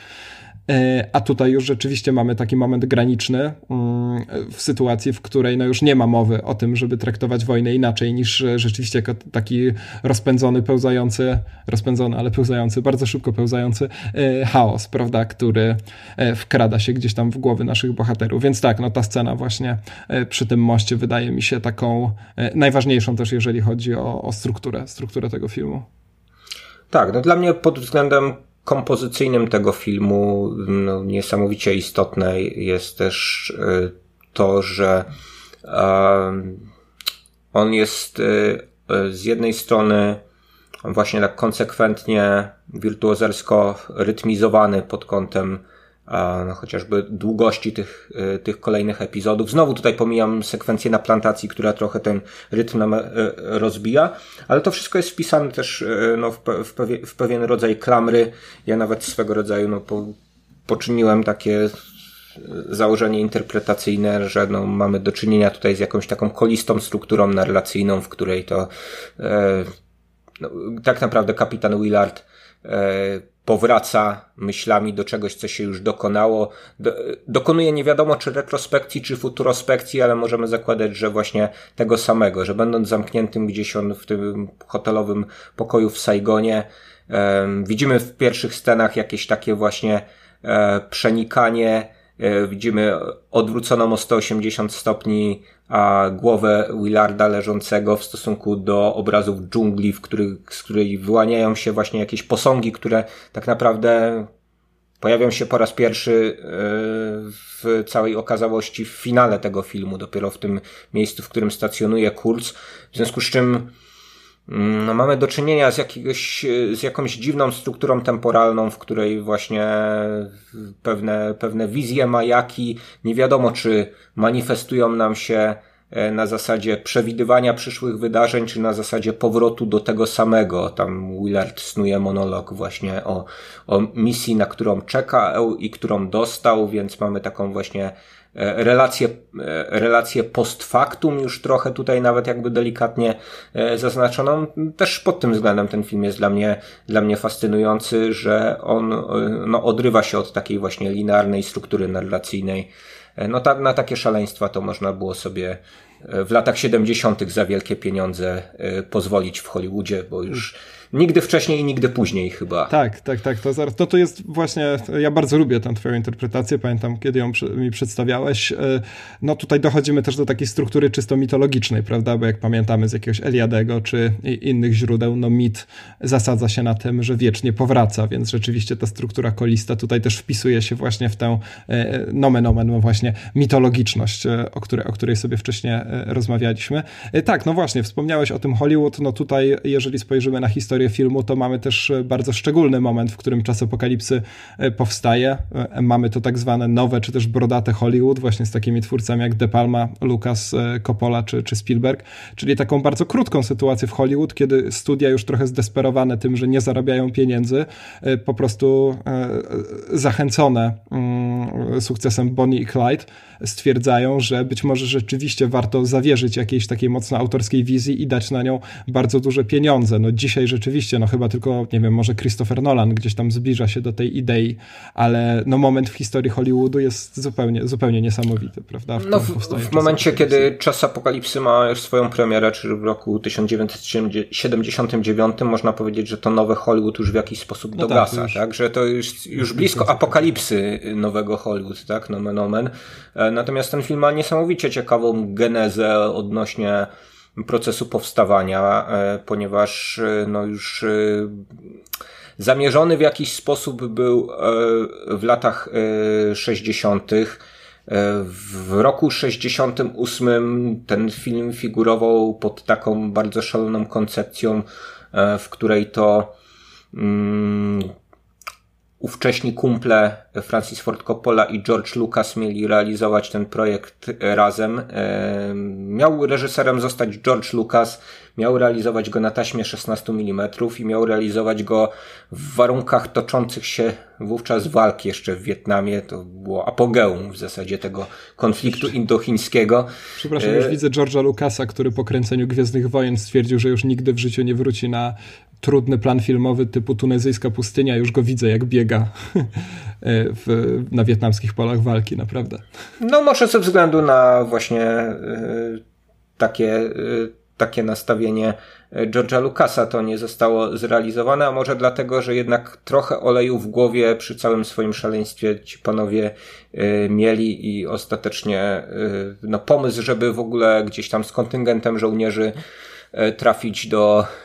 E, a tutaj już rzeczywiście mamy taki moment graniczny mm, w sytuacji, w której no już nie ma mowy o tym, żeby traktować wojnę inaczej niż rzeczywiście jako taki rozpędzony, pełzający, rozpędzony, ale pełzający, bardzo szybko pełzający e, chaos, prawda, który e, wkrada się gdzieś tam w głowy naszych bohaterów. Więc tak, no ta scena właśnie przy tym moście wydaje mi się taką najważniejszą też, jeżeli chodzi o, o strukturę, strukturę tego filmu. Tak, no dla mnie pod względem kompozycyjnym tego filmu no, niesamowicie istotne jest też y, to, że on jest y, y, z jednej strony właśnie tak konsekwentnie, wirtuozersko rytmizowany pod kątem no, chociażby długości tych, e, tych kolejnych epizodów. Znowu tutaj pomijam sekwencję na plantacji, która trochę ten rytm nam e, rozbija, ale to wszystko jest wpisane też e, no, w, w, w pewien rodzaj klamry. Ja nawet swego rodzaju no, po, poczyniłem takie założenie interpretacyjne, że no, mamy do czynienia tutaj z jakąś taką kolistą strukturą narracyjną, w której to e, no, tak naprawdę kapitan Willard e, powraca myślami do czegoś, co się już dokonało. Do, dokonuje nie wiadomo czy retrospekcji, czy futurospekcji, ale możemy zakładać, że właśnie tego samego, że będąc zamkniętym gdzieś on w tym hotelowym pokoju w Saigonie, widzimy w pierwszych scenach jakieś takie właśnie e, przenikanie, widzimy odwróconą o 180 stopni głowę Willarda leżącego w stosunku do obrazów dżungli, w których, z której wyłaniają się właśnie jakieś posągi, które tak naprawdę pojawią się po raz pierwszy e, w całej okazałości w finale tego filmu, dopiero w tym miejscu, w którym stacjonuje Kurz. W związku z czym no, mamy do czynienia z, jakiegoś, z jakąś dziwną strukturą temporalną, w której właśnie pewne, pewne wizje majaki, nie wiadomo czy manifestują nam się e, na zasadzie przewidywania przyszłych wydarzeń, czy na zasadzie powrotu do tego samego. Tam Willard snuje monolog właśnie o, o misji, na którą czeka i którą dostał, więc mamy taką właśnie e, relację, e, relację post factum już trochę tutaj nawet jakby delikatnie zaznaczoną. Też pod tym względem ten film jest dla mnie, dla mnie fascynujący, że on no, odrywa się od takiej właśnie linearnej struktury narracyjnej, E, no ta, na takie szaleństwa to można było sobie e, w latach 70. za wielkie pieniądze e, pozwolić w Hollywoodzie, bo już Nigdy wcześniej i nigdy później chyba. Tak, tak, tak. To, zaraz, to, to jest właśnie, ja bardzo lubię tę twoją interpretację, pamiętam kiedy ją mi przedstawiałeś. E, no tutaj dochodzimy też do takiej struktury czysto mitologicznej, prawda, bo jak pamiętamy z jakiegoś Eliadego czy innych źródeł, no mit zasadza się na tym, że wiecznie powraca, więc rzeczywiście ta struktura kolista tutaj też wpisuje się właśnie w tę e, nomen omen, no właśnie mitologiczność, e, o której, o której sobie wcześniej rozmawialiśmy. Tak, no właśnie, wspomniałeś o tym Hollywood, no tutaj jeżeli spojrzymy na historię historię filmu, to mamy też e, bardzo szczególny moment, w którym czas apokalipsy e, powstaje. E, mamy to tak zwane nowe, czy też brodate Hollywood, właśnie z takimi twórcami jak De Palma, Lucas, Coppola czy, czy Spielberg, czyli taką bardzo krótką sytuację w Hollywood, kiedy studia już trochę zdesperowane tym, że nie zarabiają pieniędzy, po prostu zachęcone mm, sukcesem Bonnie i Clyde, stwierdzają, że być może rzeczywiście warto zawierzyć jakiejś takiej mocno autorskiej wizji i dać na nią bardzo duże pieniądze. No dzisiaj rzeczywiście, no chyba tylko, nie wiem, może Christopher Nolan gdzieś tam zbliża się do tej idei, ale no moment w historii Hollywoodu jest zupełnie, zupełnie niesamowity, prawda? W no w, w momencie, kiedy Czas Apokalipsy ma już swoją premierę, czyli w roku 1979, można powiedzieć, że to nowe Hollywood już w jakiś sposób no dogasa, tak, tak? Że to już, już blisko apokalipsy nowego Hollywood, tak? Nomen omen. E, natomiast ten film ma niesamowicie ciekawą genezę odnośnie procesu powstawania, ponieważ no już zamierzony w jakiś sposób był w latach 60. W roku 68 ten film figurował pod taką bardzo szaloną koncepcją, w której to mm, ówcześni kumple Francis Ford Coppola i George Lucas mieli realizować ten projekt razem. Miał reżyserem zostać George Lucas, miał realizować go na taśmie 16 mm i miał realizować go w warunkach toczących się wówczas walk jeszcze w Wietnamie. To było apogeum w zasadzie tego konfliktu indochińskiego. Przepraszam, już e, widzę George'a Lucasa, który po kręceniu Gwiezdnych Wojen stwierdził, że już nigdy w życiu nie wróci na trudny plan filmowy typu tunezyjska pustynia. Już go widzę, jak biega <laughs> w, na wietnamskich polach walki, naprawdę. No może ze względu na właśnie e, takie e, takie nastawienie e, George'a Lucasa to nie zostało zrealizowane, a może dlatego, że jednak trochę oleju w głowie przy całym swoim szaleństwie ci panowie y, mieli i ostatecznie y, no, pomysł, żeby w ogóle gdzieś tam z kontyngentem żołnierzy y, trafić do E,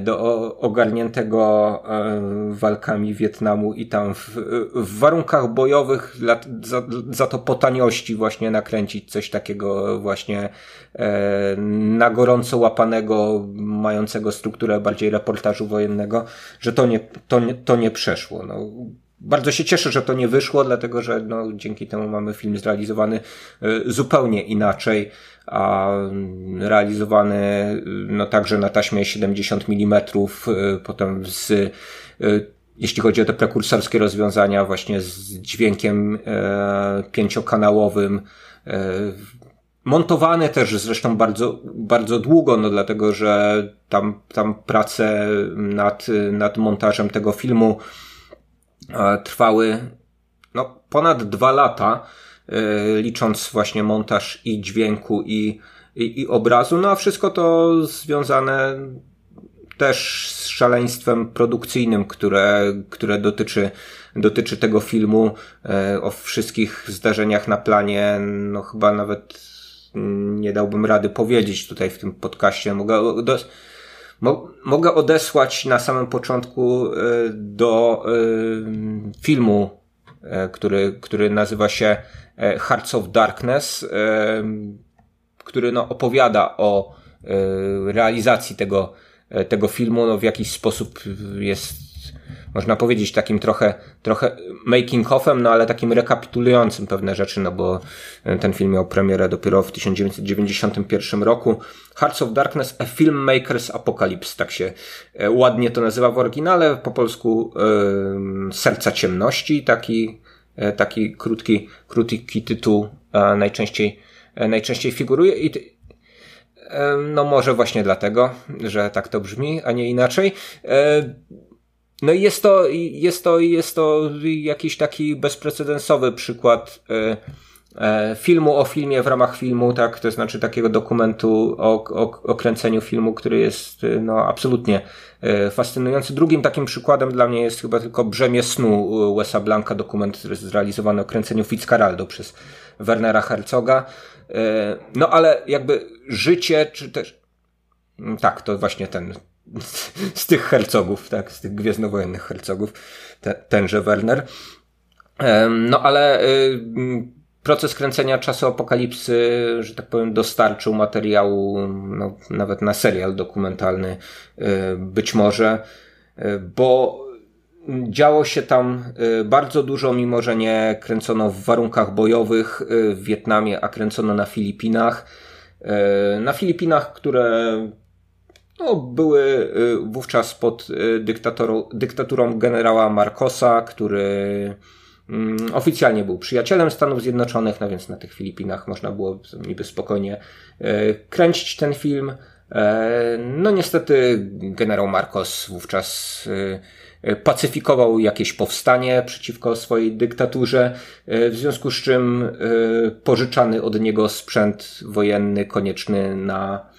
do ogarniętego e, walkami Wietnamu i tam w, w warunkach bojowych za, za, to po taniości właśnie nakręcić coś takiego właśnie e, na gorąco łapanego, mającego strukturę bardziej reportażu wojennego, że to nie, to nie, to nie przeszło. No, bardzo się cieszę, że to nie wyszło, dlatego że no, dzięki temu mamy film zrealizowany zupełnie inaczej a realizowany no także na taśmie 70 mm, y, potem z y, jeśli chodzi o te prekursorskie rozwiązania, właśnie z dźwiękiem e, pięciokanałowym, e, montowany też zresztą bardzo, bardzo długo, no dlatego, że tam, tam prace nad, nad montażem tego filmu trwały no, ponad dwa lata. E, licząc właśnie montaż i dźwięku i, i, i obrazu, no a wszystko to związane też z szaleństwem produkcyjnym, które, które dotyczy, dotyczy tego filmu, e, o wszystkich zdarzeniach na planie, no chyba nawet nie dałbym rady powiedzieć tutaj w tym podcaście. Mogę, mogę odesłać na samym początku e, do filmu, który, który nazywa się E, Hearts of Darkness, e, który no, opowiada o e, realizacji tego, tego filmu, no, w jakiś sposób jest można powiedzieć takim trochę, trochę making offem, no ale takim rekapitulującym pewne rzeczy, no bo ten film miał premierę dopiero w 1991 roku. Hearts of Darkness, A Filmmaker's Apocalypse, tak się ładnie to nazywa w oryginale, po polsku yy, Serca Ciemności, taki E, taki krótki, krótki tytuł e, najczęściej, e, najczęściej figuruje i no może właśnie dlatego, że tak to brzmi, a nie inaczej. No i jest to, jest to, jest to jakiś taki bezprecedensowy przykład filmu o filmie w ramach filmu, tak, to znaczy takiego dokumentu o, o, o kręceniu filmu, który jest no absolutnie E, fascynujący. Drugim takim przykładem dla mnie jest chyba tylko Brzemię snu Wesa Blanka, dokument zrealizowany o kręceniu Fitzcarraldo przez Wernera Herzoga. E, no ale jakby życie, czy też tak, to właśnie ten z tych hercogów, tak, z tych gwiezdnowojennych hercogów, te, tenże Werner. No ale y, proces kręcenia czasu apokalipsy, że tak powiem, dostarczył materiału no, nawet na serial dokumentalny, y, być może, y, bo działo się tam bardzo dużo, mimo że nie kręcono w warunkach bojowych w Wietnamie, a kręcono na Filipinach. Na Filipinach, które no, były wówczas pod dyktaturą, dyktaturą generała Marcosa, który Mm, oficjalnie był przyjacielem Stanów Zjednoczonych, no więc na tych Filipinach można było niby spokojnie e, kręcić ten film. E, no niestety generał Marcos wówczas pacyfikował jakieś powstanie przeciwko swojej dyktaturze, w związku z czym pożyczany od niego sprzęt wojenny konieczny na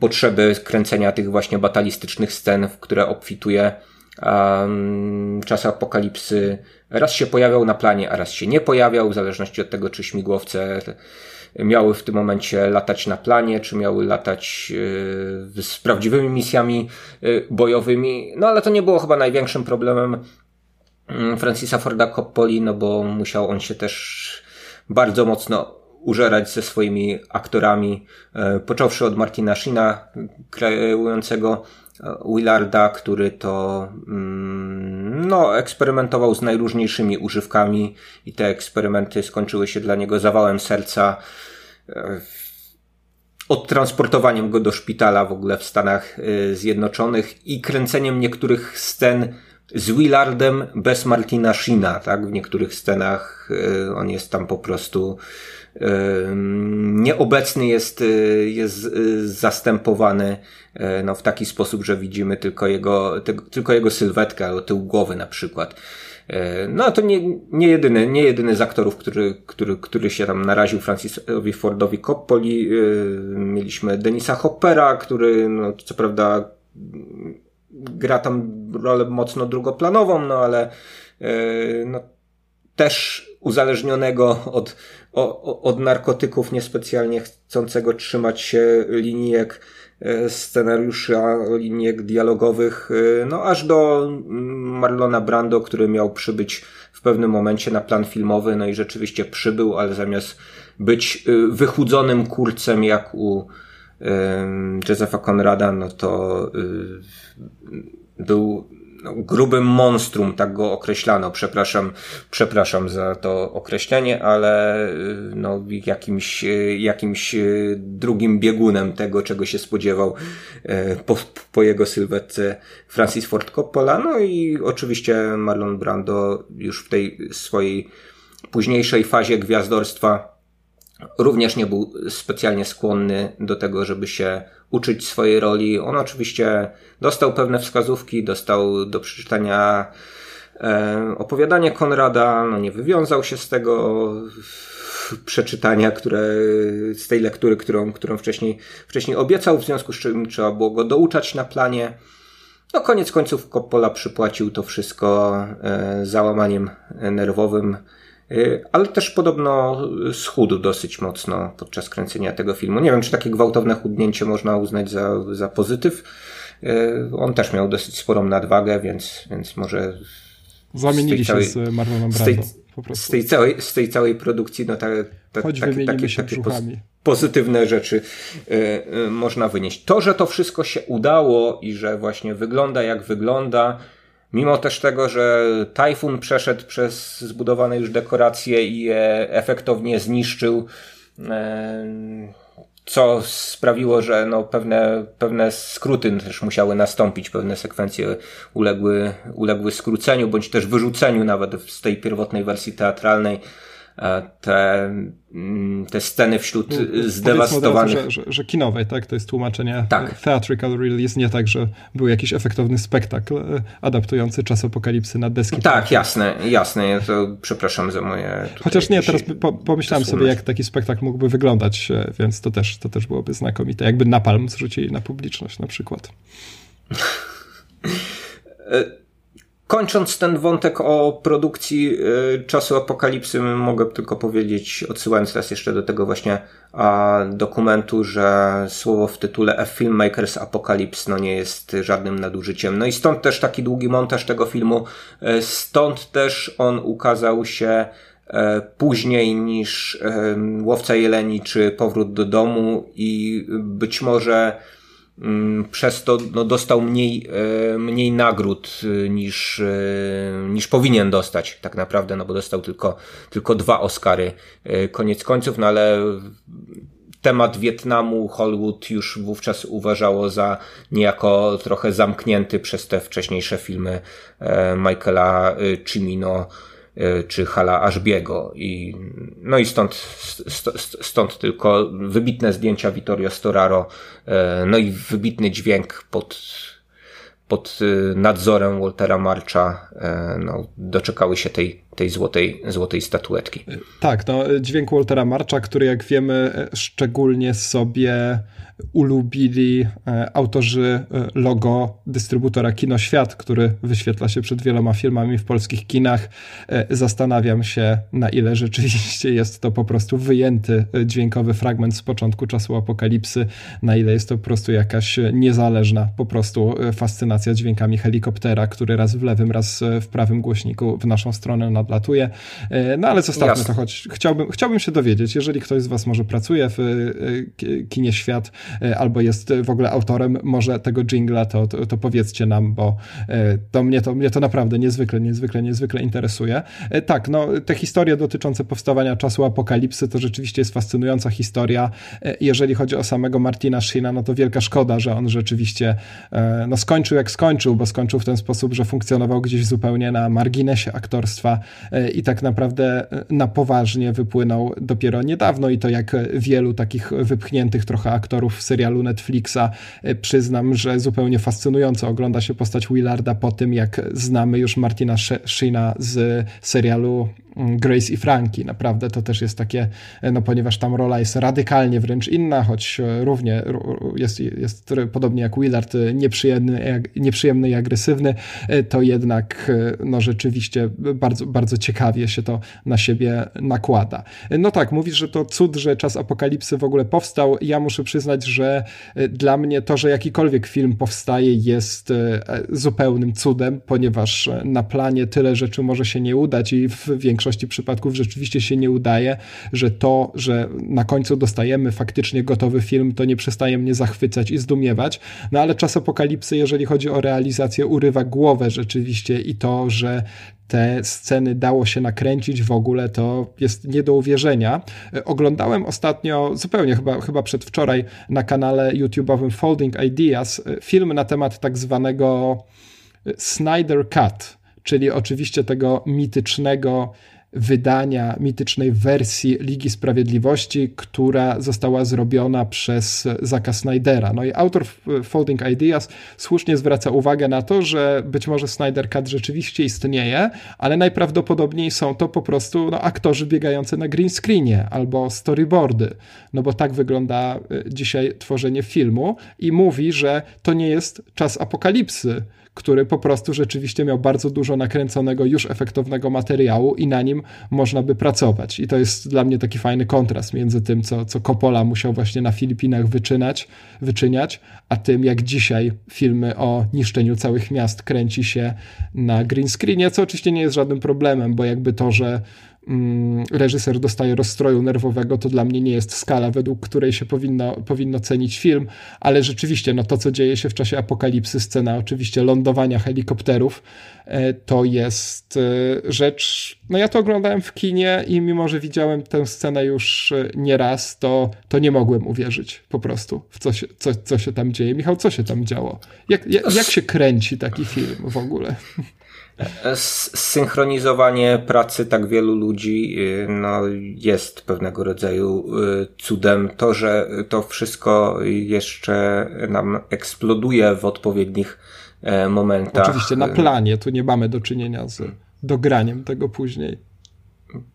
potrzeby kręcenia tych właśnie batalistycznych scen, w które obfituje um, czas apokalipsy raz się pojawiał na planie, a raz się nie pojawiał, w zależności od tego, czy śmigłowce miały w tym momencie latać na planie, czy miały latać z prawdziwymi misjami bojowymi. No ale to nie było chyba największym problemem mm, Francisa Forda Coppoli, no bo musiał on się też bardzo mocno użerać ze swoimi aktorami, począwszy od Martina Sheena, kreującego Willarda, który to mm, no, eksperymentował z najróżniejszymi używkami i te eksperymenty skończyły się dla niego zawałem serca e, odtransportowaniem go do szpitala w ogóle w Stanach e, Zjednoczonych i kręceniem niektórych scen z Willardem bez Martina Sheena, tak? W niektórych scenach e, on jest tam po prostu nieobecny jest, y, jest y, zastępowany y, no, w taki sposób, że widzimy tylko jego, tylko jego sylwetkę tył głowy na przykład. No to nie, nie, jedyny, nie jedyny z aktorów, który, który, który się tam naraził Francisowi Fordowi Coppoli. Mieliśmy Denisa Hoppera, który no, co prawda gra tam rolę mocno drugoplanową, no ale no, też uzależnionego od, od narkotyków, niespecjalnie chcącego trzymać się linijek e, scenariusza, linijek dialogowych, e, no aż do mm, Marlona Brando, który miał przybyć w pewnym momencie na plan filmowy, no i rzeczywiście przybył, ale zamiast być e, wychudzonym kurcem jak u Josepha Conrada, no to był no, grubym monstrum, tak go określano. Przepraszam, przepraszam za to określenie, ale y, no, jakimś, y, jakimś y, drugim biegunem tego, czego się spodziewał po, po jego sylwetce Francis Ford Coppola. No i oczywiście Marlon Brando już w tej swojej późniejszej fazie gwiazdorstwa również nie był specjalnie skłonny do tego, żeby się uczyć swojej roli. On oczywiście dostał pewne wskazówki, dostał do przeczytania e, opowiadanie Konrada, no nie wywiązał się z tego przeczytania, które, z tej lektury, którą, którą wcześniej, wcześniej obiecał, w związku z czym trzeba było go douczać na planie. No koniec końców Coppola przypłacił to wszystko e, załamaniem nerwowym, ale też podobno schudł dosyć mocno podczas kręcenia tego filmu. Nie wiem, czy takie gwałtowne chudnięcie można uznać za, za pozytyw. Y, on też miał dosyć sporą nadwagę, więc, więc może. Zamienili się z Marlonem Brando. Z tej, z tej, całej, z tej całej produkcji, no ta, ta, Choć takie, takie, się takie pozytywne rzeczy y, można wynieść. To, że to wszystko się udało i że właśnie wygląda jak wygląda, Mimo też tego, że Tajfun przeszedł przez zbudowane już dekoracje i je efektownie zniszczył, co sprawiło, że no pewne, pewne skróty też musiały nastąpić, pewne sekwencje uległy, uległy skróceniu, bądź też wyrzuceniu nawet z tej pierwotnej wersji teatralnej te, mm, te sceny wśród no, zdewastowanych. Razu, że, że, że kinowej, tak? To jest tłumaczenie tak. theatrical release, nie tak, że był jakiś efektowny spektakl e, adaptujący czas apokalipsy na deski. Tak, jasne, jasne. Ja to przepraszam za moje. Chociaż nie, teraz po, pomyślałem sobie, jak taki spektakl mógłby wyglądać, e, więc to też, to też byłoby znakomite. Jakby napalm zrzucili na publiczność na przykład. Kończąc ten wątek o produkcji y, czasu apokalipsy, mogę tylko powiedzieć, odsyłając raz jeszcze do tego właśnie dokumentu, że słowo w tytule A Filmmakers Apocalypse no nie jest żadnym nadużyciem. No i stąd też taki długi montaż tego filmu, y, stąd też on ukazał się y, później niż Łowca Jeleni czy Powrót do domu i być może przez to no, dostał mniej, e, mniej nagród e, niż, e, niż powinien dostać tak naprawdę, no bo dostał tylko, tylko dwa Oscary koniec końców, no ale temat Wietnamu Hollywood już wówczas uważało za niejako trochę zamknięty przez te wcześniejsze filmy Michaela Cimino czy Hala Ashbiego i no i stąd, st, stąd tylko wybitne zdjęcia Vittorio Storaro E, no i wybitny dźwięk pod, pod e, nadzorem Waltera Marcha e, no, doczekały się tej tej złotej, złotej statuetki. Tak, no, dźwięk Waltera Marcha, który jak wiemy szczególnie sobie ulubili e, autorzy e, logo dystrybutora Kinoświat, który wyświetla się przed wieloma filmami w polskich kinach. E, zastanawiam się, na ile rzeczywiście jest to po prostu wyjęty dźwiękowy fragment z początku czasu apokalipsy, na ile jest to po prostu jakaś niezależna po prostu fascynacja dźwiękami helikoptera, który raz w lewym, raz w prawym głośniku w naszą stronę nadlatuje. No ale zostawmy Jasne. to, choć chciałbym, chciałbym się dowiedzieć, jeżeli ktoś z was może pracuje w kinie Świat, albo jest w ogóle autorem może tego jingla, to, to, to, powiedzcie nam, bo e, to mnie, to mnie to naprawdę niezwykle, niezwykle, niezwykle interesuje. E, tak, no te historie dotyczące powstawania czasu apokalipsy to rzeczywiście jest fascynująca historia. Jeżeli chodzi o samego Martina Sheena, no to wielka szkoda, że on rzeczywiście no skończył jak skończył, bo skończył w ten sposób, że funkcjonował gdzieś zupełnie na marginesie aktorstwa i tak naprawdę na poważnie wypłynął dopiero niedawno i to jak wielu takich wypchniętych trochę aktorów w serialu Netflixa. E, przyznam, że zupełnie fascynująco ogląda się postać Willarda po tym, jak znamy już Martina Sheena z serialu Grace i Franki. Naprawdę to też jest takie, e, no ponieważ tam rola jest radykalnie wręcz inna, choć e, równie jest, jest podobnie jak Willard nieprzyjemny, nieprzyjemny i agresywny, to jednak no rzeczywiście bardzo, bardzo ciekawie się to na siebie nakłada. No tak, mówisz, że to cud, że czas apokalipsy w ogóle powstał. Ja muszę przyznać, że e, dla mnie to, że jakikolwiek film powstaje jest e, zupełnym cudem, ponieważ e, na planie tyle rzeczy może się nie udać i w większości przypadków rzeczywiście się nie udaje, że to, że na końcu dostajemy faktycznie gotowy film, to nie przestaje mnie zachwycać i zdumiewać. No ale czas apokalipsy, jeżeli chodzi o realizację, urywa głowę rzeczywiście i to, że te sceny dało się nakręcić w ogóle, to jest nie do uwierzenia. Oglądałem ostatnio, zupełnie chyba, chyba przedwczoraj, na kanale YouTube'owym Folding Ideas film na temat tak zwanego Snyder Cut, czyli oczywiście tego mitycznego wydania mitycznej wersji Ligi Sprawiedliwości, która została zrobiona przez Zaka Snydera. No i autor Folding Ideas słusznie zwraca uwagę na to, że być może Snyder Cut rzeczywiście istnieje, ale najprawdopodobniej są to po prostu no, aktorzy biegający na green screenie albo storyboardy, no bo tak wygląda y, dzisiaj tworzenie filmu i mówi, że to nie jest czas apokalipsy, który po prostu rzeczywiście miał bardzo dużo nakręconego już efektownego materiału i na nim można by pracować. I to jest dla mnie taki fajny kontrast między tym, co, co Coppola musiał właśnie na Filipinach wyczynać, wyczyniać, a tym, jak dzisiaj filmy o niszczeniu całych miast kręci się na green screenie, co oczywiście nie jest żadnym problemem, bo jakby to, że reżyser dostaje rozstroju nerwowego, to dla mnie nie jest skala, według której się powinno, powinno cenić film, ale rzeczywiście no to, co dzieje się w czasie apokalipsy, scena oczywiście lądowania helikopterów, e, to jest e, rzecz, no ja to oglądałem w kinie i mimo, że widziałem tę scenę już e, nieraz, to, to nie mogłem uwierzyć po prostu w co się, co, co się tam dzieje. Michał, co się tam działo? Jak, jak, jak się kręci taki film w ogóle? <laughs> Synchronizowanie pracy tak wielu ludzi y, no, jest pewnego rodzaju y, cudem. To, że to wszystko jeszcze nam eksploduje w odpowiednich e, momentach. Oczywiście na planie, tu nie mamy do czynienia z dograniem tego później.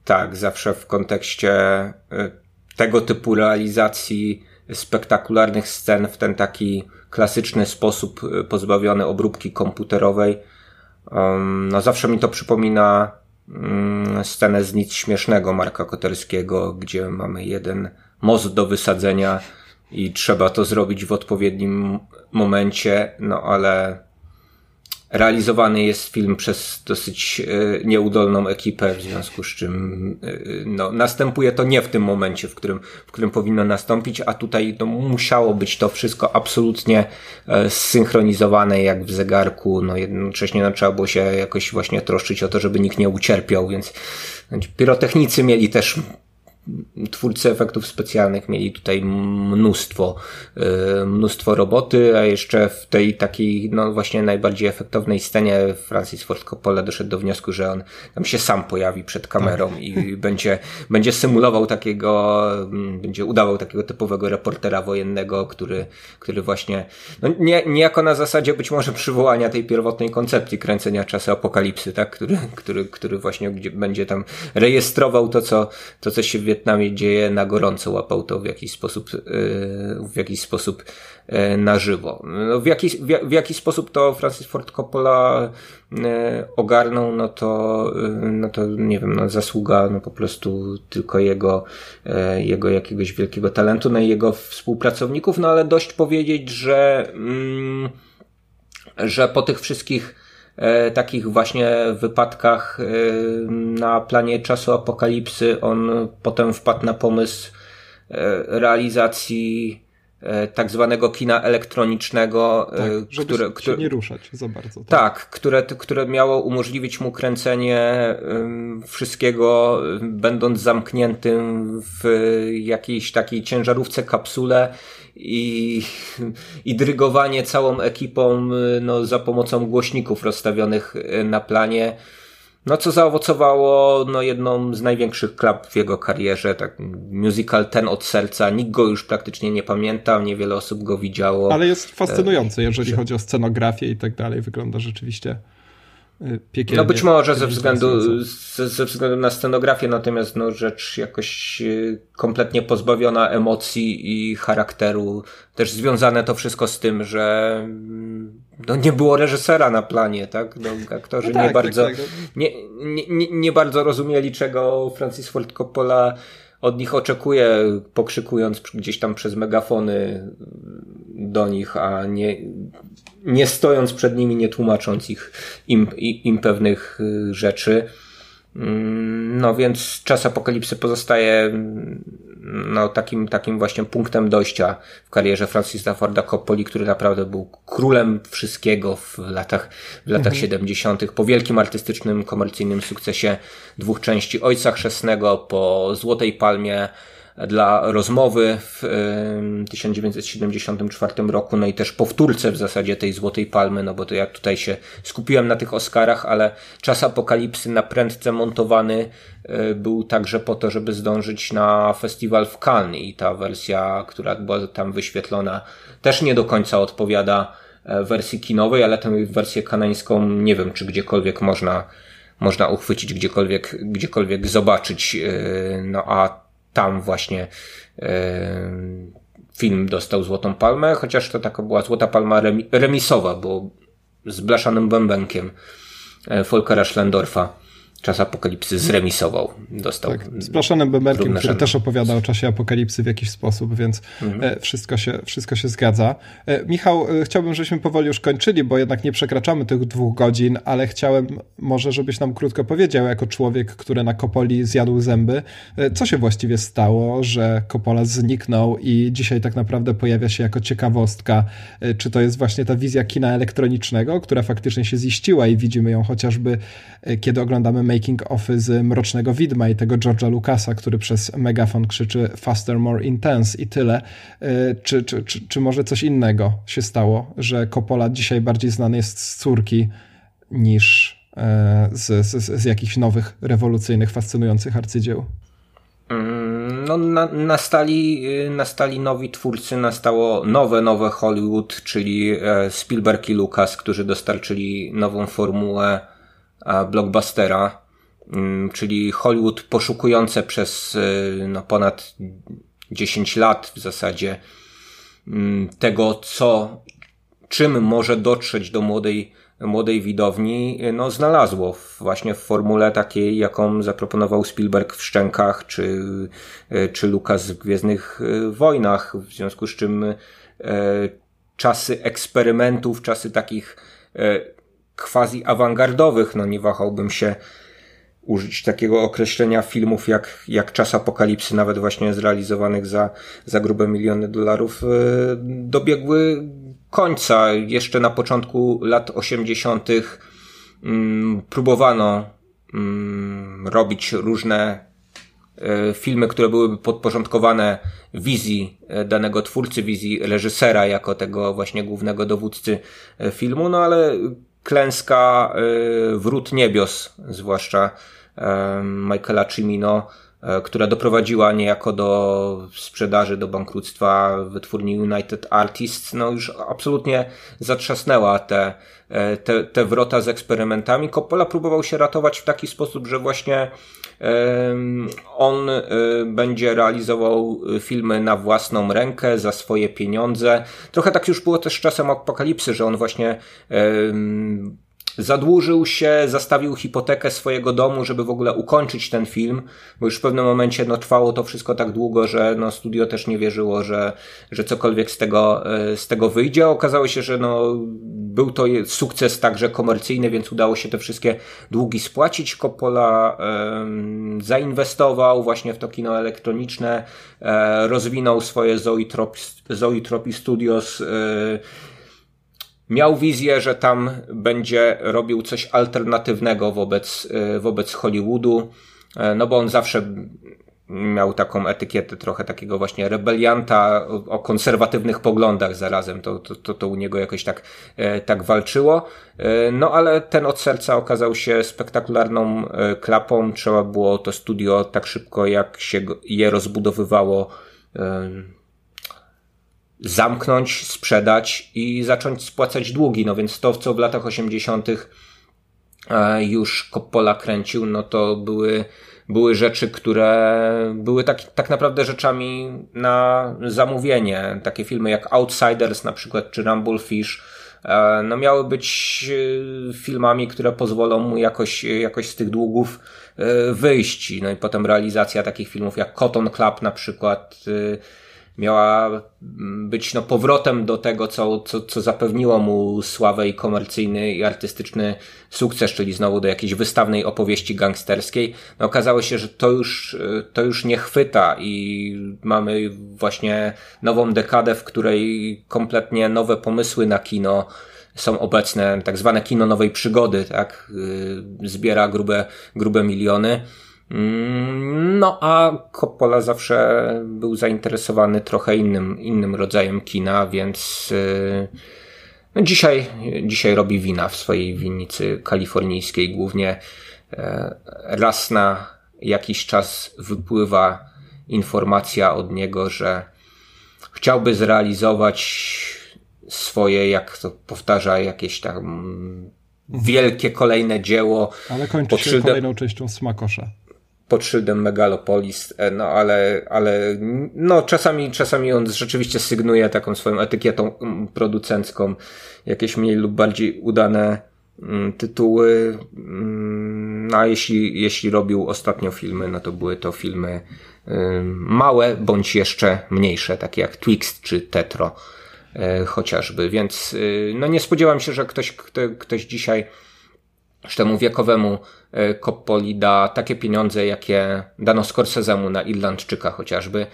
Tak, zawsze w kontekście y, tego typu realizacji spektakularnych scen w ten taki klasyczny sposób pozbawiony obróbki komputerowej Um, no zawsze mi to przypomina um, scenę z nic śmiesznego Marka Koterskiego, gdzie mamy jeden most do wysadzenia i trzeba to zrobić w odpowiednim momencie, no ale Realizowany jest film przez dosyć e, nieudolną ekipę, w związku z czym e, no, następuje to nie w tym momencie, w którym, w którym powinno nastąpić, a tutaj no, musiało być to wszystko absolutnie e, zsynchronizowane jak w zegarku. No, jednocześnie no, trzeba było się jakoś właśnie troszczyć o to, żeby nikt nie ucierpiał, więc pirotechnicy mieli też twórcy efektów specjalnych mieli tutaj mnóstwo, y, mnóstwo roboty, a jeszcze w tej takiej, no właśnie najbardziej efektownej scenie Francis Ford Coppola doszedł do wniosku, że on tam się sam pojawi przed kamerą tak. i <laughs> będzie, będzie symulował takiego, będzie udawał takiego typowego reportera wojennego, który, który właśnie, no nie, niejako na zasadzie być może przywołania tej pierwotnej koncepcji kręcenia czasu apokalipsy, tak, który, który, który właśnie gdzie będzie tam rejestrował to, co, to, co się w Wietnamie dzieje na gorąco, łapał to w jakiś sposób, y, w jakiś sposób y, na żywo. No, w, jaki, w, jaki sposób to Francis Ford Coppola y, ogarnął, no to, no to nie wiem, no zasługa no po prostu tylko jego, jego jakiegoś wielkiego talentu, no jego współpracowników, no ale dość powiedzieć, że, mm, że po tych wszystkich E, takich właśnie wypadkach e, na planie czasu apokalipsy on potem wpadł na pomysł e, realizacji tak zwanego kina elektronicznego, tak, które, które nie ruszać za bardzo. Tak, tak które, które miało umożliwić mu kręcenie wszystkiego, będąc zamkniętym w jakiejś takiej ciężarówce kapsule i, i drygowanie całą ekipą no, za pomocą głośników rozstawionych na planie. No co zaowocowało no, jedną z największych klap w jego karierze, tak musical Ten od serca. Nikt go już praktycznie nie pamięta, niewiele osób go widziało. Ale jest fascynujący, jeżeli chodzi o scenografię i tak dalej. Wygląda rzeczywiście Y, piekielnie. No być może ze względu, ze, ze, względu na scenografię, natomiast no, rzecz jakoś y, kompletnie pozbawiona emocji i charakteru. Też związane to wszystko z tym, że mm, no, nie było reżysera na planie, tak? No, aktorzy no tak, nie bardzo tak, tak. Nie, nie, nie bardzo rozumieli, czego Francis Ford Coppola od nich oczekuje, pokrzykując gdzieś tam przez megafony do nich, a nie, nie stojąc przed nimi, nie tłumacząc ich, im, im pewnych y, rzeczy. Mm, no więc czas apokalipsy pozostaje no, takim, takim właśnie punktem dojścia w karierze Francisa Forda Coppoli, który naprawdę był królem wszystkiego w latach, w latach mhm. 70. Po wielkim artystycznym, komercyjnym sukcesie dwóch części Ojca Chrzestnego, po Złotej Palmie, dla rozmowy w 1974 roku, no i też powtórce w zasadzie tej Złotej Palmy, no bo to ja tutaj się skupiłem na tych Oscarach, ale Czas Apokalipsy na prędce montowany e, był także po to, żeby zdążyć na festiwal w Cannes i ta wersja, która była tam wyświetlona, też nie do końca odpowiada e, wersji kinowej, ale tę wersję kanańską nie wiem, czy gdziekolwiek można można uchwycić, gdziekolwiek, gdziekolwiek zobaczyć. E, no a tam właśnie e, film dostał Złotą Palmę, chociaż to taka była Złota Palma remisowa, bo z blaszanym bębenkiem e, Volkera Schlendorfa czas apokalipsy zremisował. Dostał. Tak, z Blaszanem Bemerkiem, który też opowiada o czasie apokalipsy w jakiś sposób, więc mhm. E, wszystko, się, wszystko się zgadza. E, Michał, e, chciałbym, żebyśmy powoli już kończyli, bo jednak nie przekraczamy tych dwóch godzin, ale chciałem może, żebyś nam krótko powiedział, jako człowiek, który na Kopoli zjadł zęby, co się właściwie stało, że Kopola zniknął i dzisiaj tak naprawdę pojawia się jako ciekawostka. Czy to jest właśnie ta wizja kina elektronicznego, która faktycznie się ziściła i widzimy ją chociażby, kiedy oglądamy making offy z Mrocznego Widma i tego George'a Lucasa, który przez megafon krzyczy faster, more intense i tyle. E, czy, czy, czy, czy może coś innego się stało, że Coppola dzisiaj bardziej znany jest z córki niż e, z, z, z jakichś nowych, rewolucyjnych, fascynujących arcydzieł? Mm, no, na, nastali, y, nastali nowi twórcy, nastało nowe, nowe Hollywood, czyli e, Spielberg i Lucas, którzy dostarczyli nową formułę blockbustera, mm, czyli Hollywood poszukujące przez y, no, ponad 10 lat w zasadzie mm, tego, co, czym może dotrzeć do młodej, młodej widowni, no, znalazło właśnie w formule takiej, jaką zaproponował Spielberg w Szczękach, czy, czy Lucas w Gwiezdnych Wojnach, w związku z czym czasy eksperymentów, czasy takich quasi awangardowych, no nie wahałbym się użyć takiego określenia filmów jak, jak Czas Apokalipsy, nawet właśnie zrealizowanych za, za grube miliony dolarów, e, dobiegły końca. Jeszcze na początku lat 80. Mm, próbowano mm, robić różne filmy, które byłyby podporządkowane wizji danego twórcy, wizji reżysera jako tego właśnie głównego dowódcy filmu, no ale klęska Wrót Niebios, zwłaszcza Michaela Cimino, E, która doprowadziła niejako do sprzedaży, do bankructwa wytwórni United Artists, no już absolutnie zatrzasnęła te, te, te wrota z eksperymentami. Coppola próbował się ratować w taki sposób, że właśnie on e, będzie realizował filmy na własną rękę, za swoje pieniądze. Trochę tak już było też czasem apokalipsy, że on właśnie zadłużył się, zastawił hipotekę swojego domu, żeby w ogóle ukończyć ten film, bo już w pewnym momencie no, trwało to wszystko tak długo, że no, studio też nie wierzyło, że, że cokolwiek z tego, e, z tego wyjdzie. Okazało się, że no, był to sukces także komercyjny, więc udało się te wszystkie długi spłacić. Coppola e, zainwestował właśnie w to kino elektroniczne, e, rozwinął swoje Zoetropi Studios, e, miał wizję, że tam będzie robił coś alternatywnego wobec, e, wobec Hollywoodu, e, no bo on zawsze miał taką etykietę trochę takiego właśnie rebelianta o konserwatywnych poglądach zarazem. To, to, to, u niego jakoś tak, e, tak walczyło. No ale ten od serca okazał się spektakularną klapą. Trzeba było to studio tak szybko, jak się je rozbudowywało, zamknąć, sprzedać i zacząć spłacać długi. No więc to, co w latach 80. E, już Coppola kręcił, no to były, były rzeczy, które były tak, tak naprawdę rzeczami na zamówienie. Takie filmy jak Outsiders na przykład, czy Rumblefish, e, no miały być e, filmami, które pozwolą mu jakoś, jakoś z tych długów wyjść. No i potem realizacja takich filmów jak Cotton Club na przykład, miała mm, być no, powrotem do tego, co, co, co zapewniło mu sławę i komercyjny i artystyczny sukces, czyli znowu do jakiejś wystawnej opowieści gangsterskiej. No, okazało się, że to już, to już nie chwyta i mamy właśnie nową dekadę, w której kompletnie nowe pomysły na kino są obecne, tak zwane kino nowej przygody, tak, y, zbiera grube, grube miliony. Mm, no a Coppola zawsze był zainteresowany trochę innym, innym rodzajem kina, więc yy, no dzisiaj, dzisiaj robi wina w swojej winnicy kalifornijskiej głównie. Yy, raz na jakiś czas wypływa informacja od niego, że chciałby zrealizować swoje, jak to powtarza, jakieś tam wielkie kolejne dzieło. Ale kończy się kolejną częścią Smakosza pod szyldem Megalopolis, e, no ale, ale no czasami, czasami on rzeczywiście sygnuje taką swoją etykietą mm, producencką jakieś mniej lub bardziej udane mm, tytuły. No a jeśli, jeśli robił ostatnio filmy, no to były to filmy małe bądź jeszcze mniejsze, takie jak Twixt czy Tetro e, chociażby, więc y, no nie spodziewam się, że ktoś, kto, ktoś dzisiaj że temu wiekowemu Coppoli e, da takie pieniądze, jakie dano Scorsese'emu na Irlandczyka chociażby,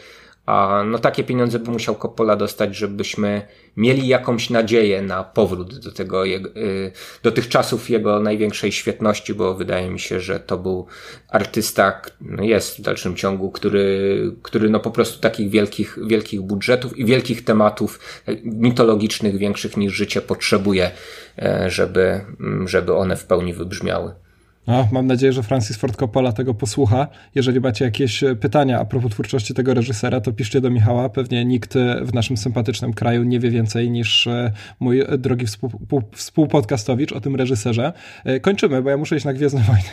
a no takie pieniądze by musiał Coppola dostać, żebyśmy mieli jakąś nadzieję na powrót do tego, y, do tych czasów jego największej świetności, bo wydaje mi się, że to był artysta, no jest w dalszym ciągu, który, który no po prostu takich wielkich, wielkich budżetów i wielkich tematów mitologicznych, większych niż życie potrzebuje, e, żeby, żeby one w pełni wybrzmiały. No, mam nadzieję, że Francis Ford Coppola tego posłucha. Jeżeli macie jakieś e, pytania a propos twórczości tego reżysera, to piszcie do Michała. Pewnie nikt e, w naszym sympatycznym kraju nie wie więcej niż e, mój drogi współ, współpodcastowicz o tym reżyserze. Kończymy, bo ja muszę iść na Gwiezdne <laughs> Wojny.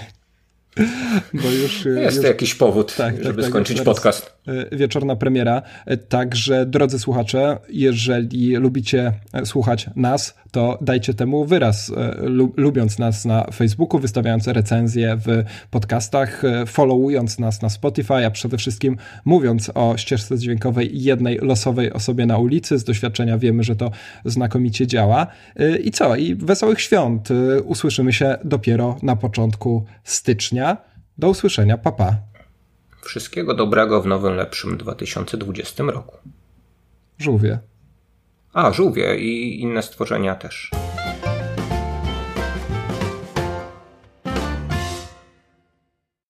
Bo już, Jest już, jakiś powód, tak, tak żeby tak, skończyć podcast. Wieczorna premiera. Także, drodzy słuchacze, jeżeli lubicie słuchać nas, to dajcie temu wyraz, e, lubiąc nas na Facebooku, wystawiając recenzje w podcastach, e, followując nas na Spotify, a przede wszystkim mówiąc o ścieżce dźwiękowej jednej losowej osobie na ulicy. Z doświadczenia wiemy, że to znakomicie działa. E, I co? I wesołych świąt. Usłyszymy się dopiero na początku stycznia. Do usłyszenia, papa. Wszystkiego dobrego w nowym, lepszym 2020 roku. Żółwie. A, żółwie i inne stworzenia też.